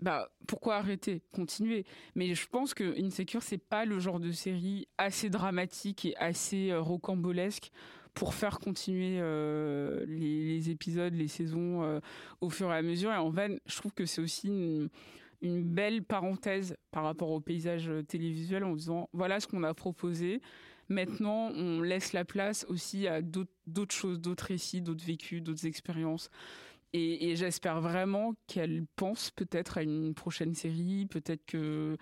bah pourquoi arrêter? Continuer. Mais je pense que Insecure, c'est pas le genre de série assez dramatique et assez euh, rocambolesque pour faire continuer les, les, épisodes, les saisons au fur et à mesure. Et en fait, je trouve que c'est aussi une belle parenthèse par rapport au paysage télévisuel en disant voilà ce qu'on a proposé. Maintenant, on laisse la place aussi à d'autres choses, d'autres récits, d'autres vécus, d'autres expériences. Et, j'espère vraiment qu'elle pense peut-être à une prochaine série, peut-être que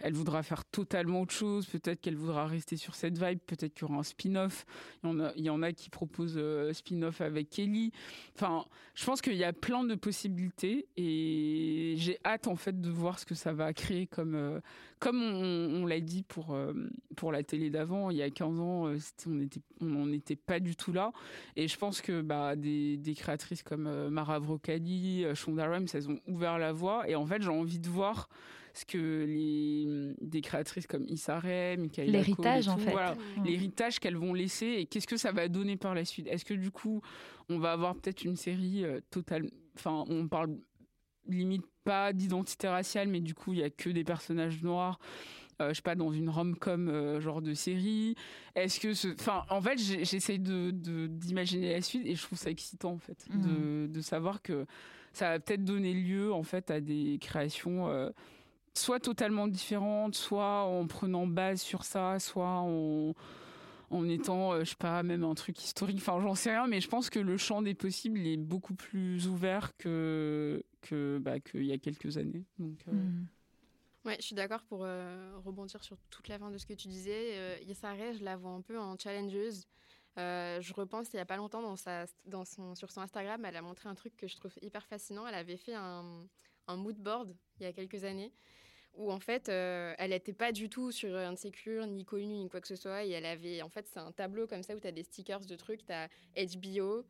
elle voudra faire totalement autre chose, peut-être qu'elle voudra rester sur cette vibe, peut-être qu'il y aura un spin-off. Il y en a, qui proposent euh, spin-off avec Kelly. Enfin, je pense qu'il y a plein de possibilités et j'ai hâte en fait de voir ce que ça va créer comme, euh, comme on, l'a dit pour, euh, pour la télé d'avant. Il y a 15 ans, on n'était on n'était pas du tout là. Et je pense que bah, des, des créatrices comme Mara Vrokali, Shonda Rhimes, elles ont ouvert la voie. Et en fait, j'ai envie de voir ce que les des créatrices comme Issa Rae, Michael l'héritage en fait, l'héritage qu'elles vont laisser et qu'est-ce que ça va donner par la suite? Est-ce que du coup, on va avoir peut-être une série euh, totale, enfin, on parle limite pas d'identité raciale, mais du coup, il y a que des personnages noirs. Euh, je sais pas dans une rom-com euh, genre de série? Est-ce que ce enfin en fait j'essaye de d'imaginer la suite et je trouve ça excitant en fait de, mhm. de, savoir que ça va peut-être donner lieu en fait à des créations soit totalement différente, soit en prenant base sur ça, soit en, en étant, euh, je sais pas, même un truc historique. Enfin, j'en sais rien, mais je pense que le champ des possibles est beaucoup plus ouvert que que bah, qu'il y a quelques années. Donc. Euh, mm. Ouais, je suis d'accord pour euh, rebondir sur toute la fin de ce que tu disais. Euh, je la vois un peu en challengeuse. je repense il y a pas longtemps dans sa, dans son, sur son Instagram, elle a montré un truc que je trouve hyper fascinant. Elle avait fait un, un mood board il y a quelques années où en fait, euh, elle n'était pas du tout sur cures, ni connue, ni quoi que ce soit. Et elle avait, en fait, c'est un tableau comme ça où tu as des stickers de trucs. Tu as HBO,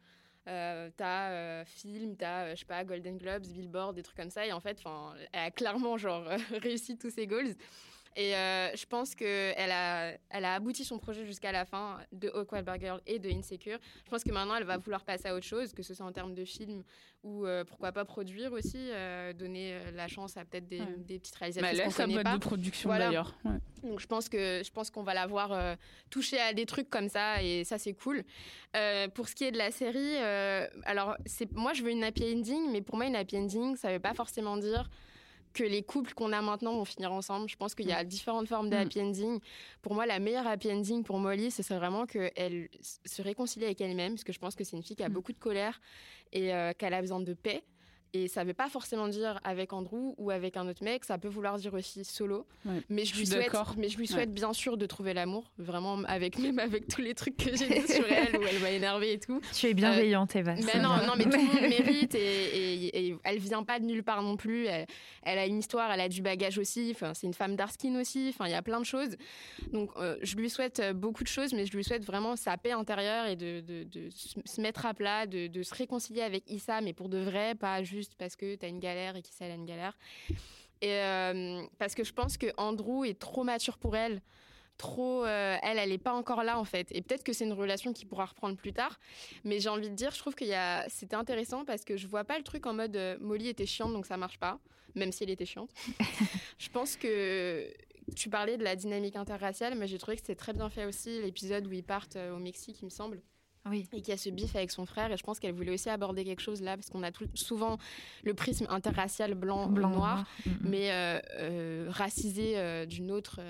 euh, tu as euh, film, tu as, je sais pas, Golden Globes, Billboard, des trucs comme ça. Et en fait, elle a clairement, genre, réussi tous ses goals. Et euh, je pense qu'elle a, elle a abouti son projet jusqu'à la fin de Awkward Bar Girl et de Insecure. Je pense que maintenant, elle va vouloir passer à autre chose, que ce soit en termes de film ou euh, pourquoi pas produire aussi, euh, donner la chance à peut-être des, des, petites réalisatrices bah, qu'on connaît pas. de production d'ailleurs. Donc je pense que je pense qu'on va la voir toucher à des trucs comme ça et ça c'est cool. pour ce qui est de la série, alors c'est moi je veux une happy ending, mais pour moi une happy ending ça veut pas forcément dire que les couples qu'on a maintenant vont finir ensemble. Je pense qu'il y a mm. différentes formes de mm. happy ending. Pour moi, la meilleure happy ending pour Molly, ce serait vraiment qu'elle se réconcilie avec elle-même, parce que je pense que c'est une fille qui a mm. beaucoup de colère et euh, qu'elle a besoin de paix. Et ça ne veut pas forcément dire avec Andrew ou avec un autre mec, ça peut vouloir dire aussi solo. mais, je lui souhaite, mais je lui souhaite bien sûr de trouver l'amour, vraiment avec même avec tous les trucs que j'ai dit sur elle où elle m'a énervée et tout. Tu es bienveillante, Eva. Mais non, non, mais tout le monde mérite et, et, elle vient pas de nulle part non plus. Elle, a une histoire, elle a du bagage aussi. Enfin, c'est une femme d'Arskin aussi. Enfin, il y a plein de choses. Donc, euh, je lui souhaite beaucoup de choses, mais je lui souhaite vraiment sa paix intérieure et de, de, de se mettre à plat, de, de se réconcilier avec Issa, mais pour de vrai, pas juste juste parce que tu as une galère et qu'il sait a une galère. Et euh, parce que je pense que Andrew est trop mature pour elle. Trop, euh, elle, elle n'est pas encore là en fait. Et peut-être que c'est une relation qui pourra reprendre plus tard. Mais j'ai envie de dire, je trouve que c'était intéressant parce que je vois pas le truc en mode euh, Molly était chiante donc ça marche pas, même si elle était chiante. je pense que tu parlais de la dynamique interraciale, mais j'ai trouvé que c'était très bien fait aussi l'épisode où ils partent au Mexique, il me semble. Et qui a ce bif avec son frère. Et je pense qu'elle voulait aussi aborder quelque chose là, parce qu'on a tout, souvent le prisme interracial blanc-noir, mm, mm. mais euh, euh, racisé euh, d'une autre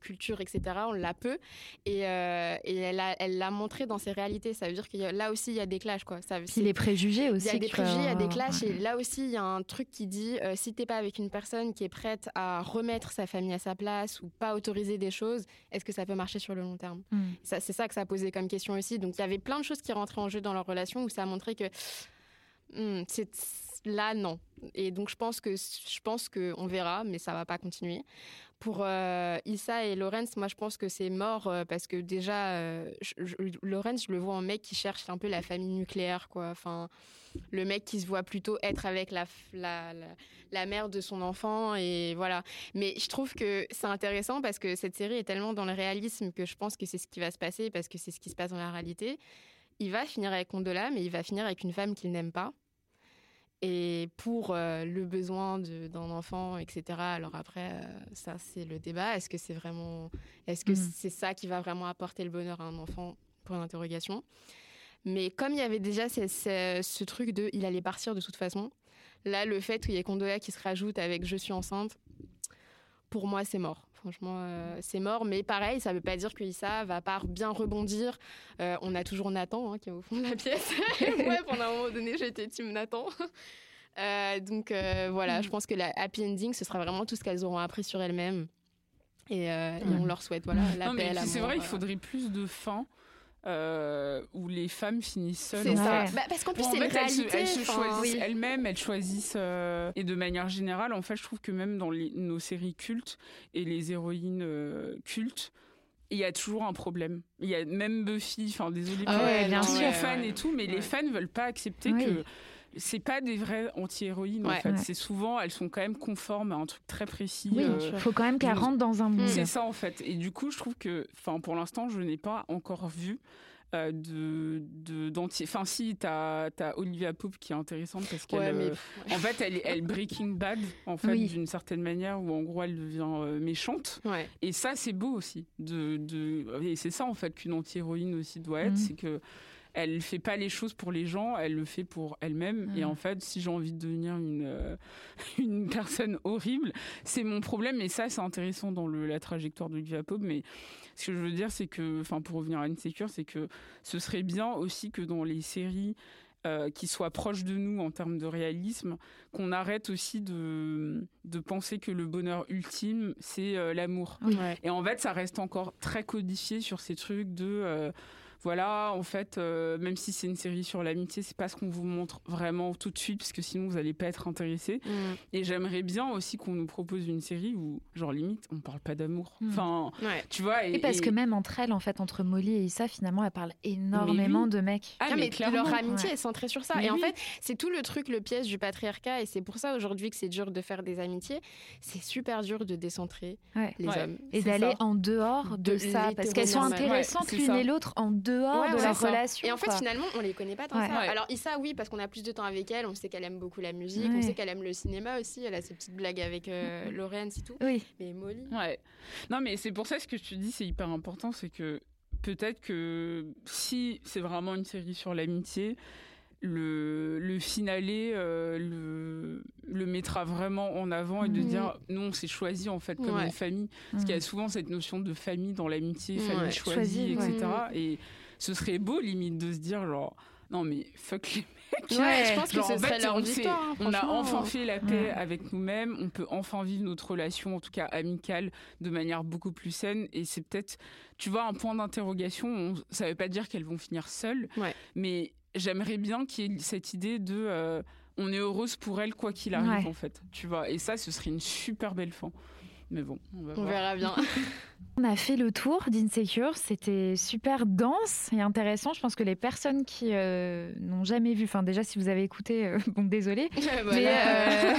culture, etc. On l'a peu. Et, et elle l'a elle montré dans ses réalités. Ça veut dire que là aussi, il y a des clashs. Quoi. Ça, Puis les préjugés aussi. Il y a des préjugés, il y a des clashs. Et là aussi, il y a un truc qui dit si t'es pas avec une personne qui est prête à remettre sa famille à sa place ou pas autoriser des choses, est-ce que ça peut marcher sur le long terme? Mm. C'est ça que ça a posé comme question aussi. Donc il y avait plein de choses qui rentraient en jeu dans leur relation où ça a montré que hmm, c'est là non. Et donc je pense que je pense que on verra, mais ça va pas continuer. Pour euh, Issa et Lorenz, moi je pense que c'est mort euh, parce que déjà euh, je, Lorenz, je le vois en mec qui cherche un peu la famille nucléaire quoi. Enfin le mec qui se voit plutôt être avec la, la, la, mère de son enfant et voilà. Mais je trouve que c'est intéressant parce que cette série est tellement dans le réalisme que je pense que c'est ce qui va se passer parce que c'est ce qui se passe dans la réalité il va finir avec Condola, mais il va finir avec une femme qu'il n'aime pas. Et pour euh, le besoin d'un enfant, etc. Alors après, euh, ça c'est le débat. Est-ce que c'est vraiment, est-ce que mm. c'est ça qui va vraiment apporter le bonheur à un enfant? Point d'interrogation. Mais comme il y avait déjà ce, ce- ce truc de il allait partir de toute façon, là, le fait qu'il y ait Kondoya qui se rajoute avec je suis enceinte, pour moi, c'est mort. Franchement, euh, c'est mort. Mais pareil, ça veut pas dire que Issa va pas bien rebondir. Euh, on a toujours Nathan hein, qui est au fond de la pièce. ouais, pendant un moment donné, j'étais team Nathan. Euh, donc voilà, je pense que la happy ending, ce sera vraiment tout ce qu'elles auront appris sur elles-mêmes. Et, euh, et on leur souhaite voilà, la Non, mais paix, puis c'est vrai, il faudrait plus de fins. Euh, où les femmes finissent seules. C'est ça. Bah, parce qu'en plus, Bon, c'est en fait, elles se- réalité, Elles se, choisissent oui. elles-mêmes, elles choisissent. euh, et de manière générale, en fait, je trouve que même dans les- nos séries cultes et les héroïnes euh, cultes, il y a toujours un problème. Il y a même Buffy, enfin désolé Ah pour ouais, bien sûr. les fans ouais. et tout, mais les fans veulent pas accepter que c'est pas des vraies anti-héroïnes en fait. Ouais. C'est souvent, elles sont quand même conformes à un truc très précis. Oui, euh, il faut quand même qu'elle je- rentre dans un moule. c'est ça en fait. Et du coup, je trouve que, enfin, pour l'instant, je n'ai pas encore vu euh, de d'anti. Enfin, si t'as as Olivia Pope qui est intéressante parce qu'elle, Ouais, mais euh, en fait, elle est elle Breaking Bad en fait Oui. d'une certaine manière où en gros elle devient euh, méchante. Ouais. Et ça, c'est beau aussi. De, de... Et c'est ça, en fait, qu'une anti-héroïne aussi doit être. Mhm. C'est que elle fait pas les choses pour les gens, elle le fait pour elle-même. Et Mhm. en fait, si j'ai envie de devenir une, euh, une personne horrible, c'est mon problème. Et ça, c'est intéressant dans le, la trajectoire de Olivia Pope. Mais ce que je veux dire, c'est que, enfin, pour revenir à Insecure, c'est que ce serait bien aussi que dans les séries euh, qui soient proches de nous en termes de réalisme, qu'on arrête aussi de, de penser que le bonheur ultime, c'est euh, l'amour. Oui. Et en fait, ça reste encore très codifié sur ces trucs de. euh, voilà, en fait, euh, même si c'est une série sur l'amitié, c'est pas ce qu'on vous montre vraiment tout de suite, parce que sinon vous allez pas être intéressé. Mm. Et j'aimerais bien aussi qu'on nous propose une série où, genre, limite, on parle pas d'amour. Mm. Enfin, Ouais. tu vois. Et, Et parce et- que même entre elles, en fait, entre Molly et Issa, finalement, elles parlent énormément oui. de mecs. Ah, Non, mais leur amitié Ouais. est centrée sur ça. Mais et en fait, c'est tout le truc, le piège du patriarcat. Et c'est pour ça aujourd'hui que c'est dur de faire des amitiés. C'est super dur de décentrer Ouais. les Ouais. hommes. Et d'aller en dehors de, De ça, parce qu'elles sont intéressantes l'une et l'autre en dehors Ouais, de ouais, leur c'est ça. relation. Et en fait, quoi. finalement, on les connaît pas tant Ouais. ça. Ouais. Alors, Issa, oui, parce qu'on a plus de temps avec elle. On sait qu'elle aime beaucoup la musique. Ouais. On sait qu'elle aime le cinéma aussi. Elle a ses petites blagues avec euh, Laurence et tout. Oui, Mais Molly. Ouais. Non, mais c'est pour ça ce que je te dis, c'est hyper important, c'est que peut-être que si c'est vraiment une série sur l'amitié, le, le finalé euh, le, le mettra vraiment en avant et de Mhm. dire non, c'est choisi en fait comme Ouais. une famille. Parce qu'il y a souvent cette notion de famille dans l'amitié, famille Ouais. choisie, Choisie, ouais. etc. Et ce serait beau limite de se dire genre non mais fuck les mecs. Ouais, je pense que ce en serait fait, leur on victoire. hein, on a enfin fait la paix Ouais. avec nous-mêmes, on peut enfin vivre notre relation, en tout cas amicale, de manière beaucoup plus saine. Et c'est peut-être, tu vois, un point d'interrogation. On- Ça veut pas dire qu'elles vont finir seules, Ouais. mais j'aimerais bien qu'il y ait cette idée de. euh, on est heureuse pour elles quoi qu'il arrive Ouais. en fait, tu vois. Et ça, ce serait une super belle fin. Mais bon, on va On voir. verra bien. On a fait le tour d'Insecure, c'était super dense et intéressant. Je pense que les personnes qui euh, n'ont jamais vu, enfin déjà si vous avez écouté, euh, bon désolé, mais Voilà. euh,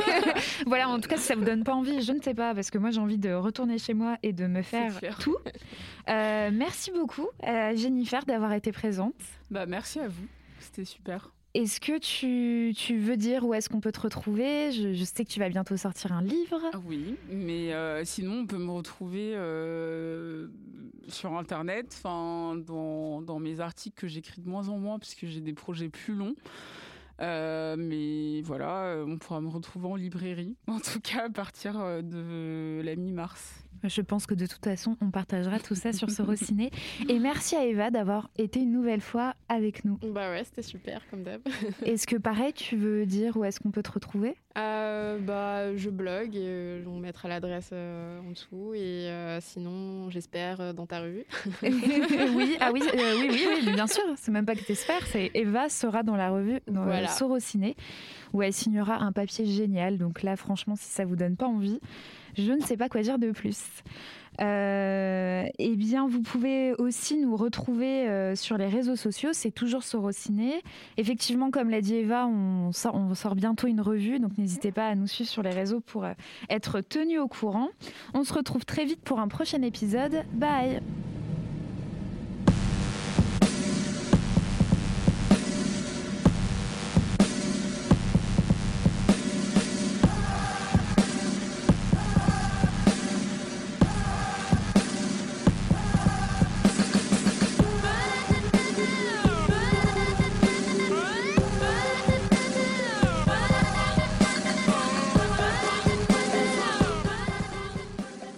voilà en tout cas si ça vous donne pas envie, je ne sais pas parce que moi j'ai envie de retourner chez moi et de me faire tout. Euh, merci beaucoup Jennifer d'avoir été présente. Bah merci à vous, c'était super. Est-ce que tu, tu veux dire où est-ce qu'on peut te retrouver? Je, sais que tu vas bientôt sortir un livre. Ah Oui, mais euh, sinon on peut me retrouver euh, sur internet, dans, dans mes articles que j'écris de moins en moins parce que j'ai des projets plus longs. Euh, mais voilà, on pourra me retrouver en librairie, en tout cas à partir de la mi-mars. Je pense que de toute façon, on partagera tout ça sur Sorociné. Et merci à Eva d'avoir été une nouvelle fois avec nous. Bah ouais, c'était super, comme d'hab. Est-ce que pareil, tu veux dire où est-ce qu'on peut te retrouver? Euh, bah, je blogue, et, euh, on mettra l'adresse euh, en dessous et sinon, j'espère dans ta revue. oui, ah oui, oui, oui, oui, bien sûr. C'est même pas que t'espères. C'est Eva sera dans la revue dans Voilà. Sorociné où elle signera un papier génial. Donc là, franchement, si ça vous donne pas envie, je ne sais pas quoi dire de plus. Euh, eh bien, vous pouvez aussi nous retrouver euh, sur les réseaux sociaux. C'est toujours Sorociné. Effectivement, comme l'a dit Eva, on sort, bientôt une revue. Donc n'hésitez pas à nous suivre sur les réseaux pour euh, être tenu au courant. On se retrouve très vite pour un prochain épisode. Bye